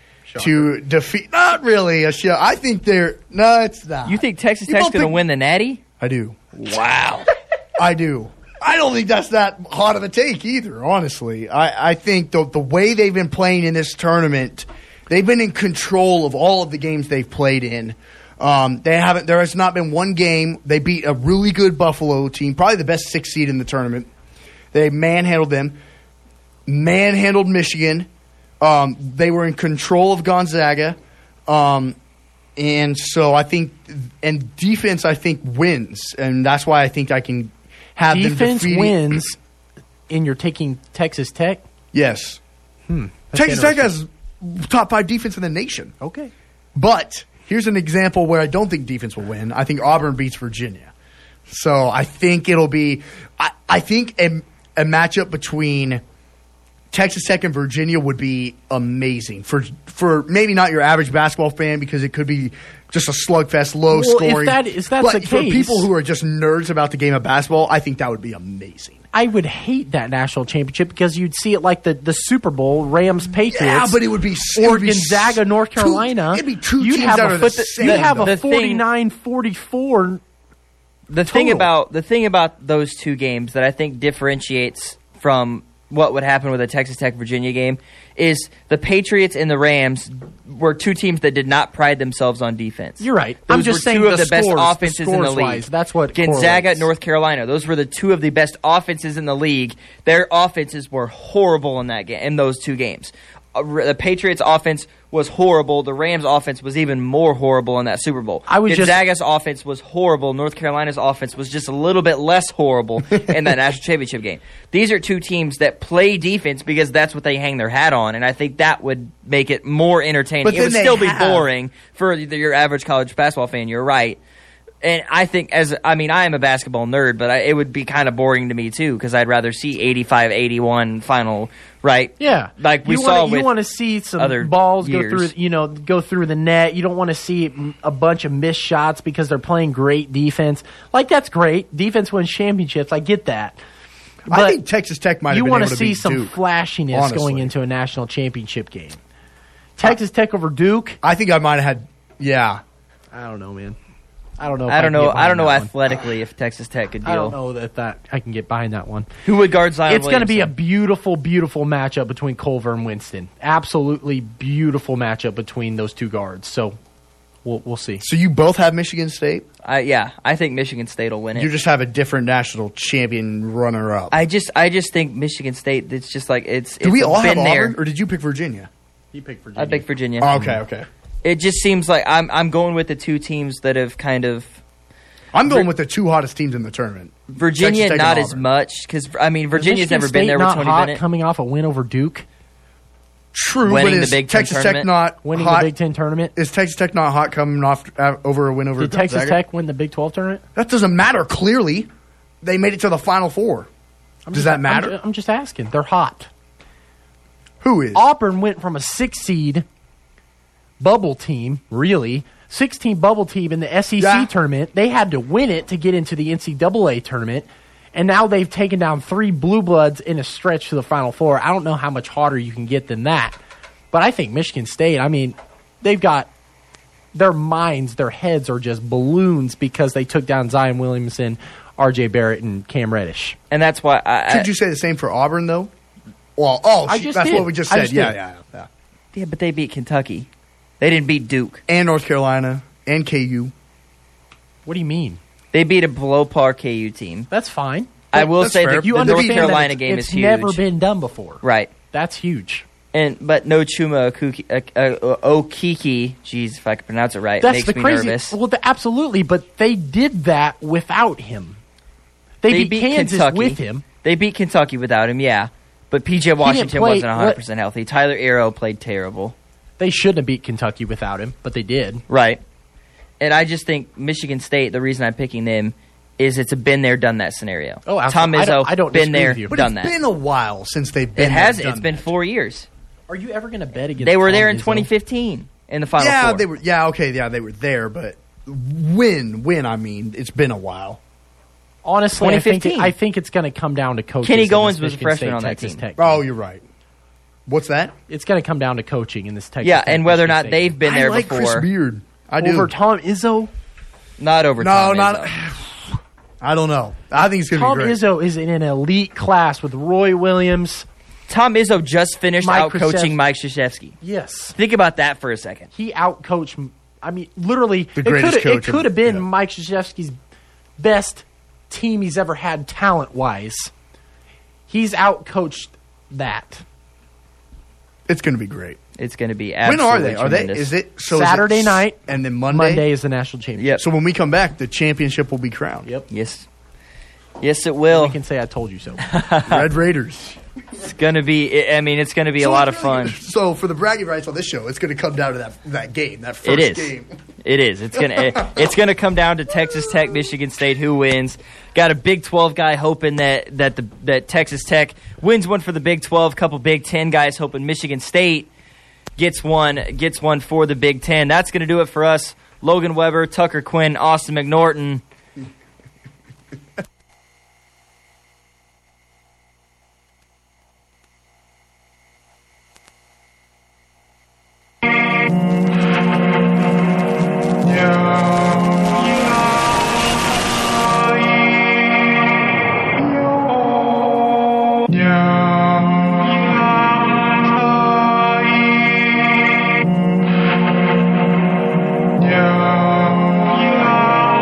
C: to defeat. Not really a show. I think they're no. It's not.
A: You think Texas
C: You
A: Tech's
C: don't
A: going to
C: think-
A: win the Natty?
C: I do.
A: Wow.
C: I do. I don't think that's that hot of a take either. Honestly, I, I think the the way they've been playing in this tournament, they've been in control of all of the games they've played in. Um, they haven't. There has not been one game they beat a really good Buffalo team, probably the best six seed in the tournament. They manhandled them, manhandled Michigan. Um, they were in control of Gonzaga, um, and so I think, and defense I think wins, and that's why I think I can have them
D: Defense
C: defeating-
D: wins, and you're taking Texas Tech.
C: Yes,
D: That's
C: Texas Tech
D: interesting.
C: has top five defense in the nation.
D: Okay.
C: But here's an example where I don't think defense will win. I think Auburn beats Virginia. So I think it'll be. I, I think a, a matchup between Texas Tech and Virginia would be amazing for for maybe not your average basketball fan because it could be just a slugfest, low
D: Well, if
C: scoring.
D: that- if that's
C: but
D: the
C: for
D: case-
C: people who are just nerds about the game of basketball, I think that would be amazing.
D: I would hate that national championship because you'd see it like the, the Super Bowl, Rams Patriots.
C: Yeah, but it would be it
D: or
C: would be
D: Gonzaga,
C: s-
D: North
C: two-
D: Carolina.
C: it'd be two
D: you'd
C: teams
D: have
C: that
D: a,
C: are the same.
D: You'd have a
A: The thing-
D: 49-44
A: the thing about the thing about those two games that I think differentiates from what would happen with a Texas Tech Virginia game is the Patriots and the Rams were two teams that did not pride themselves on defense.
D: You're right.
A: Those
D: I'm just saying
A: two of
D: the
A: the best
D: scores, the
A: offenses in the league.
D: scores-wise, that's what
A: Gonzaga,
D: correlates.
A: North Carolina. Those were the two of the best offenses in the league. Their offenses were horrible in that game. In those two games, Uh, the Patriots' offense was horrible. The Rams' offense was even more horrible in that Super Bowl.
D: I was just-
A: Gonzaga's offense was horrible. North Carolina's offense was just a little bit less horrible in that national championship game. These are two teams that play defense because that's what they hang their hat on, and I think that would make it more entertaining.
C: But
A: it would still be boring for your average college basketball fan. You're right. And I think, as I mean, I am a basketball nerd, but I, it would be kind of boring to me too because I'd rather see 85 81 final, right?
D: Yeah,
A: Like we
D: you
A: saw
D: wanna,
A: with
D: you want to see some
A: other
D: balls go through, you know, go through the net. You don't want to see a bunch of missed shots because they're playing great defense. Like that's great. Defense wins championships. I get that.
C: I think Texas Tech might.
D: you
C: want
D: to see some
C: Duke.
D: flashiness
C: honestly.
D: going into a national championship game. Texas Tech over Duke.
C: I think I might have had. Yeah,
D: I don't know, man. I don't know. If
A: I don't
D: can
A: know. I don't know
D: that one.
A: athletically if Texas Tech could deal.
D: I don't know that that I can get behind that one.
A: Who would guard Zion?
D: It's going to be a beautiful, beautiful matchup between Culver and Winston. Absolutely beautiful matchup between those two guards. So we'll we'll see.
C: so you both have Michigan State.
A: I, yeah, I think Michigan State will win it.
C: You just have a different national champion runner up.
A: I just, I just think Michigan State. It's just like it's.
C: Do
A: it's
C: we all
A: been
C: have
A: there.
C: Auburn, or did you pick Virginia?
D: He picked Virginia.
A: I picked Virginia.
C: Oh, okay, okay.
A: It just seems like I'm, I'm going with the two teams that have kind of
C: I'm going
A: Vir-
C: with the two hottest teams in the tournament.
A: Virginia
C: Texas Tech
A: not
C: and
A: as
C: Auburn.
A: much because I mean Virginia's
D: Michigan
A: never
D: State
A: been there with
D: not
A: Tony
D: hot
A: Bennett.
D: coming off a win over Duke,
C: True,
A: Winning
C: but
A: the
C: is
A: Big Ten
C: Texas Tech
A: tournament.
C: not
D: winning
C: hot?
D: the Big Ten tournament.
C: Is Texas Tech not hot coming off uh, over a win over
D: Did Texas
C: Gonzaga?
D: Tech win the Big Twelve tournament?
C: That doesn't matter. Clearly, they made it to the Final Four.
D: I'm
C: Does
D: just-
C: that
D: I'm
C: matter?
D: ju- I'm just asking. They're hot.
C: Who is?
D: Auburn went from a six seed bubble team, really, 16 bubble team in the SEC
C: Yeah.
D: tournament. They had to win it to get into the NCAA tournament. And now they've taken down three blue bloods in a stretch to the Final Four. I don't know how much harder you can get than that. But I think Michigan State, I mean, they've got their minds, their heads are just balloons because they took down Zion Williamson, RJ Barrett, and Cam Reddish.
A: and that's why I,
C: Could you say the same for Auburn though? Well, oh, she- that's
D: did.
C: what we just
D: I
C: said.
D: just
C: yeah,
D: did.
C: yeah, yeah.
A: yeah, but they beat Kentucky. They didn't beat Duke.
C: And North Carolina and KU.
D: What do you mean?
A: They beat a below par KU team.
D: That's fine.
A: I will
C: that's
A: say
C: fair.
A: the,
D: You
A: the North
D: understand that
A: Carolina
D: it's,
A: game
D: it's
A: is huge.
D: never been done before.
A: right.
D: That's huge.
A: And but no Chuma Okuki- uh, uh, Okiki, jeez, if I can pronounce it right,
D: That's
A: makes
D: the
A: me
D: crazy.
A: nervous.
D: Well, the, absolutely, but they did that without him. They,
A: They
D: beat,
A: beat
D: Kansas
A: Kentucky.
D: with him.
A: They beat Kentucky without him, yeah. But PJ Washington
D: play-
A: wasn't 100 percent healthy. Tyler Herro played terrible.
D: They shouldn't have beat Kentucky without him, but they did.
A: Right. And I just think Michigan State. The reason I'm picking them is it's a been there, done that scenario.
D: Oh,
A: Tom
D: absolutely. I
A: Izzo,
D: don't- I don't
A: been
D: disagree
A: there,
D: with you.
C: But
A: done
C: it's
A: that.
C: been a while since they've been.
A: it has.
C: there,
A: It's
C: done
A: been
C: that.
A: four years.
D: Are you ever going to bet against?
A: They were
D: Tom
A: there in
D: Izzo?
A: 2015 in the final
C: Yeah,
A: four.
C: they were. Yeah, okay, yeah, they were there, but when, when I mean, it's been a while.
D: Honestly, I think,
A: 2015.
D: I think it's going to come down to coaching.
A: Kenny
D: in this
A: Goins was a freshman
D: State,
A: on that
D: Texas
A: team.
D: Tech
C: Oh, you're right. What's that?
D: It's going to come down to coaching in this Texas.
A: yeah, and whether or not
D: State
A: they've
D: game.
A: been there
C: I like
A: before,
C: Chris Beard. I do.
D: over Tom Izzo.
A: not over.
C: no,
A: Tom
C: not.
A: Izzo.
C: I don't know. I think it's gonna
D: Tom
C: be great.
D: Izzo is in an elite class with Roy Williams.
A: Tom Izzo just finished
D: Mike
A: out coaching
D: Krzyzewski.
A: Mike Krzyzewski.
D: Yes,
A: Think about that for a second.
D: he outcoached. I mean, literally,
C: The
D: it
C: greatest
D: could it
C: coach of-
D: could have been
C: yeah.
D: Mike Krzyzewski's best team he's ever had talent wise. He's outcoached that.
C: It's gonna be great.
A: It's going to be
C: When are they? Are they? Is it so is it
D: Saturday
C: s-
D: night
C: and then Monday?
D: Monday is the national championship.
A: Yep.
C: So when we come back, the championship will be crowned.
D: Yep.
A: Yes. Yes, it will.
D: We can say I told you so.
C: Red Raiders.
A: It's going to be. I mean, it's to be a lot of fun.
C: So for the bragging rights on this show, it's going to come down to that that game, that first
A: It is.
C: game.
A: It is. It's gonna. it's gonna come down to Texas Tech, Michigan State, who wins. Got a Big Twelve guy hoping that that the that Texas Tech wins one for the Big Twelve. Couple Big Ten guys hoping Michigan State gets one gets one for the Big Ten. That's gonna do it for us. Logan Weber, Tucker Quinn, Austin McNorton.